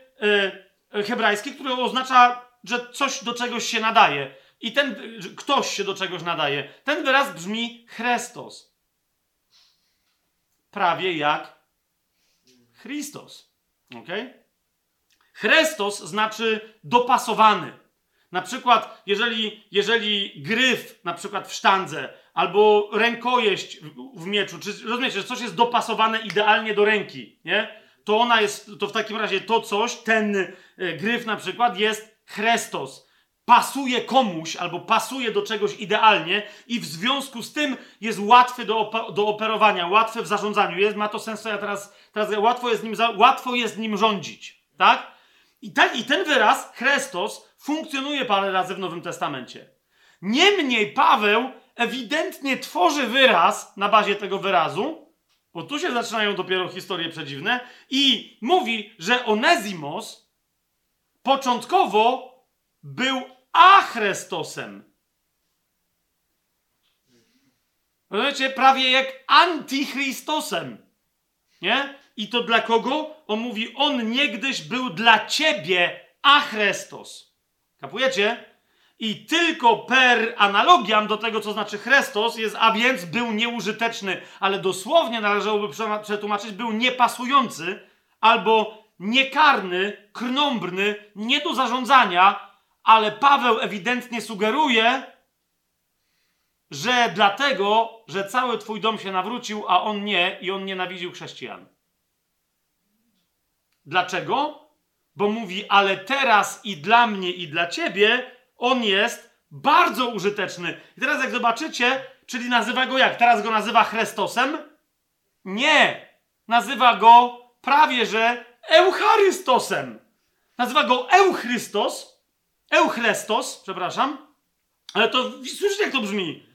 Speaker 1: e, hebrajski, który oznacza, że coś do czegoś się nadaje. I ten ktoś się do czegoś nadaje. Ten wyraz brzmi Chrestos. Prawie jak Chrystus. Ok? Chrestos znaczy dopasowany. Na przykład, jeżeli, jeżeli gryf, na przykład w sztandze, albo rękojeść w, mieczu, czy rozumiecie, że coś jest dopasowane idealnie do ręki, nie? To ona jest, to w takim razie to coś, ten e, gryf na przykład jest Chrestos. Pasuje komuś albo pasuje do czegoś idealnie i w związku z tym jest łatwy do, ope- do operowania, łatwy w zarządzaniu. Jest, ma to sens, ja teraz, teraz łatwo, jest nim łatwo jest nim rządzić. Tak? I, tak? I ten wyraz, Chrystus, funkcjonuje parę razy w Nowym Testamencie. Niemniej Paweł ewidentnie tworzy wyraz na bazie tego wyrazu, bo tu się zaczynają dopiero historie przedziwne, i mówi, że Onezimos początkowo był achrestosem. Rozumiecie? Prawie jak antichristosem. Nie? I to dla kogo? On mówi, on niegdyś był dla ciebie achrestos. Kapujecie? I tylko per analogiam do tego, co znaczy Chrestos, jest, a więc był nieużyteczny, ale dosłownie należałoby przetłumaczyć, był niepasujący albo niekarny, krnąbrny, nie do zarządzania, ale Paweł ewidentnie sugeruje, że dlatego, że cały twój dom się nawrócił, a on nie i on nienawidził chrześcijan. Dlaczego? Bo mówi, ale teraz i dla mnie, i dla ciebie on jest bardzo użyteczny. I teraz jak zobaczycie, czyli nazywa go jak? Teraz go nazywa Chrestosem? Nie. Nazywa go prawie że Eucharystosem. Nazywa go Euchrystos. Euchrestos, przepraszam. Ale to słyszycie jak to brzmi?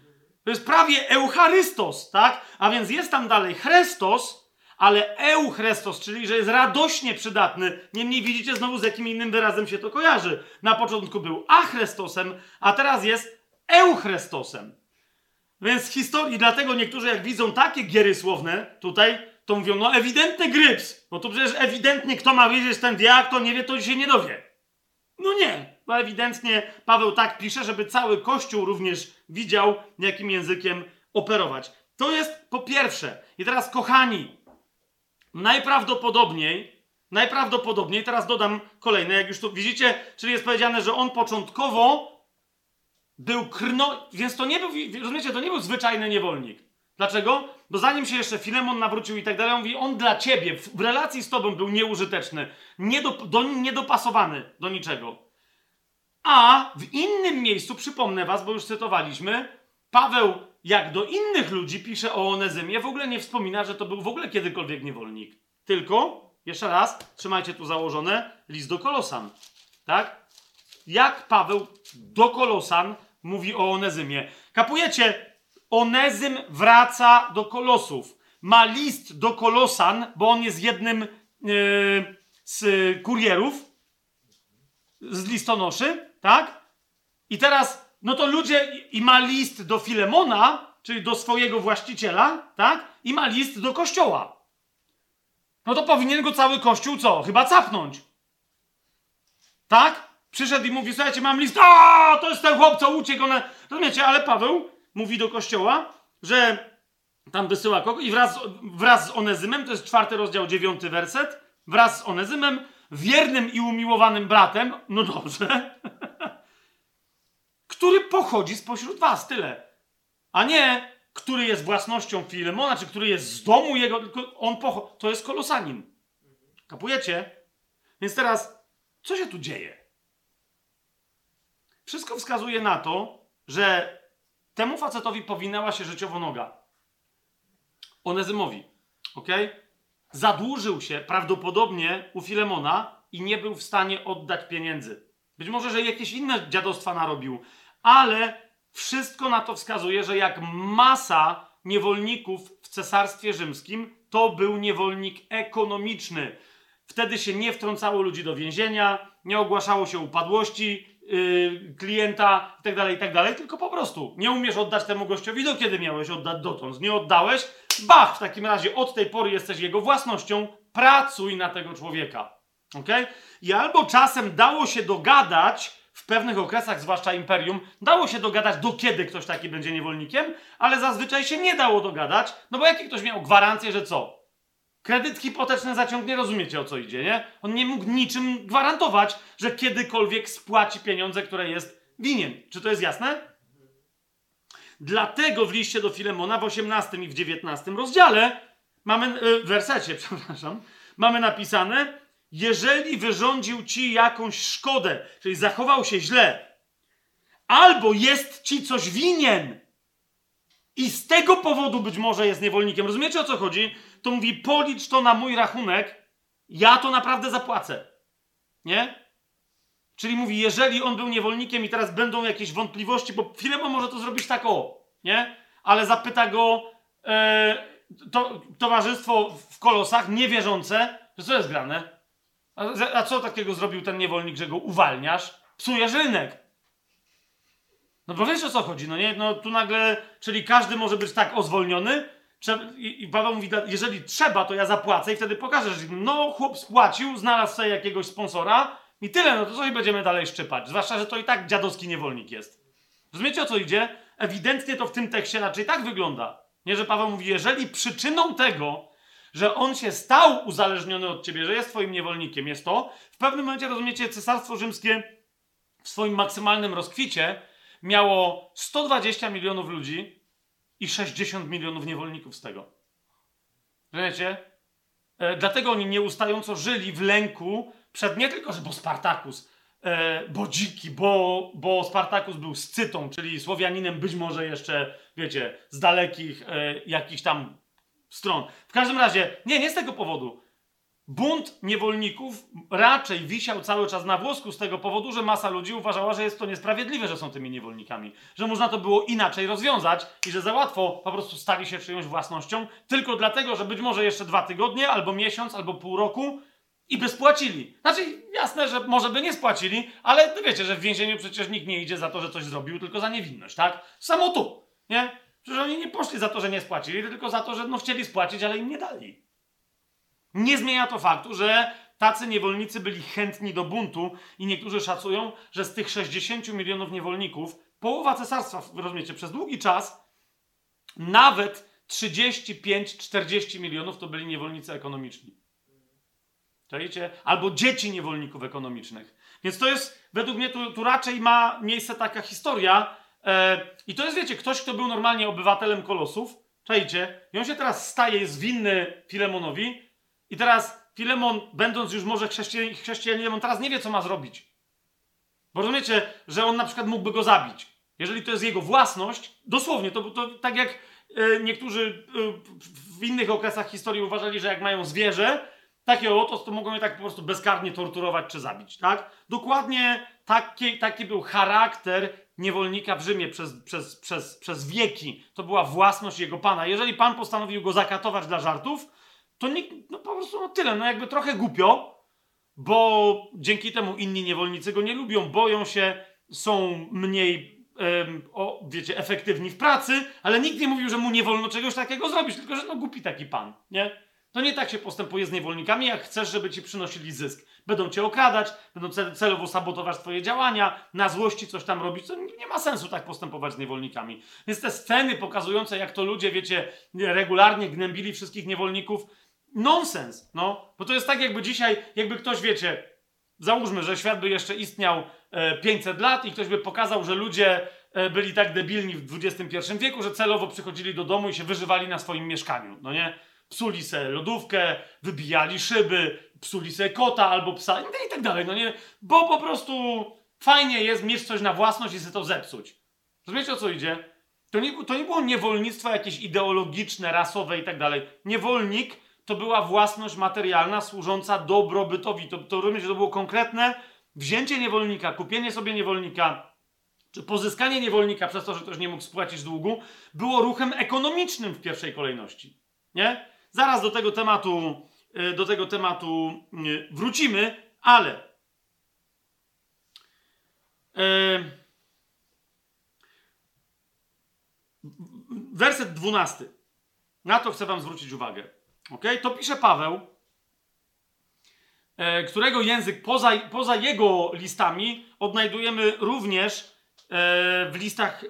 Speaker 1: To jest prawie Eucharystos, tak? A więc jest tam dalej Chrestos, ale Euchrestos, czyli że jest radośnie przydatny. Niemniej widzicie znowu z jakim innym wyrazem się to kojarzy. Na początku był Achrestosem, a teraz jest Euchrestosem. Więc historii, dlatego niektórzy jak widzą takie giery słowne tutaj, to mówią, no ewidentny gryps, bo to przecież ewidentnie kto ma wiedzieć, ten wie, a kto nie wie, to się nie dowie. No nie, bo ewidentnie Paweł tak pisze, żeby cały Kościół również widział, jakim językiem operować. To jest po pierwsze. I teraz, kochani, najprawdopodobniej, najprawdopodobniej, teraz dodam kolejne, jak już tu widzicie, czyli jest powiedziane, że on początkowo był krno... Więc to nie był, rozumiecie, to nie był zwyczajny niewolnik. Dlaczego? Bo zanim się jeszcze Filemon nawrócił i tak dalej, on mówi, on dla ciebie, w, relacji z tobą był nieużyteczny, do, niedopasowany do niczego. A w innym miejscu, przypomnę was, bo już cytowaliśmy, Paweł, jak do innych ludzi pisze o Onezymie, w ogóle nie wspomina, że to był w ogóle kiedykolwiek niewolnik. Tylko, jeszcze raz, trzymajcie tu założone, list do Kolosan. Tak? Jak Paweł do Kolosan mówi o Onezymie. Kapujecie? Onezym wraca do Kolosów. Ma list do Kolosan, bo on jest jednym yy, z kurierów, z listonoszy, tak? I teraz, no to ludzie, i ma list do Filemona, czyli do swojego właściciela, tak? I ma list do kościoła. No to powinien go cały kościół co? Chyba capnąć. Tak? Przyszedł i mówi, słuchajcie, mam list, a to jest ten chłop, co uciekł. One... Rozumiecie, ale Paweł mówi do kościoła, że tam wysyła kogo i wraz, wraz z Onezymem, to jest czwarty rozdział, dziewiąty werset, wraz z Onezymem, wiernym i umiłowanym bratem, no dobrze, który pochodzi spośród was, tyle. A nie, który jest własnością Filemona, czy który jest z domu jego, tylko on pochodzi, to jest kolosanin. Kapujecie? Więc teraz, co się tu dzieje? Wszystko wskazuje na to, że temu facetowi powinęła się życiowo noga. Onezymowi. Ok? Zadłużył się prawdopodobnie u Filemona i nie był w stanie oddać pieniędzy. Być może, że jakieś inne dziadostwa narobił, ale wszystko na to wskazuje, że jak masa niewolników w cesarstwie rzymskim, to był niewolnik ekonomiczny. Wtedy się nie wtrącało ludzi do więzienia, nie ogłaszało się upadłości, yy, klienta itd., tak itd., tak tylko po prostu nie umiesz oddać temu gościowi, do kiedy miałeś oddać dotąd. Nie oddałeś, bach, w takim razie od tej pory jesteś jego własnością, pracuj na tego człowieka. ok? I albo czasem dało się dogadać, w pewnych okresach, zwłaszcza imperium, dało się dogadać, do kiedy ktoś taki będzie niewolnikiem, ale zazwyczaj się nie dało dogadać, no bo jaki ktoś miał gwarancję, że co? Kredyt hipoteczny zaciągnie, rozumiecie o co idzie, nie? On nie mógł niczym gwarantować, że kiedykolwiek spłaci pieniądze, które jest winien. Czy to jest jasne? Dlatego w liście do Filemona w 18 i w 19 rozdziale mamy, w wersecie, przepraszam, mamy napisane, jeżeli wyrządził ci jakąś szkodę, czyli zachował się źle, albo jest ci coś winien i z tego powodu być może jest niewolnikiem. Rozumiecie o co chodzi? To mówi, policz to na mój rachunek, ja to naprawdę zapłacę. Nie? Czyli mówi, jeżeli on był niewolnikiem i teraz będą jakieś wątpliwości, bo Filemon może to zrobić tak o, nie? Ale zapyta go e, to, towarzystwo w kolosach niewierzące, że co jest grane? A, a co takiego zrobił ten niewolnik, że go uwalniasz? Psujesz rynek. No bo wiesz o co chodzi, no nie? No tu nagle, czyli każdy może być tak ozwolniony, i Paweł mówi, jeżeli trzeba, to ja zapłacę i wtedy pokażę, że no chłop spłacił, znalazł sobie jakiegoś sponsora i tyle, no to coś będziemy dalej szczypać. Zwłaszcza, że to i tak dziadowski niewolnik jest. Rozumiecie o co idzie? Ewidentnie to w tym tekście raczej tak wygląda. Nie, że Paweł mówi, jeżeli przyczyną tego, że on się stał uzależniony od ciebie, że jest twoim niewolnikiem, jest to, w pewnym momencie, rozumiecie, Cesarstwo Rzymskie w swoim maksymalnym rozkwicie miało 120 milionów ludzi i 60 milionów niewolników z tego. Rozumiecie? E, dlatego oni nieustająco żyli w lęku przed nie tylko, że bo Spartakus, e, bo dziki, bo, bo Spartakus był scytą, czyli Słowianinem być może jeszcze, wiecie, z dalekich e, jakichś tam stron. W każdym razie, nie, nie z tego powodu. Bunt niewolników raczej wisiał cały czas na włosku z tego powodu, że masa ludzi uważała, że jest to niesprawiedliwe, że są tymi niewolnikami. Że można to było inaczej rozwiązać i że za łatwo po prostu stali się czyjąś własnością, tylko dlatego, że być może jeszcze dwa tygodnie, albo miesiąc, albo pół roku i by spłacili. Znaczy, jasne, że może by nie spłacili, ale wiecie, że w więzieniu przecież nikt nie idzie za to, że coś zrobił, tylko za niewinność, tak? Samo tu, nie? Przecież oni nie poszli za to, że nie spłacili, tylko za to, że no chcieli spłacić, ale im nie dali. Nie zmienia to faktu, że tacy niewolnicy byli chętni do buntu i niektórzy szacują, że z tych 60 milionów niewolników połowa cesarstwa, rozumiecie, przez długi czas nawet 35-40 milionów to byli niewolnicy ekonomiczni. Czajcie? Albo dzieci niewolników ekonomicznych. Więc to jest, według mnie, tu, tu raczej ma miejsce taka historia. E, I to jest, wiecie, ktoś, kto był normalnie obywatelem kolosów. Czajcie? I on się teraz staje, jest winny Filemonowi. I teraz Filemon, będąc już może chrześcijan, chrześcijaninem, on teraz nie wie, co ma zrobić. Bo rozumiecie, że on na przykład mógłby go zabić. Jeżeli to jest jego własność, dosłownie, to, to tak jak e, niektórzy e, w innych okresach historii uważali, że jak mają zwierzę, takie oto, to mogą je tak po prostu bezkarnie torturować czy zabić, tak? Dokładnie taki, taki był charakter niewolnika w Rzymie przez, przez, przez, przez wieki. To była własność jego pana. Jeżeli pan postanowił go zakatować dla żartów, to nikt, no po prostu no tyle, no jakby trochę głupio, bo dzięki temu inni niewolnicy go nie lubią, boją się, są mniej, o, wiecie, efektywni w pracy, ale nikt nie mówił, że mu nie wolno czegoś takiego zrobić, tylko że no głupi taki pan, nie? To nie tak się postępuje z niewolnikami, jak chcesz, żeby ci przynosili zysk. Będą cię okradać, będą celowo sabotować twoje działania, na złości coś tam robić. To nie ma sensu tak postępować z niewolnikami. Więc te sceny pokazujące, jak to ludzie, wiecie, regularnie gnębili wszystkich niewolników, nonsens, no. Bo to jest tak, jakby dzisiaj, jakby ktoś, wiecie, załóżmy, że świat by jeszcze istniał e, 500 lat i ktoś by pokazał, że ludzie e, byli tak debilni w XXI wieku, że celowo przychodzili do domu i się wyżywali na swoim mieszkaniu, no nie? Psuli se lodówkę, wybijali szyby, psuli se kota albo psa i tak dalej, no nie? Bo po prostu fajnie jest mieć coś na własność i sobie to zepsuć. Rozumiecie o co idzie? To nie, to nie było niewolnictwo jakieś ideologiczne, rasowe i tak dalej. Niewolnik to była własność materialna służąca dobrobytowi. To, to rozumiecie, to było konkretne wzięcie niewolnika, kupienie sobie niewolnika, czy pozyskanie niewolnika przez to, że ktoś nie mógł spłacić długu, było ruchem ekonomicznym w pierwszej kolejności. Nie? Zaraz do tego tematu, y, do tego tematu y, wrócimy, ale yy, werset dwunasty. Na to chcę wam zwrócić uwagę. Ok? To pisze Paweł, e, którego język poza, poza jego listami odnajdujemy również e, w listach,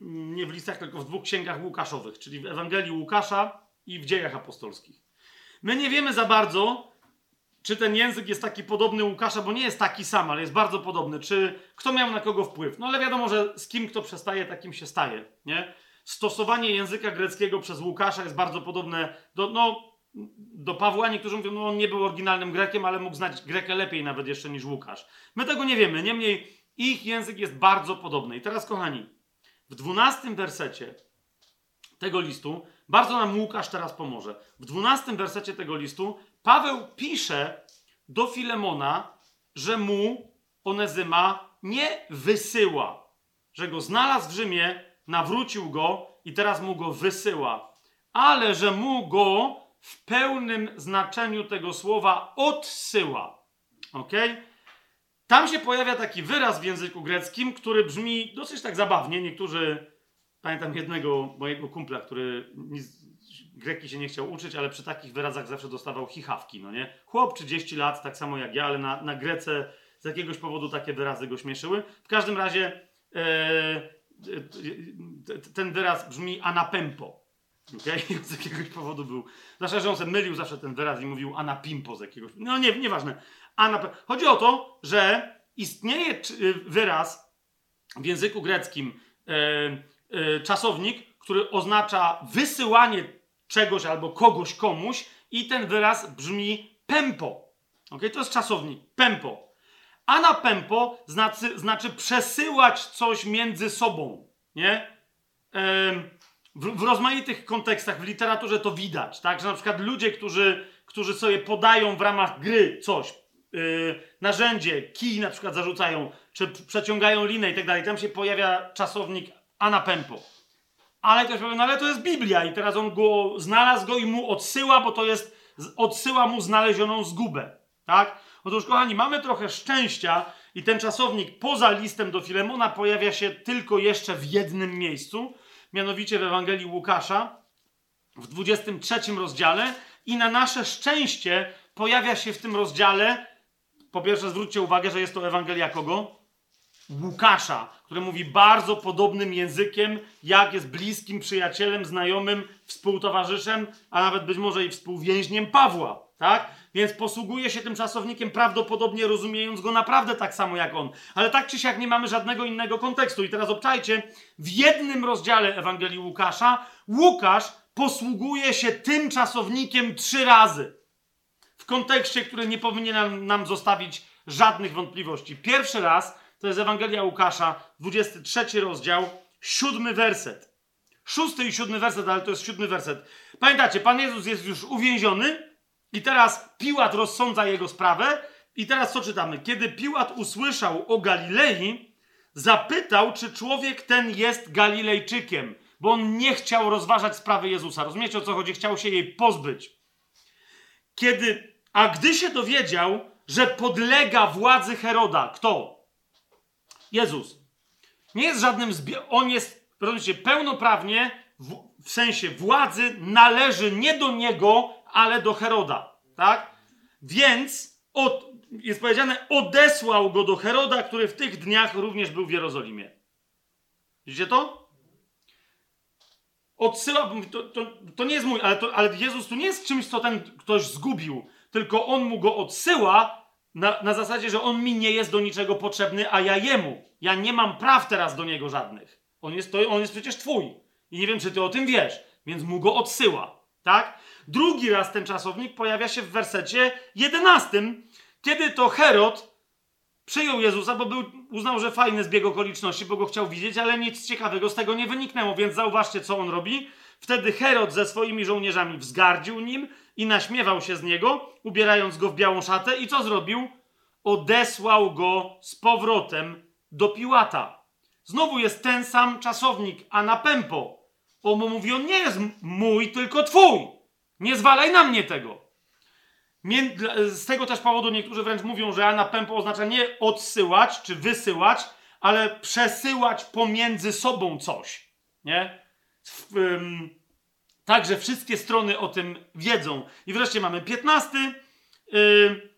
Speaker 1: nie w listach, tylko w dwóch księgach Łukaszowych, czyli w Ewangelii Łukasza i w dziejach apostolskich. My nie wiemy za bardzo, czy ten język jest taki podobny Łukasza, bo nie jest taki sam, ale jest bardzo podobny. Czy kto miał na kogo wpływ? No ale wiadomo, że z kim kto przestaje, takim się staje, nie? Stosowanie języka greckiego przez Łukasza jest bardzo podobne do, no, do Pawła. Niektórzy mówią, no on nie był oryginalnym Grekiem, ale mógł znać Grekę lepiej nawet jeszcze niż Łukasz. My tego nie wiemy. Niemniej Ich język jest bardzo podobny. I teraz, kochani, w dwunastym wersecie tego listu, bardzo nam Łukasz teraz pomoże. W dwunastym wersecie tego listu Paweł pisze do Filemona, że mu Onezyma nie wysyła, że go znalazł w Rzymie, nawrócił go i teraz mu go wysyła, ale że mu go w pełnym znaczeniu tego słowa odsyła. Ok? Tam się pojawia taki wyraz w języku greckim, który brzmi dosyć tak zabawnie. Niektórzy, pamiętam jednego mojego kumpla, który nic, greki się nie chciał uczyć, ale przy takich wyrazach zawsze dostawał chichawki, no nie? Chłop 30 lat, tak samo jak ja, ale na, na Grece z jakiegoś powodu takie wyrazy go śmieszyły. W każdym razie e, ten wyraz brzmi anapempo. Okay? Z jakiegoś powodu był. Zwłaszcza, że on sobie mylił zawsze ten wyraz i mówił anapimpo z jakiegoś. No nie, nieważne. Anap... Chodzi o to, że istnieje wyraz w języku greckim e, e, czasownik, który oznacza wysyłanie czegoś albo kogoś komuś i ten wyraz brzmi pempo. Okay? To jest czasownik. Pempo. Anapempo znaczy, znaczy przesyłać coś między sobą. Nie? w, w, rozmaitych kontekstach, w literaturze to widać, tak? Że na przykład ludzie, którzy, którzy sobie podają w ramach gry coś, yy, narzędzie, kij na przykład zarzucają, czy przeciągają linę i tak dalej, tam się pojawia czasownik anapempo. Ale ktoś powie, no ale to jest Biblia i teraz on go znalazł go i mu odsyła, bo to jest, odsyła mu znalezioną zgubę, tak? Otóż, kochani, mamy trochę szczęścia i ten czasownik poza listem do Filemona pojawia się tylko jeszcze w jednym miejscu, mianowicie w Ewangelii Łukasza w 23 rozdziale i na nasze szczęście pojawia się w tym rozdziale, po pierwsze zwróćcie uwagę, że jest to Ewangelia kogo? Łukasza, który mówi bardzo podobnym językiem, jak jest bliskim przyjacielem, znajomym, współtowarzyszem, a nawet być może i współwięźniem Pawła, tak? Więc posługuje się tym czasownikiem prawdopodobnie rozumiejąc go naprawdę tak samo jak on. Ale tak czy siak nie mamy żadnego innego kontekstu. I teraz obczajcie, w jednym rozdziale Ewangelii Łukasza Łukasz posługuje się tym czasownikiem trzy razy. W kontekście, który nie powinien nam, zostawić żadnych wątpliwości. Pierwszy raz to jest Ewangelia Łukasza, 23 rozdział, siódmy werset. Szósty i siódmy werset, ale to jest siódmy werset. Pamiętacie, Pan Jezus jest już uwięziony, i teraz Piłat rozsądza jego sprawę. I teraz co czytamy? Kiedy Piłat usłyszał o Galilei, zapytał, czy człowiek ten jest Galilejczykiem, bo on nie chciał rozważać sprawy Jezusa. Rozumiecie o co chodzi? Chciał się jej pozbyć. Kiedy, a gdy się dowiedział, że podlega władzy Heroda, kto? Jezus. Nie jest żadnym zbiorem. On jest, rozumiecie, pełnoprawnie, w, w sensie władzy należy nie do niego, ale do Heroda, tak? Więc od, jest powiedziane, odesłał go do Heroda, który w tych dniach również był w Jerozolimie. Widzicie to? Odsyła, to, to, to nie jest mój, ale, to, ale Jezus tu nie jest czymś, co ten ktoś zgubił, tylko on mu go odsyła na, na zasadzie, że on mi nie jest do niczego potrzebny, a ja jemu. Ja nie mam praw teraz do niego żadnych. On jest, to, on jest przecież twój. I nie wiem, czy ty o tym wiesz, więc mu go odsyła. Tak? Drugi raz ten czasownik pojawia się w wersecie 11, kiedy to Herod przyjął Jezusa, bo był, uznał, że fajny zbieg okoliczności, bo go chciał widzieć, ale nic ciekawego z tego nie wyniknęło, więc zauważcie, co on robi. Wtedy Herod ze swoimi żołnierzami wzgardził nim i naśmiewał się z niego, ubierając go w białą szatę. I co zrobił? Odesłał go z powrotem do Piłata. Znowu jest ten sam czasownik, a na pempo. On mówi, on nie jest mój, tylko twój. Nie zwalaj na mnie tego. Z tego też powodu niektórzy wręcz mówią, że Anna Pempo oznacza nie odsyłać czy wysyłać, ale przesyłać pomiędzy sobą coś. Nie? Um, także wszystkie strony o tym wiedzą. I wreszcie mamy 15, yy,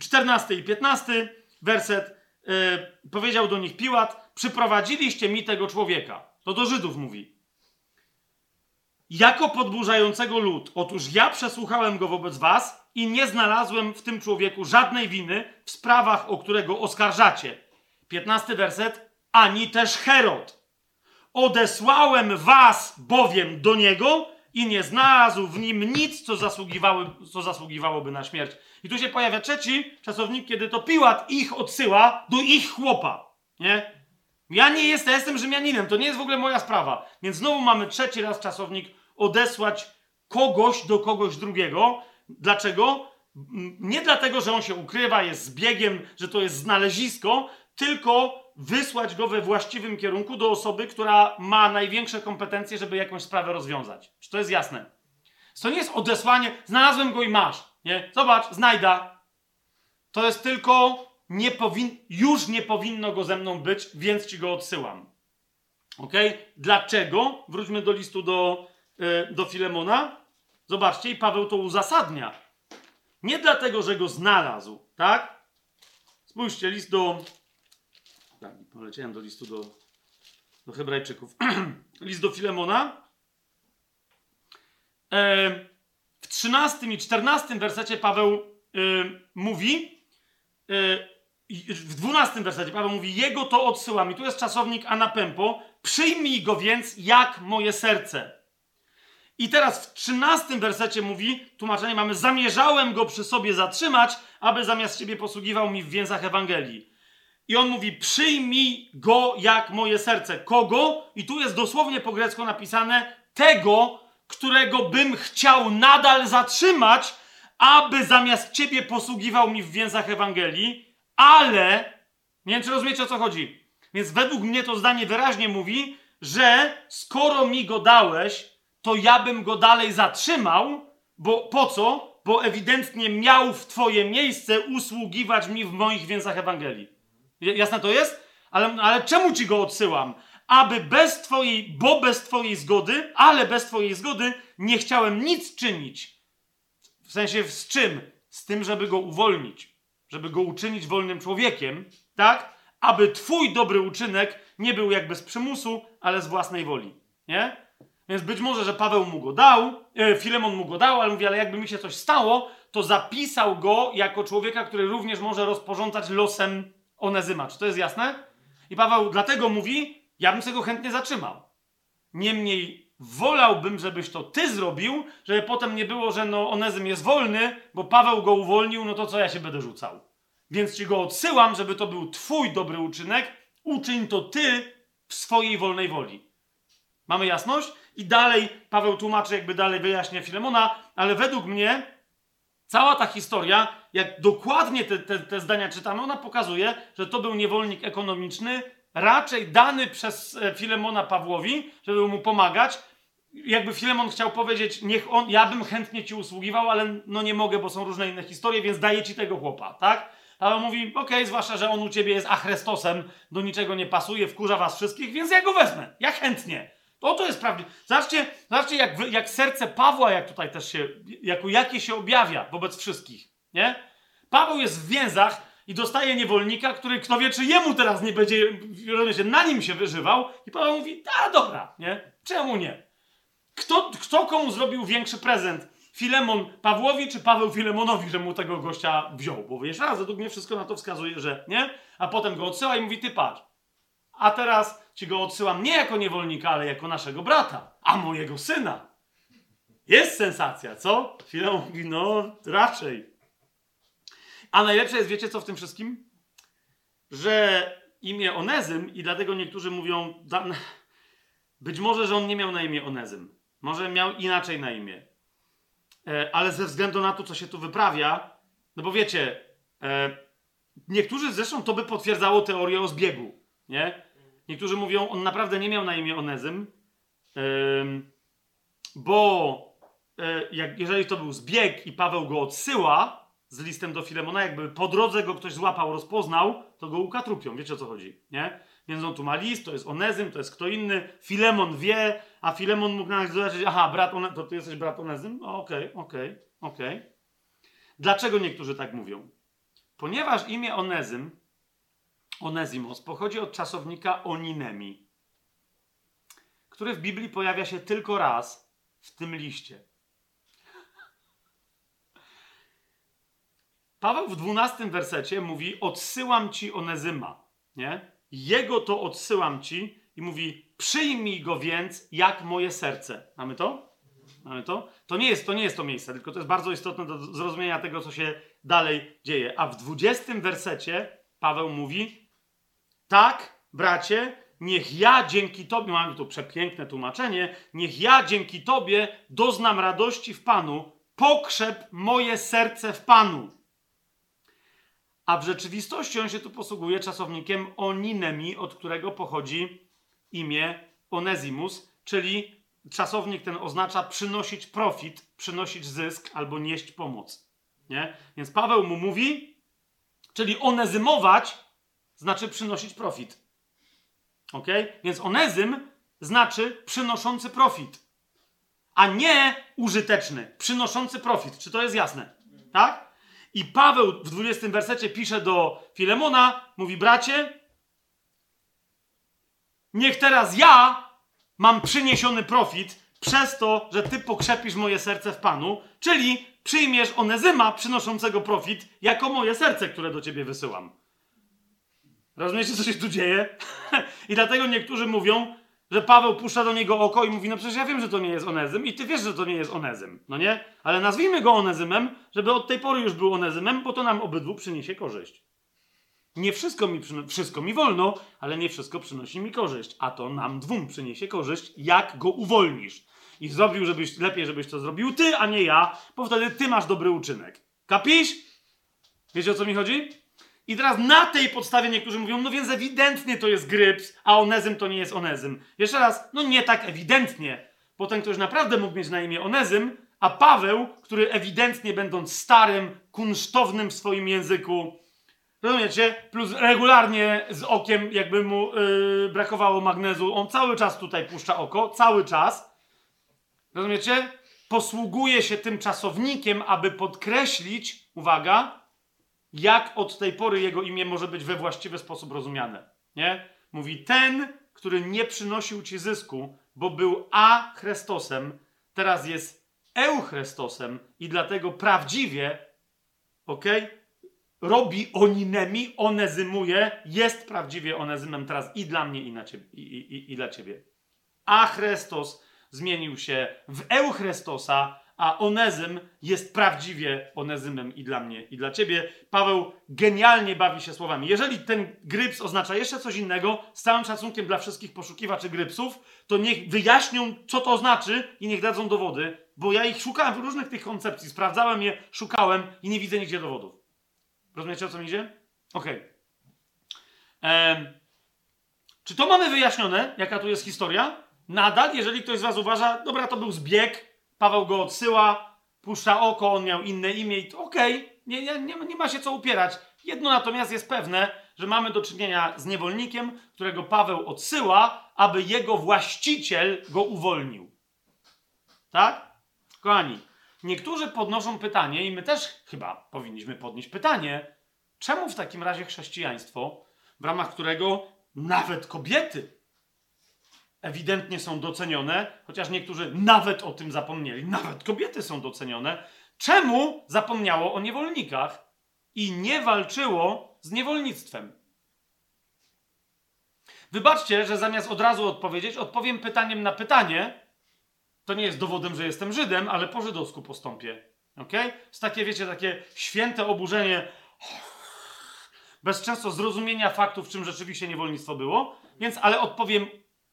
Speaker 1: 14 i 15 werset. Powiedział do nich Piłat: Przyprowadziliście mi tego człowieka. To do Żydów mówi jako podburzającego lud. Otóż ja przesłuchałem go wobec was i nie znalazłem w tym człowieku żadnej winy w sprawach, o którego oskarżacie. 15 werset. Ani też Herod. Odesłałem was bowiem do niego i nie znalazł w nim nic, co, zasługiwały, co zasługiwałoby na śmierć. I tu się pojawia trzeci czasownik, kiedy to Piłat ich odsyła do ich chłopa. Nie? Ja nie jestem, ja jestem Rzymianinem, to nie jest w ogóle moja sprawa. Więc znowu mamy trzeci raz czasownik odesłać kogoś do kogoś drugiego. Dlaczego? Nie dlatego, że on się ukrywa, jest zbiegiem, że to jest znalezisko, tylko wysłać go we właściwym kierunku do osoby, która ma największe kompetencje, żeby jakąś sprawę rozwiązać. Czy to jest jasne? To nie jest odesłanie, znalazłem go i masz. Nie? Zobacz, znajda. To jest tylko nie powin, już nie powinno go ze mną być, więc ci go odsyłam. Ok? Dlaczego? Wróćmy do listu do, yy, do Filemona. Zobaczcie, i Paweł to uzasadnia. Nie dlatego, że go znalazł, tak? Spójrzcie, list do. Tak, poleciałem do listu do, do Hebrajczyków. list do Filemona. E, w 13 i 14 wersecie Paweł e, mówi. E, w 12 wersecie Paweł mówi: Jego to odsyłam. I tu jest czasownik anapempo. Przyjmij go więc jak moje serce. I teraz w 13 wersecie mówi, tłumaczenie mamy, zamierzałem go przy sobie zatrzymać, aby zamiast ciebie posługiwał mi w więzach Ewangelii. I on mówi, przyjmij go jak moje serce. Kogo? I tu jest dosłownie po grecku napisane, tego, którego bym chciał nadal zatrzymać, aby zamiast ciebie posługiwał mi w więzach Ewangelii, ale, nie wiem czy rozumiecie o co chodzi, więc według mnie to zdanie wyraźnie mówi, że skoro mi go dałeś, to ja bym go dalej zatrzymał, bo po co? Bo ewidentnie miał w twoje miejsce usługiwać mi w moich więzach Ewangelii. Jasne to jest? Ale, ale czemu ci go odsyłam? Aby bez twojej, bo bez twojej zgody, ale bez twojej zgody nie chciałem nic czynić. W sensie z czym? Z tym, żeby go uwolnić. Żeby go uczynić wolnym człowiekiem, tak? Aby twój dobry uczynek nie był jakby z przymusu, ale z własnej woli. Nie? Więc być może, że Paweł mu go dał, e, Filemon mu go dał, ale mówi, ale jakby mi się coś stało, to zapisał go jako człowieka, który również może rozporządzać losem Onezyma. Czy to jest jasne? I Paweł dlatego mówi, ja bym sobie go chętnie zatrzymał. Niemniej wolałbym, żebyś to ty zrobił, żeby potem nie było, że no Onezym jest wolny, bo Paweł go uwolnił, no to co ja się będę rzucał? Więc ci go odsyłam, żeby to był twój dobry uczynek, uczyń to ty w swojej wolnej woli. Mamy jasność? I dalej Paweł tłumaczy, jakby dalej wyjaśnia Filemona, ale według mnie cała ta historia, jak dokładnie te, te, te zdania czytamy, ona pokazuje, że to był niewolnik ekonomiczny, raczej dany przez e, Filemona Pawłowi, żeby mu pomagać. Jakby Filemon chciał powiedzieć, niech on, ja bym chętnie ci usługiwał, ale no nie mogę, bo są różne inne historie, więc daję ci tego chłopa, tak? Ale mówi, okej, okay, zwłaszcza, że on u ciebie jest achrestosem, do niczego nie pasuje, wkurza was wszystkich, więc ja go wezmę. Ja chętnie. Oto jest prawdziwe. Zobaczcie, zobaczcie jak, jak serce Pawła, jak tutaj też się, jako jakie się objawia wobec wszystkich, nie? Paweł jest w więzach i dostaje niewolnika, który kto wie, czy jemu teraz nie będzie, się na nim się wyżywał. I Paweł mówi, a dobra, nie? Czemu nie? Kto, kto komu zrobił większy prezent? Filemon Pawłowi czy Paweł Filemonowi, że mu tego gościa wziął? Bo wiesz, raz, według mnie wszystko na to wskazuje, że nie? A potem go odsyła i mówi, ty patrz, a teraz ci go odsyłam nie jako niewolnika, ale jako naszego brata, a mojego syna. Jest sensacja, co? Chwilę mówi, no raczej. A najlepsze jest, wiecie co w tym wszystkim? Że imię Onezym i dlatego niektórzy mówią, być może, że on nie miał na imię Onezym. Może miał inaczej na imię. E, ale ze względu na to, co się tu wyprawia, no bo wiecie, e, niektórzy zresztą to by potwierdzało teorię o zbiegu, nie? Niektórzy mówią, on naprawdę nie miał na imię Onezym, bo e, jeżeli to był zbieg i Paweł go odsyła z listem do Filemona, jakby po drodze go ktoś złapał, rozpoznał, to go ukatrupią. Wiecie o co chodzi, nie? Więc on tu ma list, to jest Onezym, to jest kto inny. Filemon wie, a Filemon mógł na zobaczyć, aha, brat One, to ty jesteś brat Onezym? Okej, okej, okej. Dlaczego niektórzy tak mówią? Ponieważ imię Onezym Onezimos pochodzi od czasownika oninemi, który w Biblii pojawia się tylko raz w tym liście. Paweł w dwunastym wersecie mówi: Odsyłam ci Onezyma. Nie? Jego to odsyłam ci i mówi: Przyjmij go więc jak moje serce. Mamy to? Mamy to? To nie jest to, nie jest to miejsce, tylko to jest bardzo istotne do zrozumienia tego, co się dalej dzieje. A w dwudziestym wersecie Paweł mówi: Tak, bracie, niech ja dzięki Tobie, mamy tu przepiękne tłumaczenie, niech ja dzięki Tobie doznam radości w Panu, pokrzep moje serce w Panu. A w rzeczywistości on się tu posługuje czasownikiem oninemi, od którego pochodzi imię Onezimus, czyli czasownik ten oznacza przynosić profit, przynosić zysk albo nieść pomoc. Nie? Więc Paweł mu mówi, czyli onezymować znaczy przynosić profit. Ok? Więc onezym znaczy przynoszący profit, a nie użyteczny, przynoszący profit. Czy to jest jasne? Tak? I Paweł w 20 wersecie pisze do Filemona, mówi bracie, niech teraz ja mam przyniesiony profit przez to, że ty pokrzepisz moje serce w Panu, czyli przyjmiesz onezyma przynoszącego profit jako moje serce, które do ciebie wysyłam. Rozumiecie, co się tu dzieje? I dlatego niektórzy mówią, że Paweł puszcza do niego oko i mówi, no przecież ja wiem, że to nie jest onezym i ty wiesz, że to nie jest onezym, no nie? Ale nazwijmy go onezymem, żeby od tej pory już był onezymem, bo to nam obydwu przyniesie korzyść. Nie wszystko mi, wszystko mi wolno, ale nie wszystko przynosi mi korzyść, a to nam dwóm przyniesie korzyść, jak go uwolnisz. I zrobił, żebyś, lepiej, żebyś to zrobił ty, a nie ja, bo wtedy ty masz dobry uczynek. Kapisz? Wiecie o co mi chodzi? I teraz na tej podstawie niektórzy mówią, no więc ewidentnie to jest gryps, a onezym to nie jest onezym. Jeszcze raz, no nie tak ewidentnie. Bo ten ktoś naprawdę mógł mieć na imię onezym, a Paweł, który ewidentnie będąc starym, kunsztownym w swoim języku, rozumiecie, plus regularnie z okiem jakby mu yy, brakowało magnezu, on cały czas tutaj puszcza oko, cały czas, rozumiecie, posługuje się tym czasownikiem, aby podkreślić, uwaga, jak od tej pory jego imię może być we właściwy sposób rozumiane. Nie? Mówi ten, który nie przynosił ci zysku, bo był A Chrystosem, teraz jest Euchrystosem i dlatego prawdziwie, ok, robi oninemi, onezymuje, jest prawdziwie onezymem teraz i dla mnie, i, na ciebie, i, i, i dla ciebie. A Chrystus zmienił się w Euchrystosa, a Onezym jest prawdziwie Onezymem i dla mnie, i dla ciebie. Paweł genialnie bawi się słowami. Jeżeli ten gryps oznacza jeszcze coś innego, z całym szacunkiem dla wszystkich poszukiwaczy grypsów, to niech wyjaśnią, co to znaczy i niech dadzą dowody, bo ja ich szukałem w różnych tych koncepcji, sprawdzałem je, szukałem i nie widzę nigdzie dowodów. Rozumiecie, o co mi idzie? Okej. Okay. Czy to mamy wyjaśnione, jaka tu jest historia? Nadal, jeżeli ktoś z was uważa, dobra, to był zbieg, Paweł go odsyła, puszcza oko, on miał inne imię i okej, okay, nie, nie, nie ma się co upierać. Jedno natomiast jest pewne, że mamy do czynienia z niewolnikiem, którego Paweł odsyła, aby jego właściciel go uwolnił. Tak? Kochani, niektórzy podnoszą pytanie, i my też chyba powinniśmy podnieść pytanie, czemu w takim razie chrześcijaństwo, w ramach którego nawet kobiety ewidentnie są docenione, chociaż niektórzy nawet o tym zapomnieli. Nawet kobiety są docenione. Czemu zapomniało o niewolnikach i nie walczyło z niewolnictwem? Wybaczcie, że zamiast od razu odpowiedzieć, odpowiem pytaniem na pytanie. To nie jest dowodem, że jestem Żydem, ale po żydowsku postąpię. Ok? Jest takie, wiecie, takie święte oburzenie, bez często zrozumienia faktów, czym rzeczywiście niewolnictwo było. Więc, ale odpowiem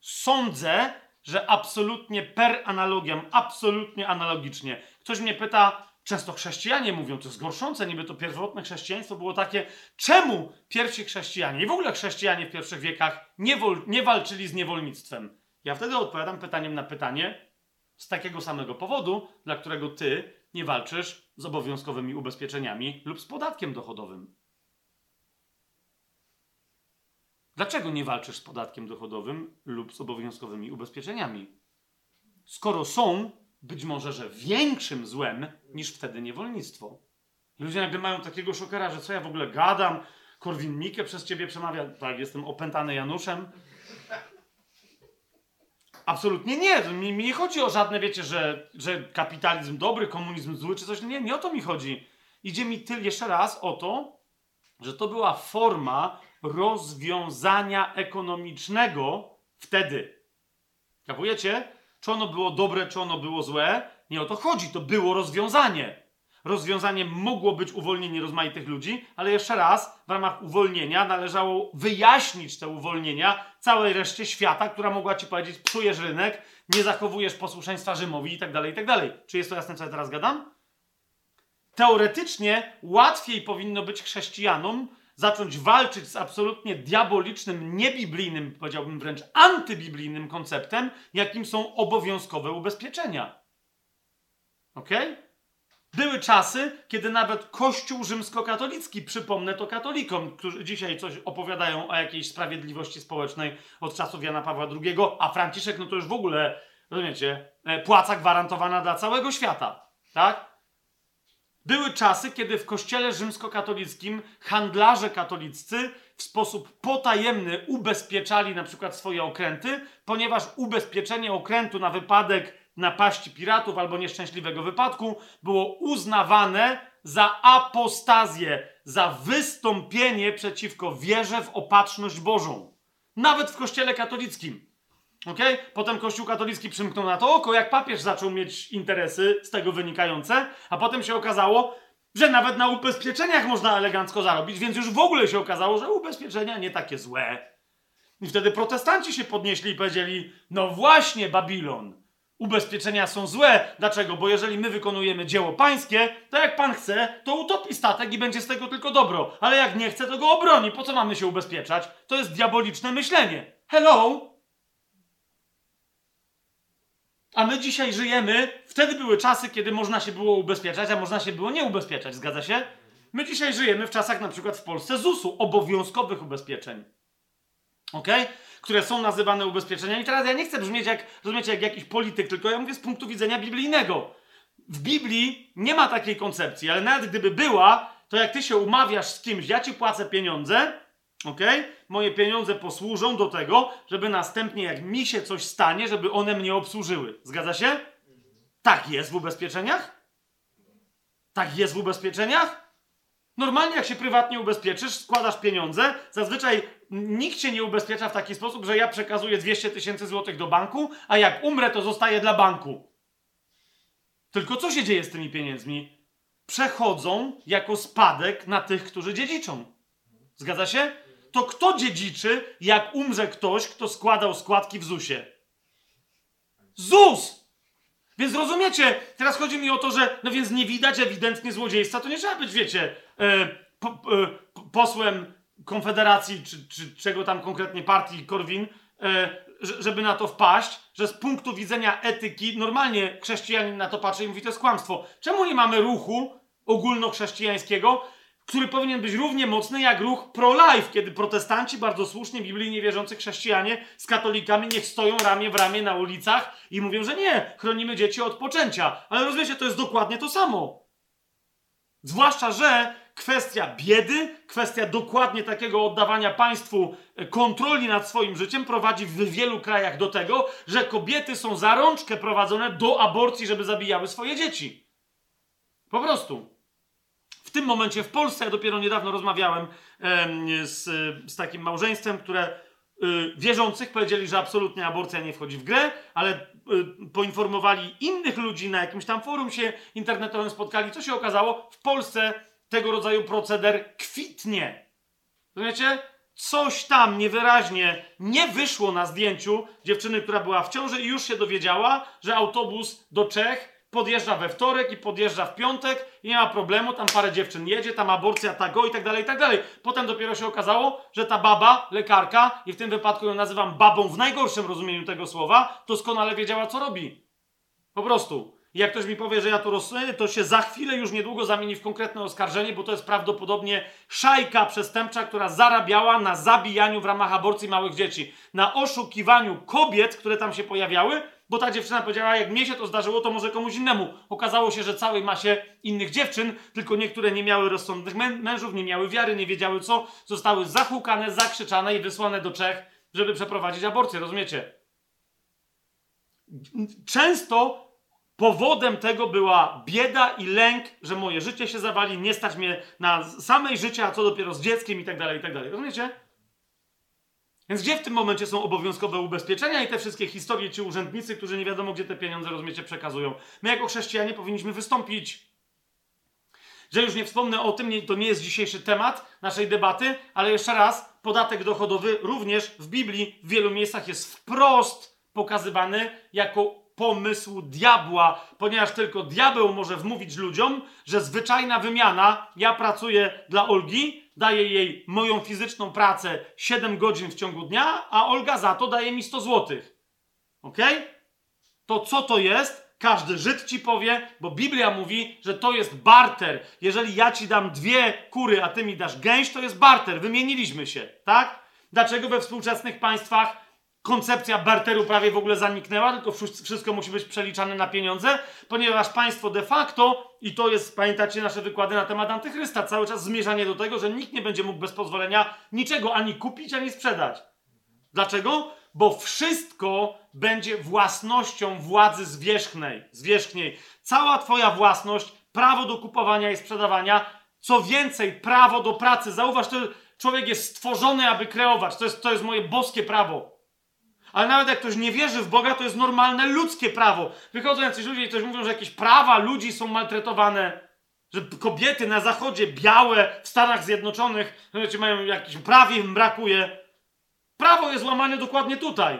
Speaker 1: sądzę, że absolutnie per analogiam, absolutnie analogicznie. Ktoś mnie pyta, często chrześcijanie mówią, to jest gorszące, niby to pierwotne chrześcijaństwo było takie, czemu pierwsi chrześcijanie i w ogóle chrześcijanie w pierwszych wiekach nie, nie walczyli z niewolnictwem? Ja wtedy odpowiadam pytaniem na pytanie z takiego samego powodu, dla którego ty nie walczysz z obowiązkowymi ubezpieczeniami lub z podatkiem dochodowym. Dlaczego nie walczysz z podatkiem dochodowym lub z obowiązkowymi ubezpieczeniami? Skoro są, być może, że większym złem niż wtedy niewolnictwo. Ludzie nagle mają takiego szokera, że co ja w ogóle gadam, Korwin Mikke przez ciebie przemawia, tak, jestem opętany Januszem. Absolutnie nie. Mi, mi nie chodzi o żadne, wiecie, że, że kapitalizm dobry, komunizm zły, czy coś. Nie, nie o to mi chodzi. Idzie mi tyle jeszcze raz o to, że to była forma rozwiązania ekonomicznego wtedy. Kapujecie? Czy ono było dobre, czy ono było złe? Nie o to chodzi, to było rozwiązanie. rozwiązaniem mogło być uwolnienie rozmaitych ludzi, ale jeszcze raz, w ramach uwolnienia należało wyjaśnić te uwolnienia całej reszcie świata, która mogła ci powiedzieć, psujesz rynek, nie zachowujesz posłuszeństwa Rzymowi i tak dalej, i tak dalej. Czy jest to jasne, co ja teraz gadam? Teoretycznie łatwiej powinno być chrześcijanom zacząć walczyć z absolutnie diabolicznym, niebiblijnym, powiedziałbym wręcz antybiblijnym konceptem, jakim są obowiązkowe ubezpieczenia. Ok? Były czasy, kiedy nawet Kościół rzymskokatolicki, przypomnę to katolikom, którzy dzisiaj coś opowiadają o jakiejś sprawiedliwości społecznej od czasów Jana Pawła II, a Franciszek, no to już w ogóle, rozumiecie, e, płaca gwarantowana dla całego świata. Tak? Były czasy, kiedy w kościele rzymskokatolickim handlarze katoliccy w sposób potajemny ubezpieczali na przykład swoje okręty, ponieważ ubezpieczenie okrętu na wypadek napaści piratów albo nieszczęśliwego wypadku było uznawane za apostazję, za wystąpienie przeciwko wierze w opatrzność Bożą. Nawet w kościele katolickim. Okay? Potem Kościół katolicki przymknął na to oko, jak papież zaczął mieć interesy z tego wynikające, a potem się okazało, że nawet na ubezpieczeniach można elegancko zarobić, więc już w ogóle się okazało, że ubezpieczenia nie takie złe. I wtedy protestanci się podnieśli i powiedzieli: No właśnie, Babilon, ubezpieczenia są złe. Dlaczego? Bo jeżeli my wykonujemy dzieło pańskie, to jak pan chce, to utopi statek i będzie z tego tylko dobro. Ale jak nie chce, to go obroni. Po co mamy się ubezpieczać? To jest diaboliczne myślenie. Hello! A my dzisiaj żyjemy, wtedy były czasy, kiedy można się było ubezpieczać, a można się było nie ubezpieczać, zgadza się? My dzisiaj żyjemy w czasach na przykład w Polsce ZUS-u, obowiązkowych ubezpieczeń. Ok? Które są nazywane ubezpieczeniami. Teraz ja nie chcę brzmieć jak, rozumiecie, jak jakiś polityk, tylko ja mówię z punktu widzenia biblijnego. W Biblii nie ma takiej koncepcji, ale nawet gdyby była, to jak ty się umawiasz z kimś, ja ci płacę pieniądze, ok? Moje pieniądze posłużą do tego, żeby następnie, jak mi się coś stanie, żeby one mnie obsłużyły. Zgadza się? Tak jest w ubezpieczeniach? Tak jest w ubezpieczeniach? Normalnie, jak się prywatnie ubezpieczysz, składasz pieniądze. Zazwyczaj nikt się nie ubezpiecza w taki sposób, że ja przekazuję 200 tysięcy złotych do banku, a jak umrę, to zostaje dla banku. Tylko co się dzieje z tymi pieniędzmi? Przechodzą jako spadek na tych, którzy dziedziczą. Zgadza się? To kto dziedziczy, jak umrze ktoś, kto składał składki w ZUS-ie? ZUS! Więc rozumiecie, teraz chodzi mi o to, że no więc nie widać ewidentnie złodziejstwa, to nie trzeba być, wiecie, e, po, e, posłem Konfederacji, czy, czy czego tam konkretnie partii Korwin, e, żeby na to wpaść, że z punktu widzenia etyki normalnie chrześcijanin na to patrzy i mówi, to jest kłamstwo. Czemu nie mamy ruchu ogólnochrześcijańskiego, który powinien być równie mocny jak ruch pro-life, kiedy protestanci, bardzo słusznie, biblijnie wierzący chrześcijanie z katolikami niech stoją ramię w ramię na ulicach i mówią, że nie, chronimy dzieci od poczęcia. Ale rozumiecie, to jest dokładnie to samo. Zwłaszcza, że kwestia biedy, kwestia dokładnie takiego oddawania państwu kontroli nad swoim życiem prowadzi w wielu krajach do tego, że kobiety są za rączkę prowadzone do aborcji, żeby zabijały swoje dzieci. Po prostu tym momencie w Polsce, ja dopiero niedawno rozmawiałem z, z takim małżeństwem, które y, wierzących powiedzieli, że absolutnie aborcja nie wchodzi w grę, ale y, poinformowali innych ludzi na jakimś tam forum się internetowym spotkali. Co się okazało? W Polsce tego rodzaju proceder kwitnie. Rozumiecie? Coś tam niewyraźnie nie wyszło na zdjęciu dziewczyny, która była w ciąży i już się dowiedziała, że autobus do Czech podjeżdża we wtorek i podjeżdża w piątek i nie ma problemu, tam parę dziewczyn jedzie, tam aborcja tago i tak dalej, i tak dalej. Potem dopiero się okazało, że ta baba, lekarka, i w tym wypadku ją nazywam babą w najgorszym rozumieniu tego słowa, doskonale wiedziała, co robi. Po prostu. Jak ktoś mi powie, że ja tu rozsądzę, to się za chwilę już niedługo zamieni w konkretne oskarżenie, bo to jest prawdopodobnie szajka przestępcza, która zarabiała na zabijaniu w ramach aborcji małych dzieci, na oszukiwaniu kobiet, które tam się pojawiały, bo ta dziewczyna powiedziała, jak mnie się to zdarzyło, to może komuś innemu. Okazało się, że całej masie innych dziewczyn, tylko niektóre nie miały rozsądnych mę mężów, nie miały wiary, nie wiedziały co, zostały zahukane, zakrzyczane i wysłane do Czech, żeby przeprowadzić aborcję, rozumiecie? Często powodem tego była bieda i lęk, że moje życie się zawali, nie stać mnie na samej życie, a co dopiero z dzieckiem i tak dalej, i tak dalej. Rozumiecie? Więc gdzie w tym momencie są obowiązkowe ubezpieczenia i te wszystkie historie, ci urzędnicy, którzy nie wiadomo, gdzie te pieniądze, rozumiecie, przekazują? My jako chrześcijanie powinniśmy wystąpić Że już nie wspomnę o tym, nie, to nie jest dzisiejszy temat naszej debaty, ale jeszcze raz, podatek dochodowy również w Biblii w wielu miejscach jest wprost pokazywany jako pomysł diabła, ponieważ tylko diabeł może wmówić ludziom, że zwyczajna wymiana, ja pracuję dla Olgi, daję jej moją fizyczną pracę 7 godzin w ciągu dnia, a Olga za to daje mi 100 złotych. Ok? To co to jest? Każdy Żyd ci powie, bo Biblia mówi, że to jest barter. Jeżeli ja ci dam dwie kury, a ty mi dasz gęś, to jest barter. Wymieniliśmy się, tak? Dlaczego we współczesnych państwach koncepcja barteru prawie w ogóle zaniknęła, tylko wszystko musi być przeliczane na pieniądze, ponieważ państwo de facto, i to jest, pamiętacie nasze wykłady na temat antychrysta, cały czas zmierzanie do tego, że nikt nie będzie mógł bez pozwolenia niczego ani kupić, ani sprzedać. Dlaczego? Bo wszystko będzie własnością władzy zwierzchnej, zwierzchniej. Cała twoja własność, prawo do kupowania i sprzedawania, co więcej, prawo do pracy. Zauważ, że człowiek jest stworzony, aby kreować. To jest, to jest moje boskie prawo. Ale nawet jak ktoś nie wierzy w Boga, to jest normalne ludzkie prawo. Wychodzą jacyś ludzie i ktoś mówią, że jakieś prawa ludzi są maltretowane, że kobiety na zachodzie, białe, w Stanach Zjednoczonych, wiecie, mają jakieś prawie im brakuje. Prawo jest łamane dokładnie tutaj.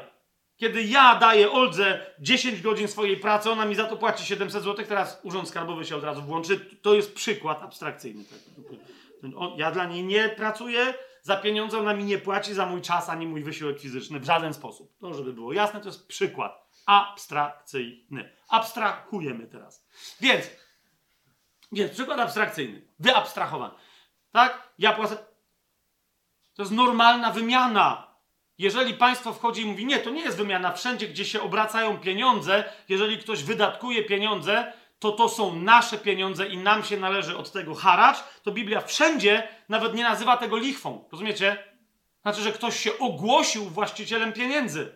Speaker 1: Kiedy ja daję Oldze 10 godzin swojej pracy, ona mi za to płaci 700 zł, teraz Urząd Skarbowy się od razu włączy. To jest przykład abstrakcyjny. Ja dla niej nie pracuję, za pieniądze ona mi nie płaci za mój czas ani mój wysiłek fizyczny w żaden sposób. To, żeby było jasne, to jest przykład abstrakcyjny. Abstrahujemy teraz. Więc, więc przykład abstrakcyjny, wyabstrahowany. Tak? Ja płacę. To jest normalna wymiana. Jeżeli państwo wchodzi i mówi, nie, to nie jest wymiana, wszędzie, gdzie się obracają pieniądze, jeżeli ktoś wydatkuje pieniądze, to to są nasze pieniądze i nam się należy od tego haracz, to Biblia wszędzie nawet nie nazywa tego lichwą. Rozumiecie? Znaczy, że ktoś się ogłosił właścicielem pieniędzy.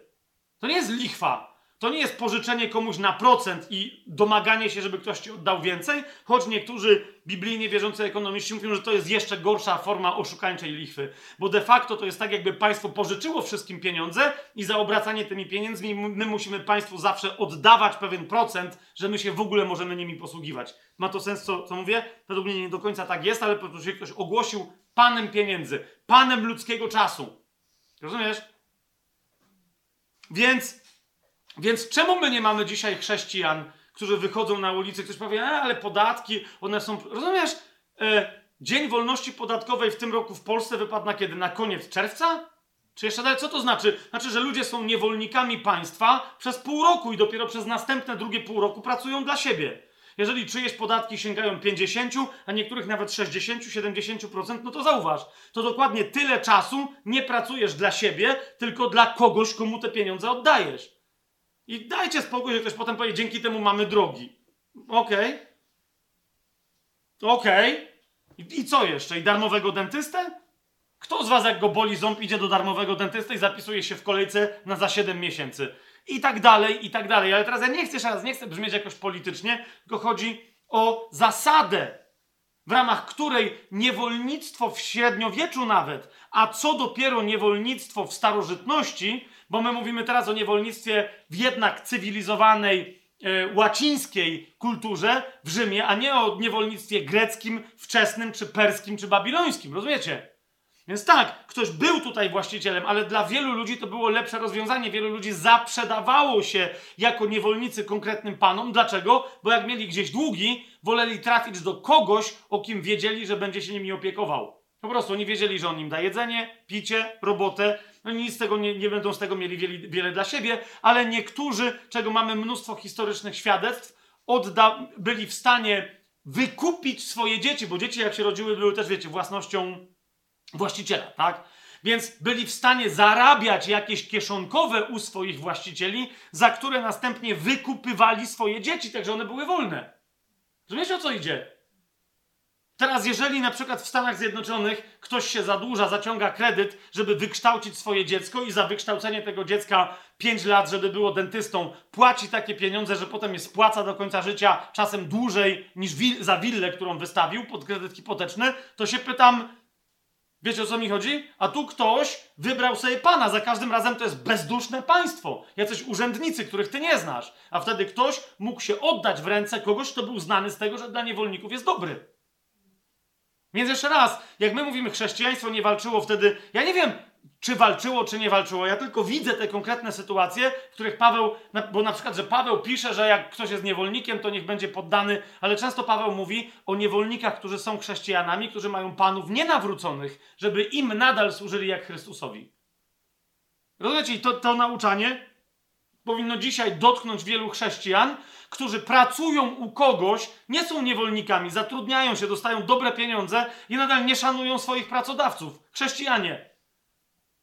Speaker 1: To nie jest lichwa. To nie jest pożyczenie komuś na procent i domaganie się, żeby ktoś ci oddał więcej, choć niektórzy biblijnie wierzący ekonomiści mówią, że to jest jeszcze gorsza forma oszukańczej lichwy, bo de facto to jest tak, jakby państwo pożyczyło wszystkim pieniądze i za obracanie tymi pieniędzmi my musimy państwu zawsze oddawać pewien procent, że my się w ogóle możemy nimi posługiwać. Ma to sens, co, co mówię? Według mnie nie do końca tak jest, ale po prostu się ktoś ogłosił panem pieniędzy, panem ludzkiego czasu. Rozumiesz? Więc więc czemu my nie mamy dzisiaj chrześcijan, którzy wychodzą na ulicę, ktoś powie, e, ale podatki, one są. Rozumiesz? E, Dzień wolności podatkowej w tym roku w Polsce wypadł na kiedy? Na koniec czerwca? Czy jeszcze dalej? Co to znaczy? Znaczy, że ludzie są niewolnikami państwa przez pół roku i dopiero przez następne drugie pół roku pracują dla siebie. Jeżeli czyjeś podatki sięgają 50, a niektórych nawet 60-70%, no to zauważ, to dokładnie tyle czasu nie pracujesz dla siebie, tylko dla kogoś, komu te pieniądze oddajesz. I dajcie spokój, że ktoś potem powie, dzięki temu mamy drogi. Okej. Okay. Okej. Okay. I, I co jeszcze? I darmowego dentystę? Kto z was, jak go boli ząb, idzie do darmowego dentysty i zapisuje się w kolejce na za 7 miesięcy? I tak dalej, i tak dalej. Ale teraz ja nie chcę raz, nie chcę brzmieć jakoś politycznie, tylko chodzi o zasadę, w ramach której niewolnictwo w średniowieczu nawet, a co dopiero niewolnictwo w starożytności, bo my mówimy teraz o niewolnictwie w jednak cywilizowanej, e, łacińskiej kulturze w Rzymie, a nie o niewolnictwie greckim, wczesnym, czy perskim, czy babilońskim. Rozumiecie? Więc tak, ktoś był tutaj właścicielem, ale dla wielu ludzi to było lepsze rozwiązanie. Wielu ludzi zaprzedawało się jako niewolnicy konkretnym panom. Dlaczego? Bo jak mieli gdzieś długi, woleli trafić do kogoś, o kim wiedzieli, że będzie się nimi opiekował. Po prostu oni wiedzieli, że on im da jedzenie, picie, robotę, no nic z tego nie, nie będą z tego mieli wiele, wiele dla siebie, ale niektórzy, czego mamy mnóstwo historycznych świadectw, odda, byli w stanie wykupić swoje dzieci, bo dzieci jak się rodziły były też, wiecie, własnością właściciela, tak? Więc byli w stanie zarabiać jakieś kieszonkowe u swoich właścicieli, za które następnie wykupywali swoje dzieci, tak że one były wolne. Rozumiecie o co idzie? Teraz, jeżeli na przykład w Stanach Zjednoczonych ktoś się zadłuża, zaciąga kredyt, żeby wykształcić swoje dziecko i za wykształcenie tego dziecka 5 lat, żeby było dentystą, płaci takie pieniądze, że potem je spłaca do końca życia, czasem dłużej niż za willę, którą wystawił pod kredyt hipoteczny, to się pytam, wiecie o co mi chodzi? A tu ktoś wybrał sobie pana, za każdym razem to jest bezduszne państwo, jacyś urzędnicy, których ty nie znasz, a wtedy ktoś mógł się oddać w ręce kogoś, kto był znany z tego, że dla niewolników jest dobry. Więc jeszcze raz, jak my mówimy, chrześcijaństwo nie walczyło wtedy, ja nie wiem, czy walczyło, czy nie walczyło. Ja tylko widzę te konkretne sytuacje, w których Paweł, bo na przykład, że Paweł pisze, że jak ktoś jest niewolnikiem, to niech będzie poddany, ale często Paweł mówi o niewolnikach, którzy są chrześcijanami, którzy mają panów nienawróconych, żeby im nadal służyli jak Chrystusowi. Rozumiecie? To, to nauczanie powinno dzisiaj dotknąć wielu chrześcijan, którzy pracują u kogoś, nie są niewolnikami, zatrudniają się, dostają dobre pieniądze i nadal nie szanują swoich pracodawców. Chrześcijanie.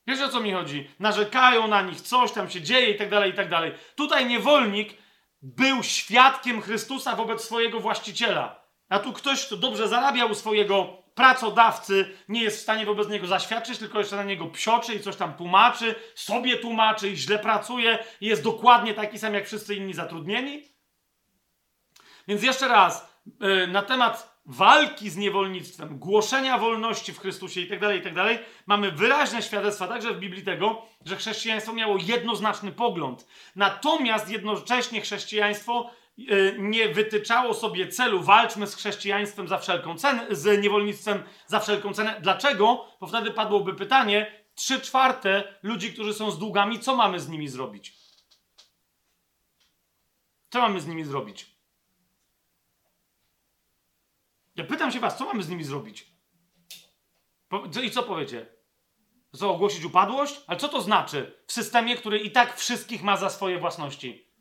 Speaker 1: Wiesz o co mi chodzi? Narzekają na nich, coś tam się dzieje i tak dalej, i tak dalej. Tutaj niewolnik był świadkiem Chrystusa wobec swojego właściciela. A tu ktoś, kto dobrze zarabiał swojego pracodawcy, nie jest w stanie wobec niego zaświadczyć, tylko jeszcze na niego psioczy i coś tam tłumaczy, sobie tłumaczy i źle pracuje i jest dokładnie taki sam jak wszyscy inni zatrudnieni. Więc jeszcze raz, yy, na temat walki z niewolnictwem, głoszenia wolności w Chrystusie tak itd., tak mamy wyraźne świadectwa także w Biblii tego, że chrześcijaństwo miało jednoznaczny pogląd. Natomiast jednocześnie chrześcijaństwo y, nie wytyczało sobie celu walczmy z chrześcijaństwem za wszelką cenę, z niewolnictwem za wszelką cenę. Dlaczego? Bo wtedy padłoby pytanie, trzy czwarte ludzi, którzy są z długami, co mamy z nimi zrobić? Co mamy z nimi zrobić? Ja pytam się was, co mamy z nimi zrobić? I co powiecie? Co, ogłosić upadłość? Ale co to znaczy w systemie, który i tak wszystkich ma za swoje własności?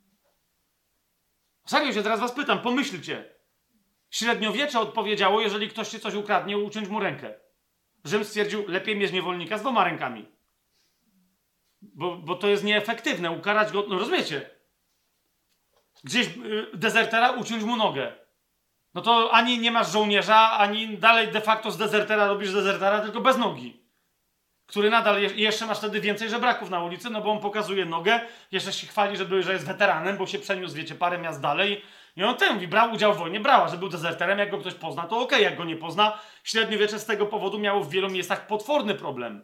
Speaker 1: Serio się teraz was pytam, pomyślcie. Średniowiecze odpowiedziało, jeżeli ktoś ci coś ukradnie, uciąć mu rękę. Rzym stwierdził, lepiej mieć niewolnika z dwoma rękami. Bo, bo to jest nieefektywne, ukarać go, no rozumiecie? Gdzieś y, dezertera uciąć mu nogę no to ani nie masz żołnierza, ani dalej de facto z dezertera robisz dezertera, tylko bez nogi. Który nadal je, jeszcze masz wtedy więcej żebraków na ulicy, no bo on pokazuje nogę, jeszcze się chwali, że, był, że jest weteranem, bo się przeniósł, wiecie, parę miast dalej. I on ten mówi, brał udział w wojnie, brała, że był dezerterem, jak go ktoś pozna, to okej, okay, jak go nie pozna. Średniowiecze z tego powodu miało w wielu miejscach potworny problem.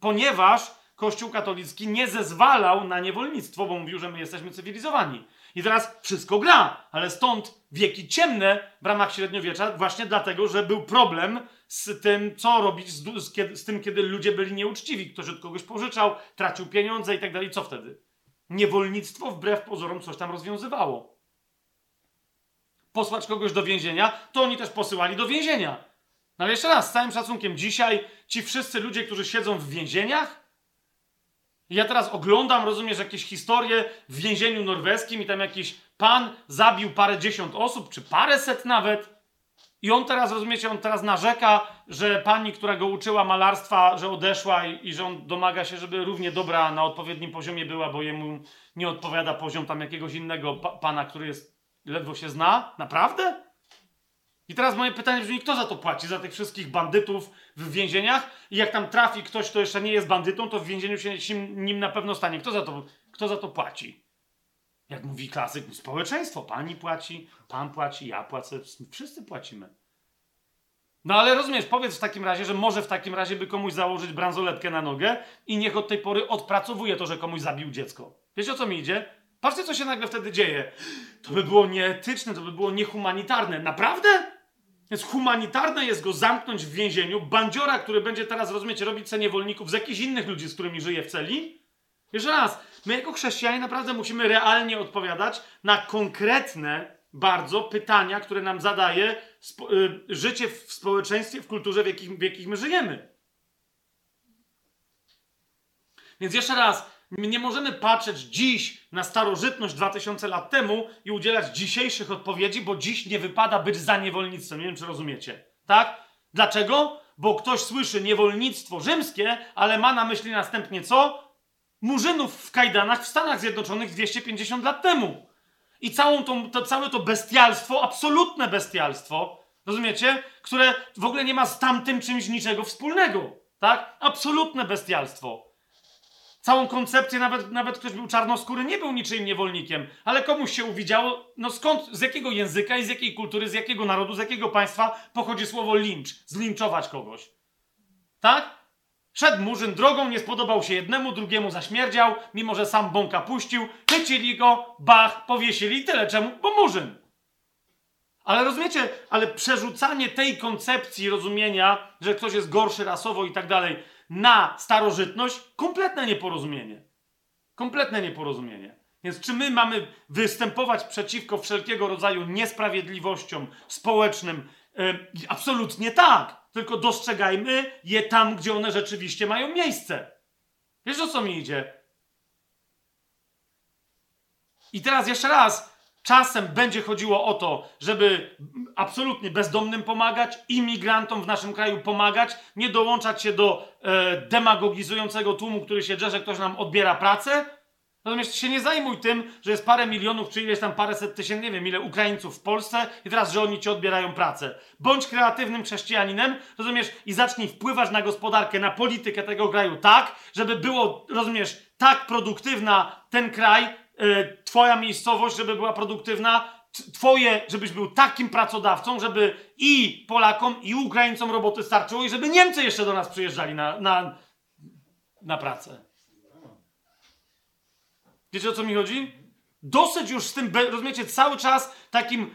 Speaker 1: Ponieważ Kościół katolicki nie zezwalał na niewolnictwo, bo mówił, że my jesteśmy cywilizowani. I teraz wszystko gra, ale stąd wieki ciemne w ramach średniowiecza, właśnie dlatego, że był problem z tym, co robić z, z, z tym, kiedy ludzie byli nieuczciwi. Ktoś od kogoś pożyczał, tracił pieniądze i tak dalej. Co wtedy? Niewolnictwo wbrew pozorom coś tam rozwiązywało. Posłać kogoś do więzienia, to oni też posyłali do więzienia. No ale jeszcze raz, z całym szacunkiem, dzisiaj ci wszyscy ludzie, którzy siedzą w więzieniach, ja teraz oglądam, rozumiesz, jakieś historie w więzieniu norweskim i tam jakiś pan zabił parę dziesiąt osób, czy parę set nawet. I on teraz, rozumiecie, on teraz narzeka, że pani, która go uczyła malarstwa, że odeszła i, i że on domaga się, żeby równie dobra na odpowiednim poziomie była, bo jemu nie odpowiada poziom tam jakiegoś innego pa pana, który jest, ledwo się zna. Naprawdę? I teraz moje pytanie brzmi, kto za to płaci? Za tych wszystkich bandytów w więzieniach? I jak tam trafi ktoś, kto jeszcze nie jest bandytą, to w więzieniu się nim na pewno stanie. Kto za to, kto za to płaci? Jak mówi klasyk, społeczeństwo. Pani płaci, pan płaci, ja płacę, wszyscy płacimy. No ale rozumiesz, powiedz w takim razie, że może w takim razie by komuś założyć bransoletkę na nogę i niech od tej pory odpracowuje to, że komuś zabił dziecko. Wiecie o co mi idzie? Patrzcie, co się nagle wtedy dzieje. To by było nieetyczne, to by było niehumanitarne. Naprawdę? Więc humanitarne jest go zamknąć w więzieniu, bandziora, który będzie teraz, rozumiecie, robić sobie niewolników z jakichś innych ludzi, z którymi żyje w celi. Jeszcze raz, my jako chrześcijanie naprawdę musimy realnie odpowiadać na konkretne bardzo pytania, które nam zadaje y, życie w społeczeństwie, w kulturze, w jakich, w jakich my żyjemy. Więc jeszcze raz, nie możemy patrzeć dziś na starożytność 2000 lat temu i udzielać dzisiejszych odpowiedzi, bo dziś nie wypada być za niewolnictwem. Nie wiem, czy rozumiecie. Tak? Dlaczego? Bo ktoś słyszy niewolnictwo rzymskie, ale ma na myśli następnie co? Murzynów w kajdanach w Stanach Zjednoczonych 250 lat temu. I całą tą, to, całe to bestialstwo, absolutne bestialstwo, rozumiecie? Które w ogóle nie ma z tamtym czymś niczego wspólnego. Tak? Absolutne bestialstwo. Całą koncepcję, nawet, nawet ktoś był czarnoskóry, nie był niczym niewolnikiem, ale komuś się uwidziało, no skąd, z jakiego języka i z jakiej kultury, z jakiego narodu, z jakiego państwa pochodzi słowo lincz, zlinczować kogoś. Tak? Szedł murzyn drogą, nie spodobał się jednemu, drugiemu zaśmierdział, mimo że sam bąka puścił, chycili go, bach, powiesili tyle. Czemu? Bo murzyn. Ale rozumiecie, ale przerzucanie tej koncepcji rozumienia, że ktoś jest gorszy rasowo i tak dalej, na starożytność, kompletne nieporozumienie. Kompletne nieporozumienie. Więc czy my mamy występować przeciwko wszelkiego rodzaju niesprawiedliwościom społecznym? Absolutnie tak. Tylko dostrzegajmy je tam, gdzie one rzeczywiście mają miejsce. Wiesz o co mi idzie? I teraz jeszcze raz, czasem będzie chodziło o to, żeby absolutnie bezdomnym pomagać, imigrantom w naszym kraju pomagać, nie dołączać się do e, demagogizującego tłumu, który się drze, że ktoś nam odbiera pracę. Natomiast się nie zajmuj tym, że jest parę milionów, czy ileś tam paręset tysięcy, nie wiem ile Ukraińców w Polsce i teraz, że oni ci odbierają pracę. Bądź kreatywnym chrześcijaninem, rozumiesz, i zacznij wpływać na gospodarkę, na politykę tego kraju tak, żeby było, rozumiesz, tak produktywna ten kraj, yy, twoja miejscowość, żeby była produktywna, twoje, żebyś był takim pracodawcą, żeby i Polakom, i Ukraińcom roboty starczyło i żeby Niemcy jeszcze do nas przyjeżdżali na, na, na pracę. Wiecie o co mi chodzi? Dosyć już z tym, rozumiecie, cały czas takim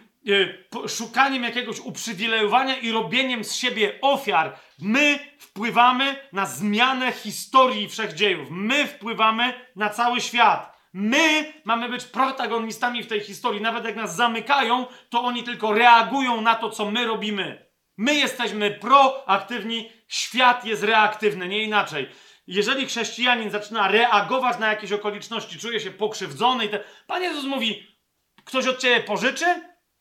Speaker 1: e, szukaniem jakiegoś uprzywilejowania i robieniem z siebie ofiar. My wpływamy na zmianę historii wszechdziejów. My wpływamy na cały świat. My mamy być protagonistami w tej historii. Nawet jak nas zamykają, to oni tylko reagują na to, co my robimy. My jesteśmy proaktywni, świat jest reaktywny, nie inaczej. Jeżeli chrześcijanin zaczyna reagować na jakieś okoliczności, czuje się pokrzywdzony i te... Pan Jezus mówi, ktoś od ciebie pożyczy?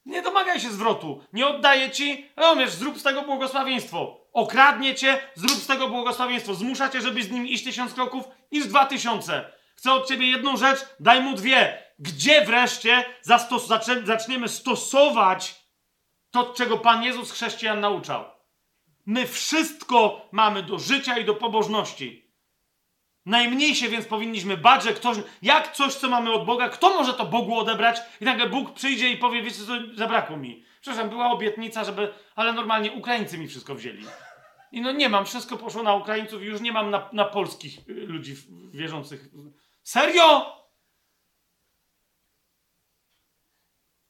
Speaker 1: Nie domagaj się zwrotu. Nie oddaje ci, rozumiesz, zrób z tego błogosławieństwo. Okradnie cię, zrób z tego błogosławieństwo. Zmusza cię, żebyś z nim iść tysiąc kroków, iż dwa tysiące. Chce od ciebie jedną rzecz, daj mu dwie. Gdzie wreszcie zastos- zaczniemy stosować to, czego Pan Jezus chrześcijan nauczał? My wszystko mamy do życia i do pobożności. Najmniejsze więc powinniśmy bać, że ktoś, jak coś, co mamy od Boga, kto może to Bogu odebrać? I nagle Bóg przyjdzie i powie, wiecie co, zabrakło mi. Przepraszam, była obietnica, żeby, ale normalnie Ukraińcy mi wszystko wzięli. I no nie mam, wszystko poszło na Ukraińców i już nie mam na, na polskich y, ludzi wierzących. Serio?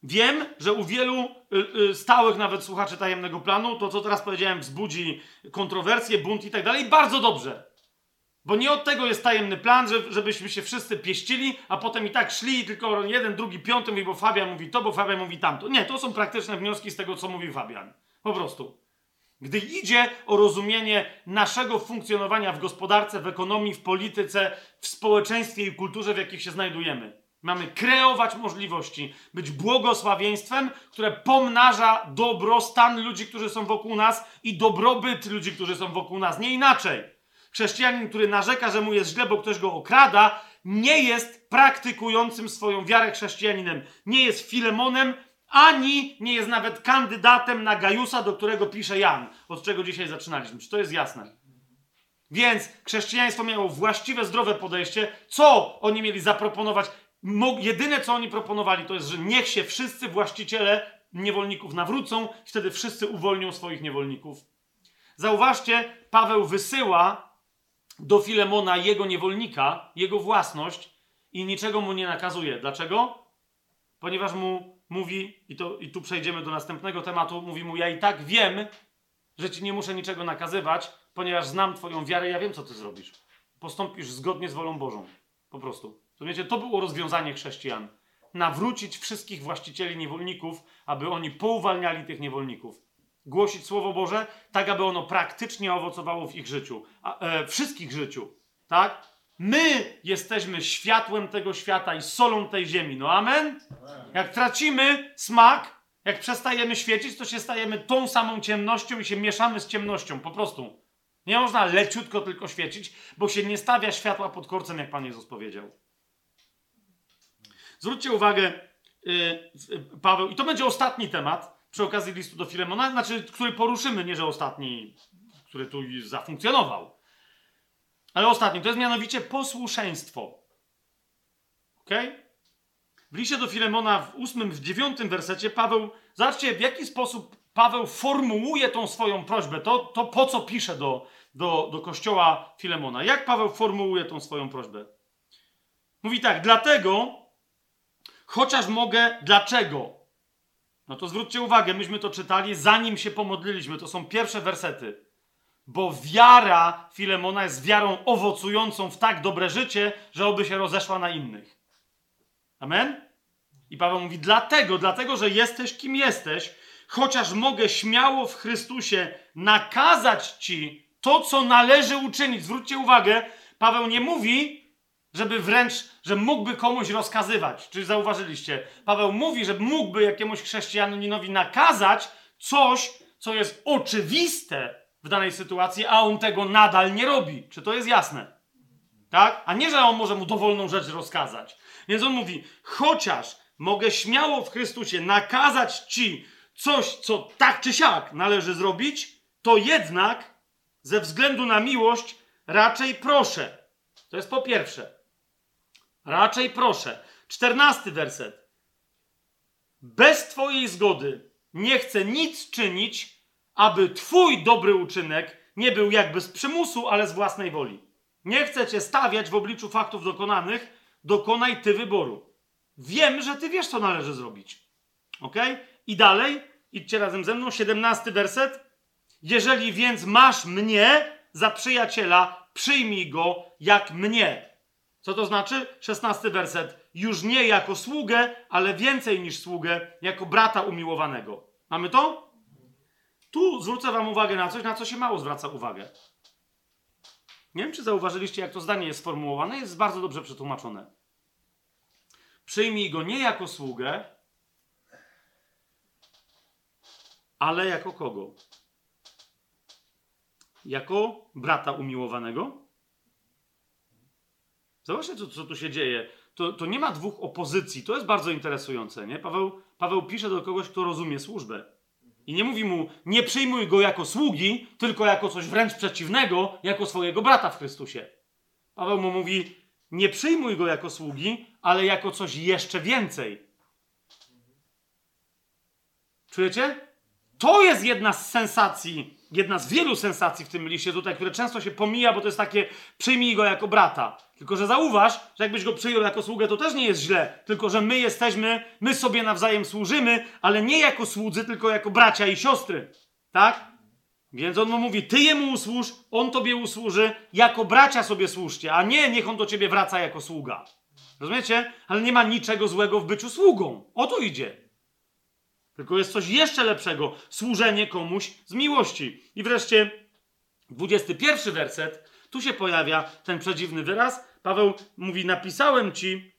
Speaker 1: Wiem, że u wielu y, y, stałych nawet słuchaczy tajemnego planu to, co teraz powiedziałem, wzbudzi kontrowersje, bunt i tak dalej. Bardzo dobrze. Bo nie od tego jest tajemny plan, że, żebyśmy się wszyscy pieścili, a potem i tak szli, tylko jeden, drugi, piąty mówi, bo Fabian mówi to, bo Fabian mówi tamto. Nie, to są praktyczne wnioski z tego, co mówi Fabian. Po prostu. Gdy idzie o rozumienie naszego funkcjonowania w gospodarce, w ekonomii, w polityce, w społeczeństwie i kulturze, w jakich się znajdujemy. Mamy kreować możliwości, być błogosławieństwem, które pomnaża dobrostan ludzi, którzy są wokół nas i dobrobyt ludzi, którzy są wokół nas. Nie inaczej. Chrześcijanin, który narzeka, że mu jest źle, bo ktoś go okrada, nie jest praktykującym swoją wiarę chrześcijaninem. Nie jest Filemonem, ani nie jest nawet kandydatem na Gajusa, do którego pisze Jan, od czego dzisiaj zaczynaliśmy. Czy to jest jasne? Więc chrześcijaństwo miało właściwe, zdrowe podejście. Co oni mieli zaproponować? Jedyne, co oni proponowali, to jest, że niech się wszyscy właściciele niewolników nawrócą, wtedy wszyscy uwolnią swoich niewolników. Zauważcie, Paweł wysyła do Filemona jego niewolnika, jego własność i niczego mu nie nakazuje. Dlaczego? Ponieważ mu mówi, i, to, i tu przejdziemy do następnego tematu, mówi mu: Ja i tak wiem, że ci nie muszę niczego nakazywać, ponieważ znam Twoją wiarę, ja wiem, co Ty zrobisz. Postąpisz zgodnie z wolą Bożą. Po prostu. Rozumiecie? To było rozwiązanie chrześcijan. Nawrócić wszystkich właścicieli niewolników, aby oni pouwalniali tych niewolników. Głosić Słowo Boże, tak aby ono praktycznie owocowało w ich życiu. A, e, wszystkich życiu. Tak? My jesteśmy światłem tego świata i solą tej ziemi. No amen? Jak tracimy smak, jak przestajemy świecić, to się stajemy tą samą ciemnością i się mieszamy z ciemnością. Po prostu. Nie można leciutko tylko świecić, bo się nie stawia światła pod korcem, jak Pan Jezus powiedział. Zwróćcie uwagę, yy, Paweł, i to będzie ostatni temat przy okazji listu do Filemona, znaczy, który poruszymy, nie że ostatni, który tu zafunkcjonował. Ale ostatni, to jest mianowicie posłuszeństwo. Ok? W liście do Filemona w ósmym, w dziewiątym wersecie Paweł, zobaczcie w jaki sposób Paweł formułuje tą swoją prośbę, to, to po co pisze do, do, do kościoła Filemona. Jak Paweł formułuje tą swoją prośbę? Mówi tak, dlatego, chociaż mogę, dlaczego? No to zwróćcie uwagę, myśmy to czytali, zanim się pomodliliśmy. To są pierwsze wersety. Bo wiara Filemona jest wiarą owocującą w tak dobre życie, że oby się rozeszła na innych. Amen? I Paweł mówi, dlatego, dlatego, że jesteś kim jesteś, chociaż mogę śmiało w Chrystusie nakazać ci to, co należy uczynić. Zwróćcie uwagę, Paweł nie mówi, żeby wręcz, że mógłby komuś rozkazywać. Czy zauważyliście? Paweł mówi, że mógłby jakiemuś chrześcijaninowi nakazać coś, co jest oczywiste w danej sytuacji, a on tego nadal nie robi. Czy to jest jasne? Tak? A nie, że on może mu dowolną rzecz rozkazać. Więc on mówi, chociaż mogę śmiało w Chrystusie nakazać ci coś, co tak czy siak należy zrobić, to jednak ze względu na miłość raczej proszę. To jest po pierwsze. Raczej proszę. Czternasty werset. Bez Twojej zgody nie chcę nic czynić, aby Twój dobry uczynek nie był jakby z przymusu, ale z własnej woli. Nie chcę Cię stawiać w obliczu faktów dokonanych, dokonaj Ty wyboru. Wiem, że Ty wiesz, co należy zrobić. Ok? I dalej, idźcie razem ze mną, 17 werset. Jeżeli więc masz mnie za przyjaciela, przyjmij go jak mnie. Co to znaczy? 16 werset. Już nie jako sługę, ale więcej niż sługę, jako brata umiłowanego. Mamy to? Tu zwrócę Wam uwagę na coś, na co się mało zwraca uwagę. Nie wiem, czy zauważyliście, jak to zdanie jest sformułowane. Jest bardzo dobrze przetłumaczone. Przyjmij go nie jako sługę, ale jako kogo? Jako brata umiłowanego? Zobaczcie, co, co tu się dzieje. To, to nie ma dwóch opozycji. To jest bardzo interesujące. Nie? Paweł, Paweł pisze do kogoś, kto rozumie służbę. I nie mówi mu, nie przyjmuj go jako sługi, tylko jako coś wręcz przeciwnego, jako swojego brata w Chrystusie. Paweł mu mówi, nie przyjmuj go jako sługi, ale jako coś jeszcze więcej. Czujecie? To jest jedna z sensacji, jedna z wielu sensacji w tym liście tutaj, które często się pomija, bo to jest takie przyjmij go jako brata. Tylko, że zauważ, że jakbyś go przyjął jako sługę, to też nie jest źle. Tylko, że my jesteśmy, my sobie nawzajem służymy, ale nie jako słudzy, tylko jako bracia i siostry. Tak? Więc on mu mówi, ty jemu usłuż, on tobie usłuży, jako bracia sobie służcie, a nie niech on do ciebie wraca jako sługa. Rozumiecie? Ale nie ma niczego złego w byciu sługą. O to idzie. Tylko jest coś jeszcze lepszego służenie komuś z miłości. I wreszcie 21 werset, tu się pojawia ten przedziwny wyraz. Paweł mówi: Napisałem ci,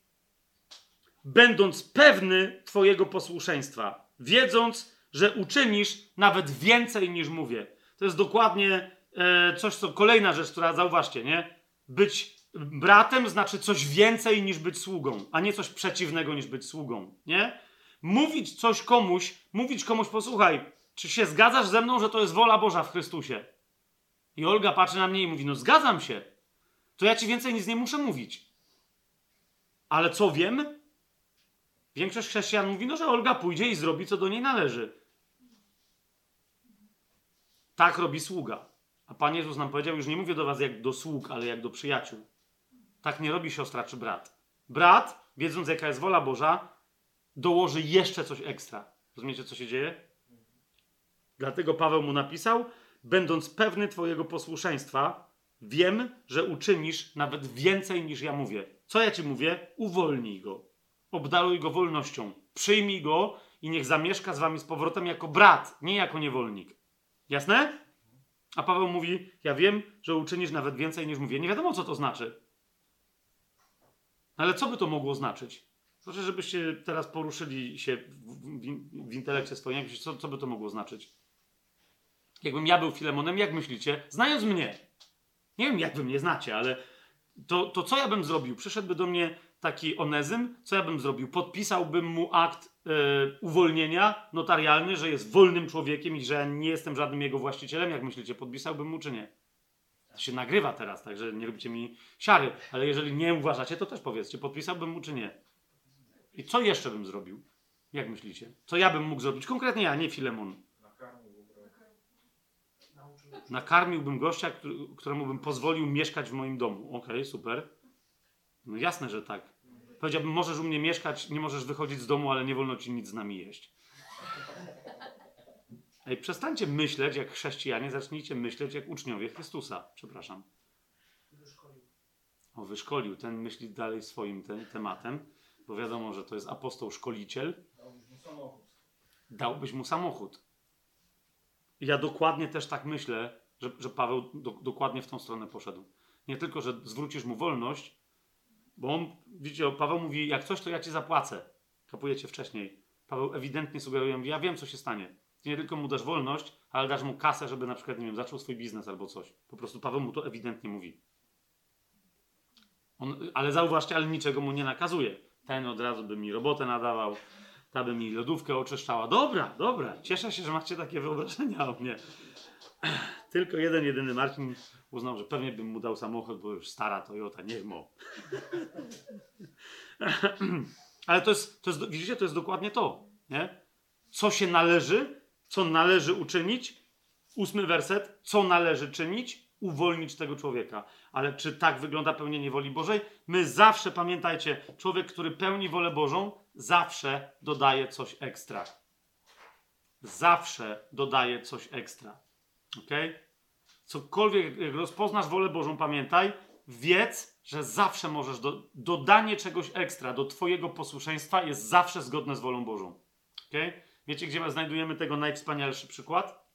Speaker 1: będąc pewny Twojego posłuszeństwa, wiedząc, że uczynisz nawet więcej niż mówię. To jest dokładnie e, coś, co kolejna rzecz, która zauważcie, nie? Być bratem znaczy coś więcej niż być sługą, a nie coś przeciwnego niż być sługą, nie? Mówić coś komuś, mówić komuś, posłuchaj, czy się zgadzasz ze mną, że to jest wola Boża w Chrystusie? I Olga patrzy na mnie i mówi, no zgadzam się. To ja ci więcej nic nie muszę mówić. Ale co wiem? Większość chrześcijan mówi, no, że Olga pójdzie i zrobi, co do niej należy. Tak robi sługa. A Pan Jezus nam powiedział, już nie mówię do was jak do sług, ale jak do przyjaciół. Tak nie robi siostra czy brat. Brat, wiedząc jaka jest wola Boża, dołoży jeszcze coś ekstra. Rozumiecie, co się dzieje? Dlatego Paweł mu napisał, będąc pewny Twojego posłuszeństwa, wiem, że uczynisz nawet więcej niż ja mówię. Co ja Ci mówię? Uwolnij go. Obdaruj go wolnością. Przyjmij go i niech zamieszka z Wami z powrotem jako brat, nie jako niewolnik. Jasne? A Paweł mówi, ja wiem, że uczynisz nawet więcej niż mówię. Nie wiadomo, co to znaczy. Ale co by to mogło znaczyć? Proszę, żebyście teraz poruszyli się w, w, intelekcie swoim. Co, co by to mogło znaczyć? Jakbym ja był Filemonem, jak myślicie? Znając mnie. Nie wiem, jak wy mnie znacie, ale to, to co ja bym zrobił? Przyszedłby do mnie taki onezym, co ja bym zrobił? Podpisałbym mu akt e, uwolnienia notarialny, że jest wolnym człowiekiem i że nie jestem żadnym jego właścicielem. Jak myślicie, podpisałbym mu czy nie? To się nagrywa teraz, także nie robicie mi siary, ale jeżeli nie uważacie, to też powiedzcie, podpisałbym mu czy nie. I co jeszcze bym zrobił? Jak myślicie? Co ja bym mógł zrobić? Konkretnie ja, nie Filemon. Nakarmiłbym gościa, któremu bym pozwolił mieszkać w moim domu. Okej, okay, super. No jasne, że tak. Powiedziałbym, możesz u mnie mieszkać, nie możesz wychodzić z domu, ale nie wolno ci nic z nami jeść. Ej, przestańcie myśleć jak chrześcijanie, zacznijcie myśleć jak uczniowie Chrystusa. Przepraszam.
Speaker 2: Wyszkolił.
Speaker 1: O, wyszkolił. Ten myśli dalej swoim te, tematem, bo wiadomo, że to jest apostoł szkoliciel.
Speaker 2: Dałbyś mu samochód.
Speaker 1: Dałbyś mu samochód. Ja dokładnie też tak myślę, że, że Paweł do, dokładnie w tą stronę poszedł. Nie tylko, że zwrócisz mu wolność, bo on, widzicie, Paweł mówi, jak coś, to ja ci zapłacę. Kapujecie wcześniej. Paweł ewidentnie sugeruje, ja wiem, co się stanie. Ty nie tylko mu dasz wolność, ale dasz mu kasę, żeby na przykład, nie wiem, zaczął swój biznes albo coś. Po prostu Paweł mu to ewidentnie mówi. On, ale zauważcie, ale niczego mu nie nakazuje. Ten od razu by mi robotę nadawał, ta by mi lodówkę oczyszczała. Dobra, dobra, cieszę się, że macie takie wyobrażenia o mnie. Tylko jeden, jedyny Marcin uznał, że pewnie bym mu dał samochód, bo już stara Toyota, niech mo. Ale to jest, to jest, widzicie, to jest dokładnie to, nie? Co się należy, co należy uczynić, ósmy werset, co należy czynić, uwolnić tego człowieka. Ale czy tak wygląda pełnienie woli Bożej? My zawsze, pamiętajcie, człowiek, który pełni wolę Bożą, zawsze dodaje coś ekstra. Zawsze dodaje coś ekstra. Ok? Cokolwiek, jak rozpoznasz wolę Bożą, pamiętaj, wiedz, że zawsze możesz, do, dodanie czegoś ekstra do Twojego posłuszeństwa jest zawsze zgodne z wolą Bożą. Ok? Wiecie, gdzie znajdujemy tego najwspanialszy przykład?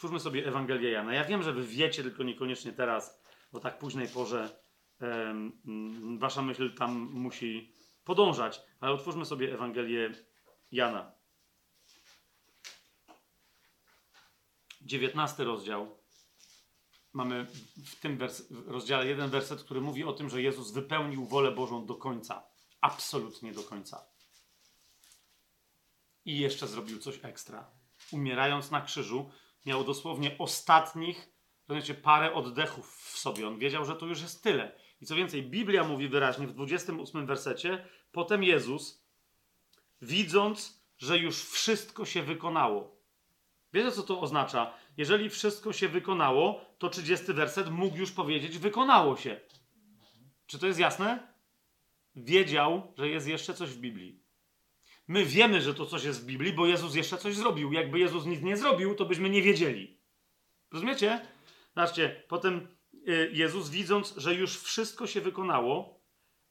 Speaker 1: Twórzmy sobie Ewangelię Jana. Ja wiem, że wy wiecie, tylko niekoniecznie teraz, bo tak późnej porze wasza myśl tam musi podążać, ale otwórzmy sobie Ewangelię Jana. 19 rozdział. Mamy w tym rozdziale jeden werset, który mówi o tym, że Jezus wypełnił wolę Bożą do końca. Absolutnie do końca. I jeszcze zrobił coś ekstra. Umierając na krzyżu, miał dosłownie ostatnich, rozumiecie, parę oddechów w sobie. On wiedział, że to już jest tyle. I co więcej, Biblia mówi wyraźnie w 28 wersecie, potem Jezus, widząc, że już wszystko się wykonało. Wiecie, co to oznacza? Jeżeli wszystko się wykonało, to 30 werset mógł już powiedzieć, wykonało się. Czy to jest jasne? Wiedział, że jest jeszcze coś w Biblii. My wiemy, że to coś jest w Biblii, bo Jezus jeszcze coś zrobił. Jakby Jezus nic nie zrobił, to byśmy nie wiedzieli. Rozumiecie? Zobaczcie, potem y, Jezus, widząc, że już wszystko się wykonało,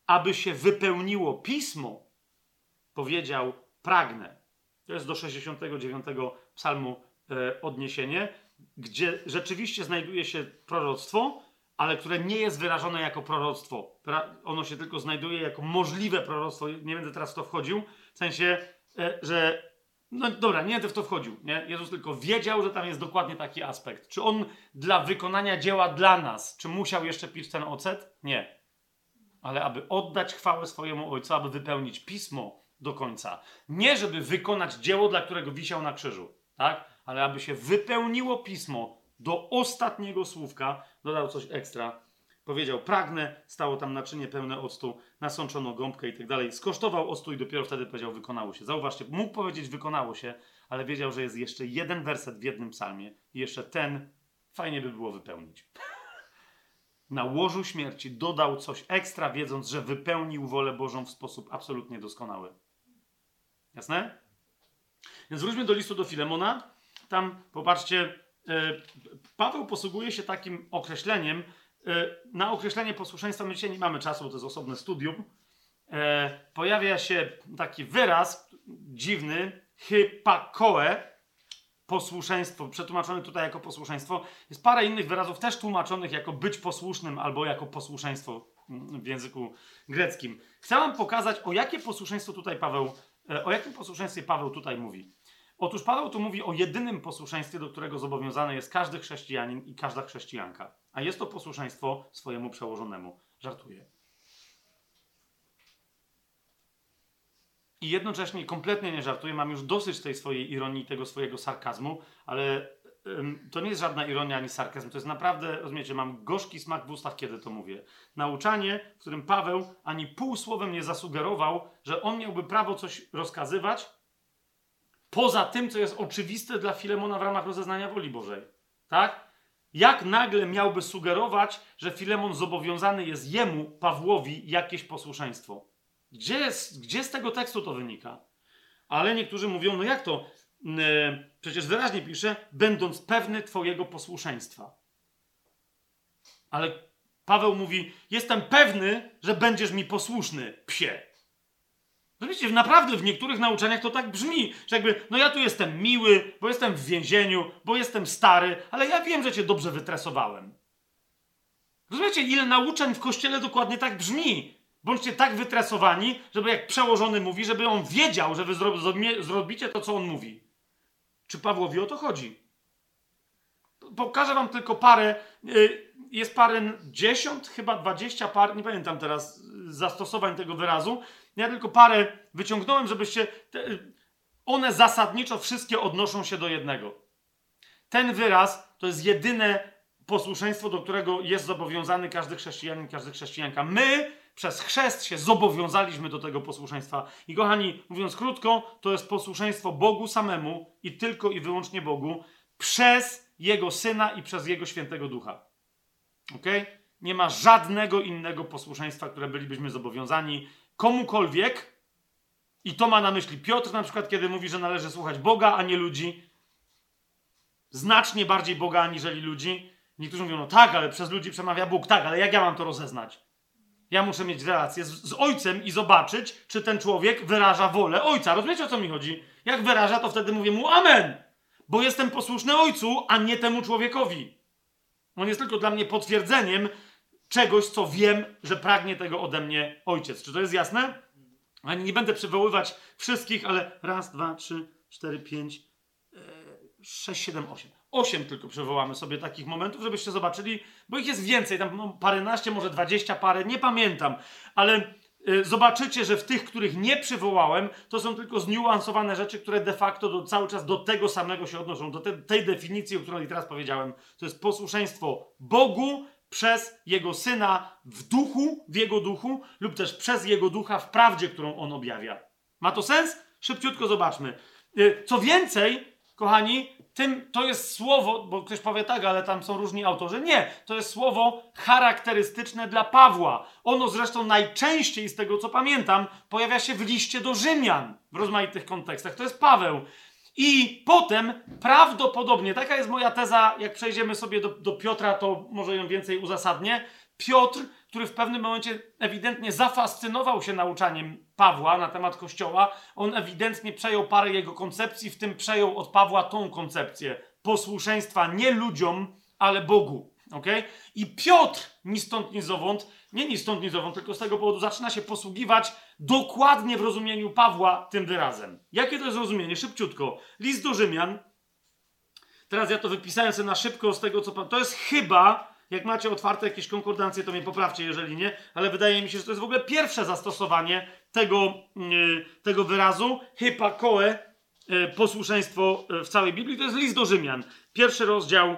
Speaker 1: aby się wypełniło pismo, powiedział: Pragnę. To jest do 69 psalmu e, odniesienie, gdzie rzeczywiście znajduje się proroctwo, ale które nie jest wyrażone jako proroctwo. Ono się tylko znajduje jako możliwe proroctwo. Nie będę teraz w to wchodził, w sensie, e, że. No dobra, nie będę w to wchodził. Nie? Jezus tylko wiedział, że tam jest dokładnie taki aspekt. Czy on dla wykonania dzieła dla nas, czy musiał jeszcze pić ten ocet? Nie. Ale aby oddać chwałę swojemu Ojcu, aby wypełnić pismo do końca. Nie, żeby wykonać dzieło, dla którego wisiał na krzyżu, tak? Ale aby się wypełniło pismo do ostatniego słówka, dodał coś ekstra. Powiedział, pragnę, stało tam naczynie pełne octu, nasączono gąbkę i tak dalej. Skosztował octu i dopiero wtedy powiedział, wykonało się. Zauważcie, mógł powiedzieć, wykonało się, ale wiedział, że jest jeszcze jeden werset w jednym psalmie i jeszcze ten fajnie by było wypełnić. Na łożu śmierci dodał coś ekstra, wiedząc, że wypełnił wolę Bożą w sposób absolutnie doskonały. Jasne? Więc wróćmy do listu do Filemona. Tam, popatrzcie, E, Paweł posługuje się takim określeniem. E, na określenie posłuszeństwa my dzisiaj nie mamy czasu, bo to jest osobne studium. E, pojawia się taki wyraz dziwny, hypakoe, posłuszeństwo, przetłumaczony tutaj jako posłuszeństwo. Jest parę innych wyrazów też tłumaczonych jako być posłusznym albo jako posłuszeństwo w języku greckim. Chcę wam pokazać, o jakie posłuszeństwo tutaj Paweł, o jakim posłuszeństwie Paweł tutaj mówi. Otóż Paweł tu mówi o jedynym posłuszeństwie, do którego zobowiązany jest każdy chrześcijanin i każda chrześcijanka. A jest to posłuszeństwo swojemu przełożonemu. Żartuję. I jednocześnie kompletnie nie żartuję, mam już dosyć tej swojej ironii, tego swojego sarkazmu, ale ym, to nie jest żadna ironia ani sarkazm, to jest naprawdę, rozumiecie, mam gorzki smak w ustach, kiedy to mówię. Nauczanie, w którym Paweł ani pół słowem nie zasugerował, że on miałby prawo coś rozkazywać, Poza tym, co jest oczywiste dla Filemona w ramach rozeznania woli Bożej. Tak? Jak nagle miałby sugerować, że Filemon zobowiązany jest jemu, Pawłowi, jakieś posłuszeństwo? Gdzie, gdzie z tego tekstu to wynika? Ale niektórzy mówią, no jak to? Yy, przecież wyraźnie pisze, będąc pewny Twojego posłuszeństwa. Ale Paweł mówi, jestem pewny, że będziesz mi posłuszny, psie. Zobaczcie, naprawdę w niektórych nauczaniach to tak brzmi, że jakby, no ja tu jestem miły, bo jestem w więzieniu, bo jestem stary, ale ja wiem, że cię dobrze wytresowałem. Rozumiecie, ile nauczeń w kościele dokładnie tak brzmi? Bądźcie tak wytresowani, żeby jak przełożony mówi, żeby on wiedział, że wy zrobicie to, co on mówi. Czy Pawłowi o to chodzi? Pokażę wam tylko parę, y, jest parę dziesiąt, chyba dwadzieścia par, nie pamiętam teraz zastosowań tego wyrazu. Ja tylko parę wyciągnąłem, żebyście. One zasadniczo wszystkie odnoszą się do jednego. Ten wyraz to jest jedyne posłuszeństwo, do którego jest zobowiązany każdy chrześcijanin, każda chrześcijanka. My przez chrzest się zobowiązaliśmy do tego posłuszeństwa. I kochani, mówiąc krótko, to jest posłuszeństwo Bogu samemu i tylko i wyłącznie Bogu przez Jego Syna i przez Jego Świętego Ducha. Ok? Nie ma żadnego innego posłuszeństwa, które bylibyśmy zobowiązani komukolwiek. I to ma na myśli Piotr, na przykład, kiedy mówi, że należy słuchać Boga, a nie ludzi. Znacznie bardziej Boga aniżeli ludzi. Niektórzy mówią, no tak, ale przez ludzi przemawia Bóg. Tak, ale jak ja mam to rozeznać? Ja muszę mieć relację z, z, ojcem i zobaczyć, czy ten człowiek wyraża wolę ojca. Rozumiecie o co mi chodzi? Jak wyraża, to wtedy mówię mu amen, bo jestem posłuszny ojcu, a nie temu człowiekowi. On jest tylko dla mnie potwierdzeniem czegoś, co wiem, że pragnie tego ode mnie ojciec. Czy to jest jasne? Ani nie będę przywoływać wszystkich, ale raz, dwa, trzy, cztery, pięć, e, sześć, siedem, osiem. Osiem tylko przywołamy sobie takich momentów, żebyście zobaczyli, bo ich jest więcej, tam no, paręnaście, może dwadzieścia parę, nie pamiętam, ale y, zobaczycie, że w tych, których nie przywołałem, to są tylko zniuansowane rzeczy, które de facto do, cały czas do tego samego się odnoszą, do te, tej definicji, o której teraz powiedziałem. To jest posłuszeństwo Bogu przez Jego Syna w duchu, w Jego duchu, lub też przez Jego ducha w prawdzie, którą On objawia. Ma to sens? Szybciutko zobaczmy. Y, co więcej, kochani, tym to jest słowo, bo ktoś powie tak, ale tam są różni autorzy. Nie, to jest słowo charakterystyczne dla Pawła. Ono zresztą najczęściej, z tego co pamiętam, pojawia się w liście do Rzymian w rozmaitych kontekstach. To jest Paweł. I potem prawdopodobnie, taka jest moja teza, jak przejdziemy sobie do, do Piotra, to może ją więcej uzasadnię. Piotr, który w pewnym momencie ewidentnie zafascynował się nauczaniem Pawła na temat Kościoła, on ewidentnie przejął parę jego koncepcji, w tym przejął od Pawła tą koncepcję posłuszeństwa nie ludziom, ale Bogu. Okay? I Piotr ni stąd, ni zowąd, nie ni stąd, ni zowąd, tylko z tego powodu zaczyna się posługiwać dokładnie w rozumieniu Pawła tym wyrazem. Jakie to jest rozumienie? Szybciutko. List do Rzymian. Teraz ja to wypisałem sobie na szybko z tego, co... To jest chyba jak macie otwarte jakieś konkordancje, to mnie poprawcie, jeżeli nie, ale wydaje mi się, że to jest w ogóle pierwsze zastosowanie tego, yy, tego wyrazu. Hypakoe, yy, posłuszeństwo yy, w całej Biblii. To jest list do Rzymian. Pierwszy rozdział,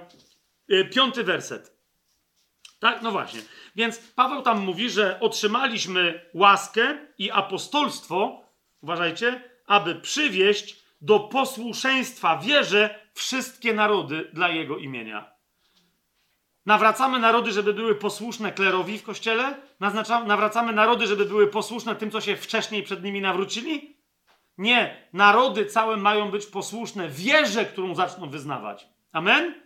Speaker 1: yy, piąty werset. Tak? No właśnie. Więc Paweł tam mówi, że otrzymaliśmy łaskę i apostolstwo, uważajcie, aby przywieść do posłuszeństwa wierze wszystkie narody dla jego imienia. Nawracamy narody, żeby były posłuszne klerowi w kościele? nawracamy narody, żeby były posłuszne tym, co się wcześniej przed nimi nawrócili? Nie. Narody całe mają być posłuszne wierze, którą zaczną wyznawać. Amen?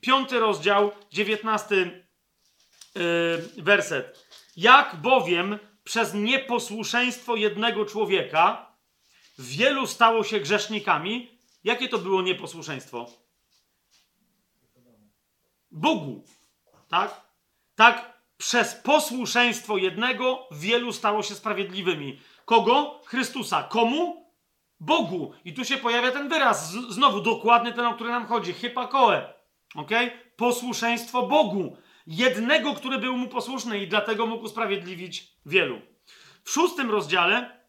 Speaker 1: Piąty rozdział, dziewiętnasty yy, werset. Jak bowiem przez nieposłuszeństwo jednego człowieka wielu stało się grzesznikami, jakie to było nieposłuszeństwo? Bogu. Tak? Tak przez posłuszeństwo jednego wielu stało się sprawiedliwymi. Kogo? Chrystusa. Komu? Bogu. I tu się pojawia ten wyraz, znowu dokładnie ten, o który nam chodzi. Hypakoe. Ok? Posłuszeństwo Bogu. Jednego, który był mu posłuszny i dlatego mógł usprawiedliwić wielu. W szóstym rozdziale,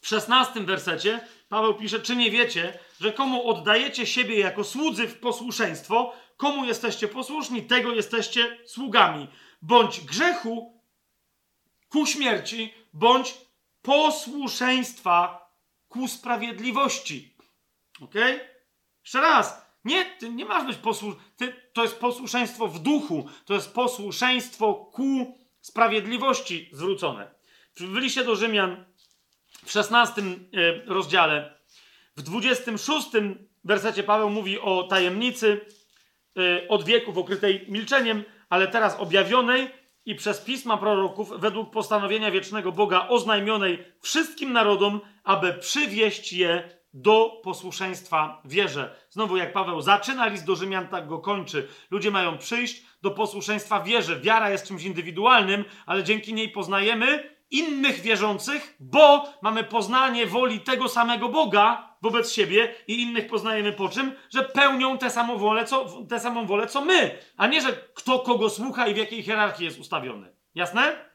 Speaker 1: w szesnastym wersecie, Paweł pisze, czy nie wiecie, że komu oddajecie siebie jako słudzy w posłuszeństwo, Komu jesteście posłuszni, tego jesteście sługami. Bądź grzechu ku śmierci, bądź posłuszeństwa ku sprawiedliwości. Ok? Jeszcze raz. Nie, ty nie masz być posłuszny. To jest posłuszeństwo w duchu. To jest posłuszeństwo ku sprawiedliwości zwrócone. W liście do Rzymian w 16 e, rozdziale, w 26 wersecie Paweł mówi o tajemnicy e, od wieków okrytej milczeniem, ale teraz objawionej i przez pisma proroków według postanowienia wiecznego Boga oznajmionej wszystkim narodom, aby przywieść je do posłuszeństwa wierze. Znowu, jak Paweł zaczyna list do Rzymian, tak go kończy. Ludzie mają przyjść do posłuszeństwa wierze. Wiara jest czymś indywidualnym, ale dzięki niej poznajemy innych wierzących, bo mamy poznanie woli tego samego Boga wobec siebie i innych poznajemy po czym? Że pełnią tę samą wolę, co, tę samą wolę, co my, a nie, że kto kogo słucha i w jakiej hierarchii jest ustawiony. Jasne?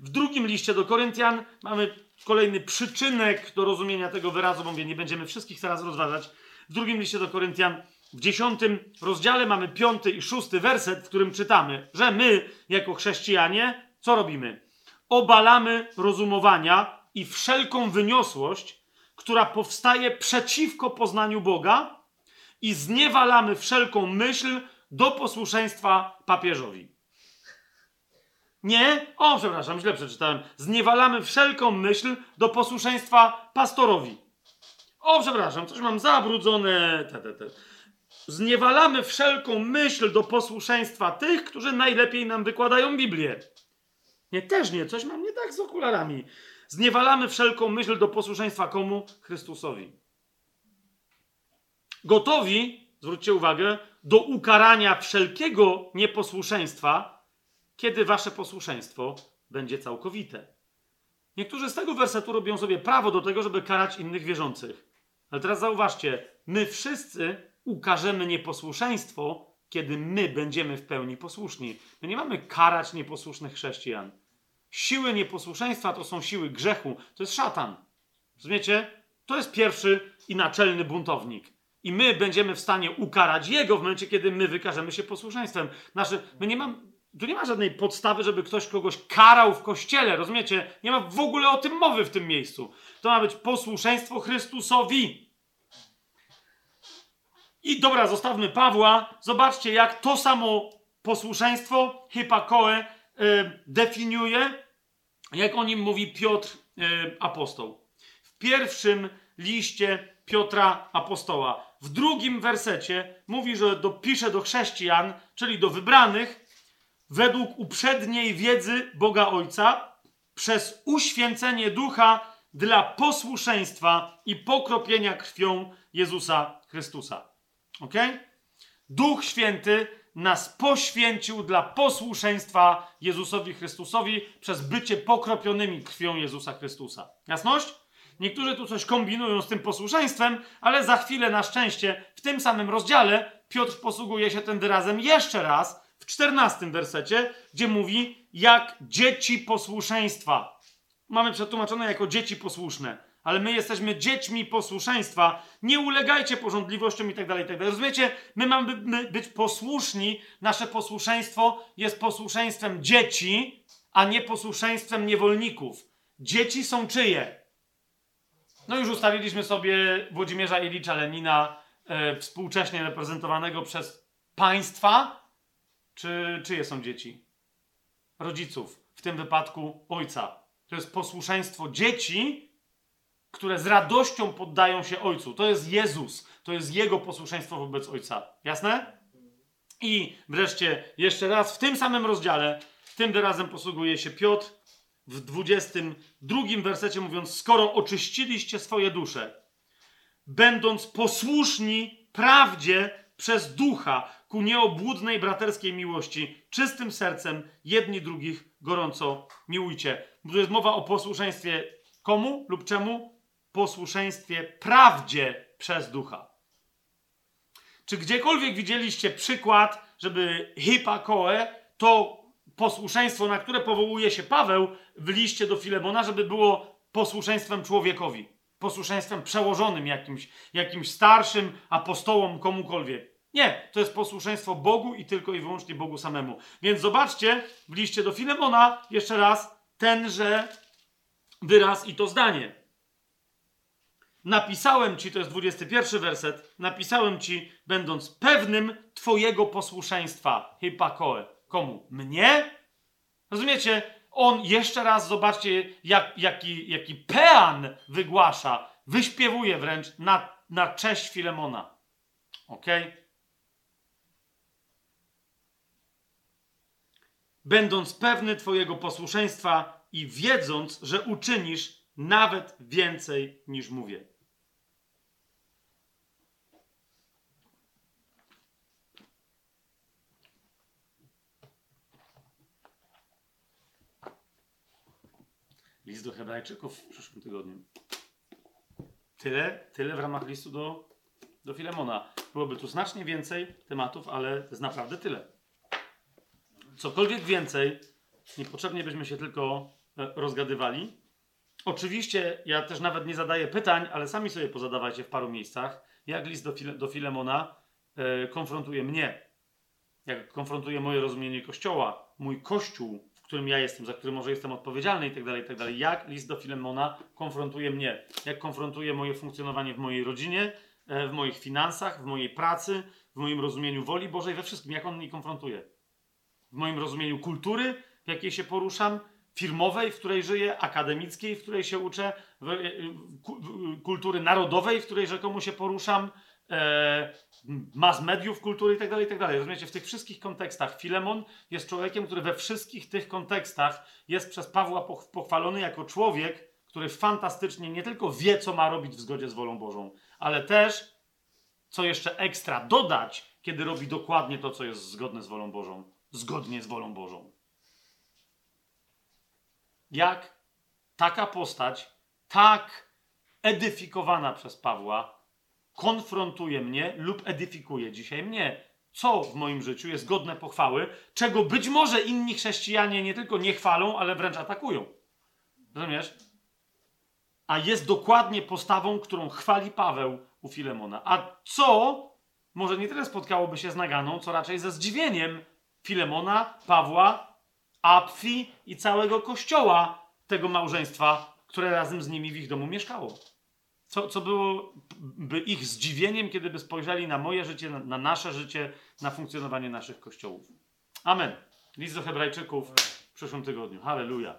Speaker 1: W drugim liście do Koryntian mamy kolejny przyczynek do rozumienia tego wyrazu, bo mówię, nie będziemy wszystkich teraz rozważać. W drugim liście do Koryntian, w dziesiątym rozdziale mamy piąty i szósty werset, w którym czytamy, że my, jako chrześcijanie, co robimy? Obalamy rozumowania i wszelką wyniosłość, która powstaje przeciwko poznaniu Boga i zniewalamy wszelką myśl do posłuszeństwa papieżowi. Nie, o przepraszam, źle przeczytałem. Zniewalamy wszelką myśl do posłuszeństwa pastorowi. O przepraszam, coś mam zabrudzone. Te, te, te. Zniewalamy wszelką myśl do posłuszeństwa tych, którzy najlepiej nam wykładają Biblię. Nie, też nie, coś mam nie tak z okularami. Zniewalamy wszelką myśl do posłuszeństwa komu? Chrystusowi. Gotowi, zwróćcie uwagę, do ukarania wszelkiego nieposłuszeństwa, kiedy wasze posłuszeństwo będzie całkowite. Niektórzy z tego wersetu robią sobie prawo do tego, żeby karać innych wierzących. Ale teraz zauważcie, my wszyscy ukażemy nieposłuszeństwo, kiedy my będziemy w pełni posłuszni. My nie mamy karać nieposłusznych chrześcijan. Siły nieposłuszeństwa to są siły grzechu, to jest szatan. Rozumiecie? To jest pierwszy i naczelny buntownik. I my będziemy w stanie ukarać jego w momencie, kiedy my wykażemy się posłuszeństwem. Nasze, my nie mamy, tu nie ma żadnej podstawy, żeby ktoś kogoś karał w kościele, rozumiecie? Nie ma w ogóle o tym mowy w tym miejscu. To ma być posłuszeństwo Chrystusowi. I dobra, zostawmy Pawła. Zobaczcie, jak to samo posłuszeństwo, hypakoe, y, definiuje, jak o nim mówi Piotr y, apostoł. W pierwszym liście Piotra apostoła. W drugim wersecie mówi, że dopisze do chrześcijan, czyli do wybranych, według uprzedniej wiedzy Boga Ojca, przez uświęcenie ducha dla posłuszeństwa i pokropienia krwią Jezusa Chrystusa. Ok? Duch Święty nas poświęcił dla posłuszeństwa Jezusowi Chrystusowi przez bycie pokropionymi krwią Jezusa Chrystusa. Jasność? Niektórzy tu coś kombinują z tym posłuszeństwem, ale za chwilę na szczęście w tym samym rozdziale Piotr posługuje się tym wyrazem jeszcze raz w czternastym wersecie, gdzie mówi jak dzieci posłuszeństwa. Mamy przetłumaczone jako dzieci posłuszne, ale my jesteśmy dziećmi posłuszeństwa. Nie ulegajcie porządliwościom i tak dalej, tak dalej. Rozumiecie? My mamy być posłuszni. Nasze posłuszeństwo jest posłuszeństwem dzieci, a nie posłuszeństwem niewolników. Dzieci są czyje? No już ustaliliśmy sobie Włodzimierza Ilicza Lenina, e, współcześnie reprezentowanego przez państwa. Czy czyje są dzieci? Rodziców. W tym wypadku ojca. To jest posłuszeństwo dzieci, które z radością poddają się ojcu. To jest Jezus. To jest jego posłuszeństwo wobec ojca. Jasne? I wreszcie jeszcze raz w tym samym rozdziale, tym wyrazem posługuje się Piotr w 22 wersecie mówiąc, skoro oczyściliście swoje dusze, będąc posłuszni prawdzie przez ducha ku nieobłudnej braterskiej miłości, czystym sercem, jedni drugich gorąco miłujcie. Tu jest mowa o posłuszeństwie komu lub czemu? Posłuszeństwie prawdzie przez ducha. Czy gdziekolwiek widzieliście przykład, żeby hipakoe, to posłuszeństwo, na które powołuje się Paweł w liście do Filemona, żeby było posłuszeństwem człowiekowi, posłuszeństwem przełożonym jakimś, jakimś starszym apostołom, komukolwiek. Nie, to jest posłuszeństwo Bogu i tylko i wyłącznie Bogu samemu. Więc zobaczcie w liście do Filemona jeszcze raz tenże wyraz i to zdanie. Napisałem ci, to jest 21 werset, napisałem ci, będąc pewnym Twojego posłuszeństwa, hypakoe. Komu? Mnie? Rozumiecie? On jeszcze raz, zobaczcie, jak, jaki, jaki pean wygłasza, wyśpiewuje wręcz na, na cześć Filemona. Ok? Będąc pewny Twojego posłuszeństwa i wiedząc, że uczynisz nawet więcej niż mówię. List do Hebrajczyków w przyszłym tygodniu. Tyle, tyle w ramach listu do, do Filemona. Byłoby tu znacznie więcej tematów, ale to jest naprawdę tyle. Cokolwiek więcej, niepotrzebnie byśmy się tylko e, rozgadywali. Oczywiście ja też nawet nie zadaję pytań, ale sami sobie pozadawajcie w paru miejscach, jak list do, File, do Filemona e, konfrontuje mnie, jak konfrontuje moje rozumienie Kościoła, mój Kościół, którym ja jestem, za który może jestem odpowiedzialny i tak dalej, i tak dalej. Jak list do Filemona konfrontuje mnie, jak konfrontuje moje funkcjonowanie w mojej rodzinie, e, w moich finansach, w mojej pracy, w moim rozumieniu woli Bożej, we wszystkim, jak on mnie konfrontuje. W moim rozumieniu kultury, w jakiej się poruszam, firmowej, w której żyję, akademickiej, w której się uczę, w, e, ku- w, kultury narodowej, w której rzekomo się poruszam, e, mas mediów, kultury itd., itd. Rozumiecie, w tych wszystkich kontekstach Filemon jest człowiekiem, który we wszystkich tych kontekstach jest przez Pawła poch- pochwalony jako człowiek, który fantastycznie nie tylko wie, co ma robić w zgodzie z wolą Bożą, ale też, co jeszcze ekstra dodać, kiedy robi dokładnie to, co jest zgodne z wolą Bożą. Zgodnie z wolą Bożą. Jak taka postać, tak edyfikowana przez Pawła, konfrontuje mnie lub edyfikuje dzisiaj mnie. Co w moim życiu jest godne pochwały, czego być może inni chrześcijanie nie tylko nie chwalą, ale wręcz atakują. Rozumiesz? A jest dokładnie postawą, którą chwali Paweł u Filemona. A co może nie tyle spotkałoby się z naganą, co raczej ze zdziwieniem Filemona, Pawła, Apfi i całego kościoła tego małżeństwa, które razem z nimi w ich domu mieszkało. Co, co byłoby ich zdziwieniem, kiedy by spojrzeli na moje życie, na, na nasze życie, na funkcjonowanie naszych kościołów. Amen. List do Hebrajczyków w przyszłym tygodniu. Halleluja.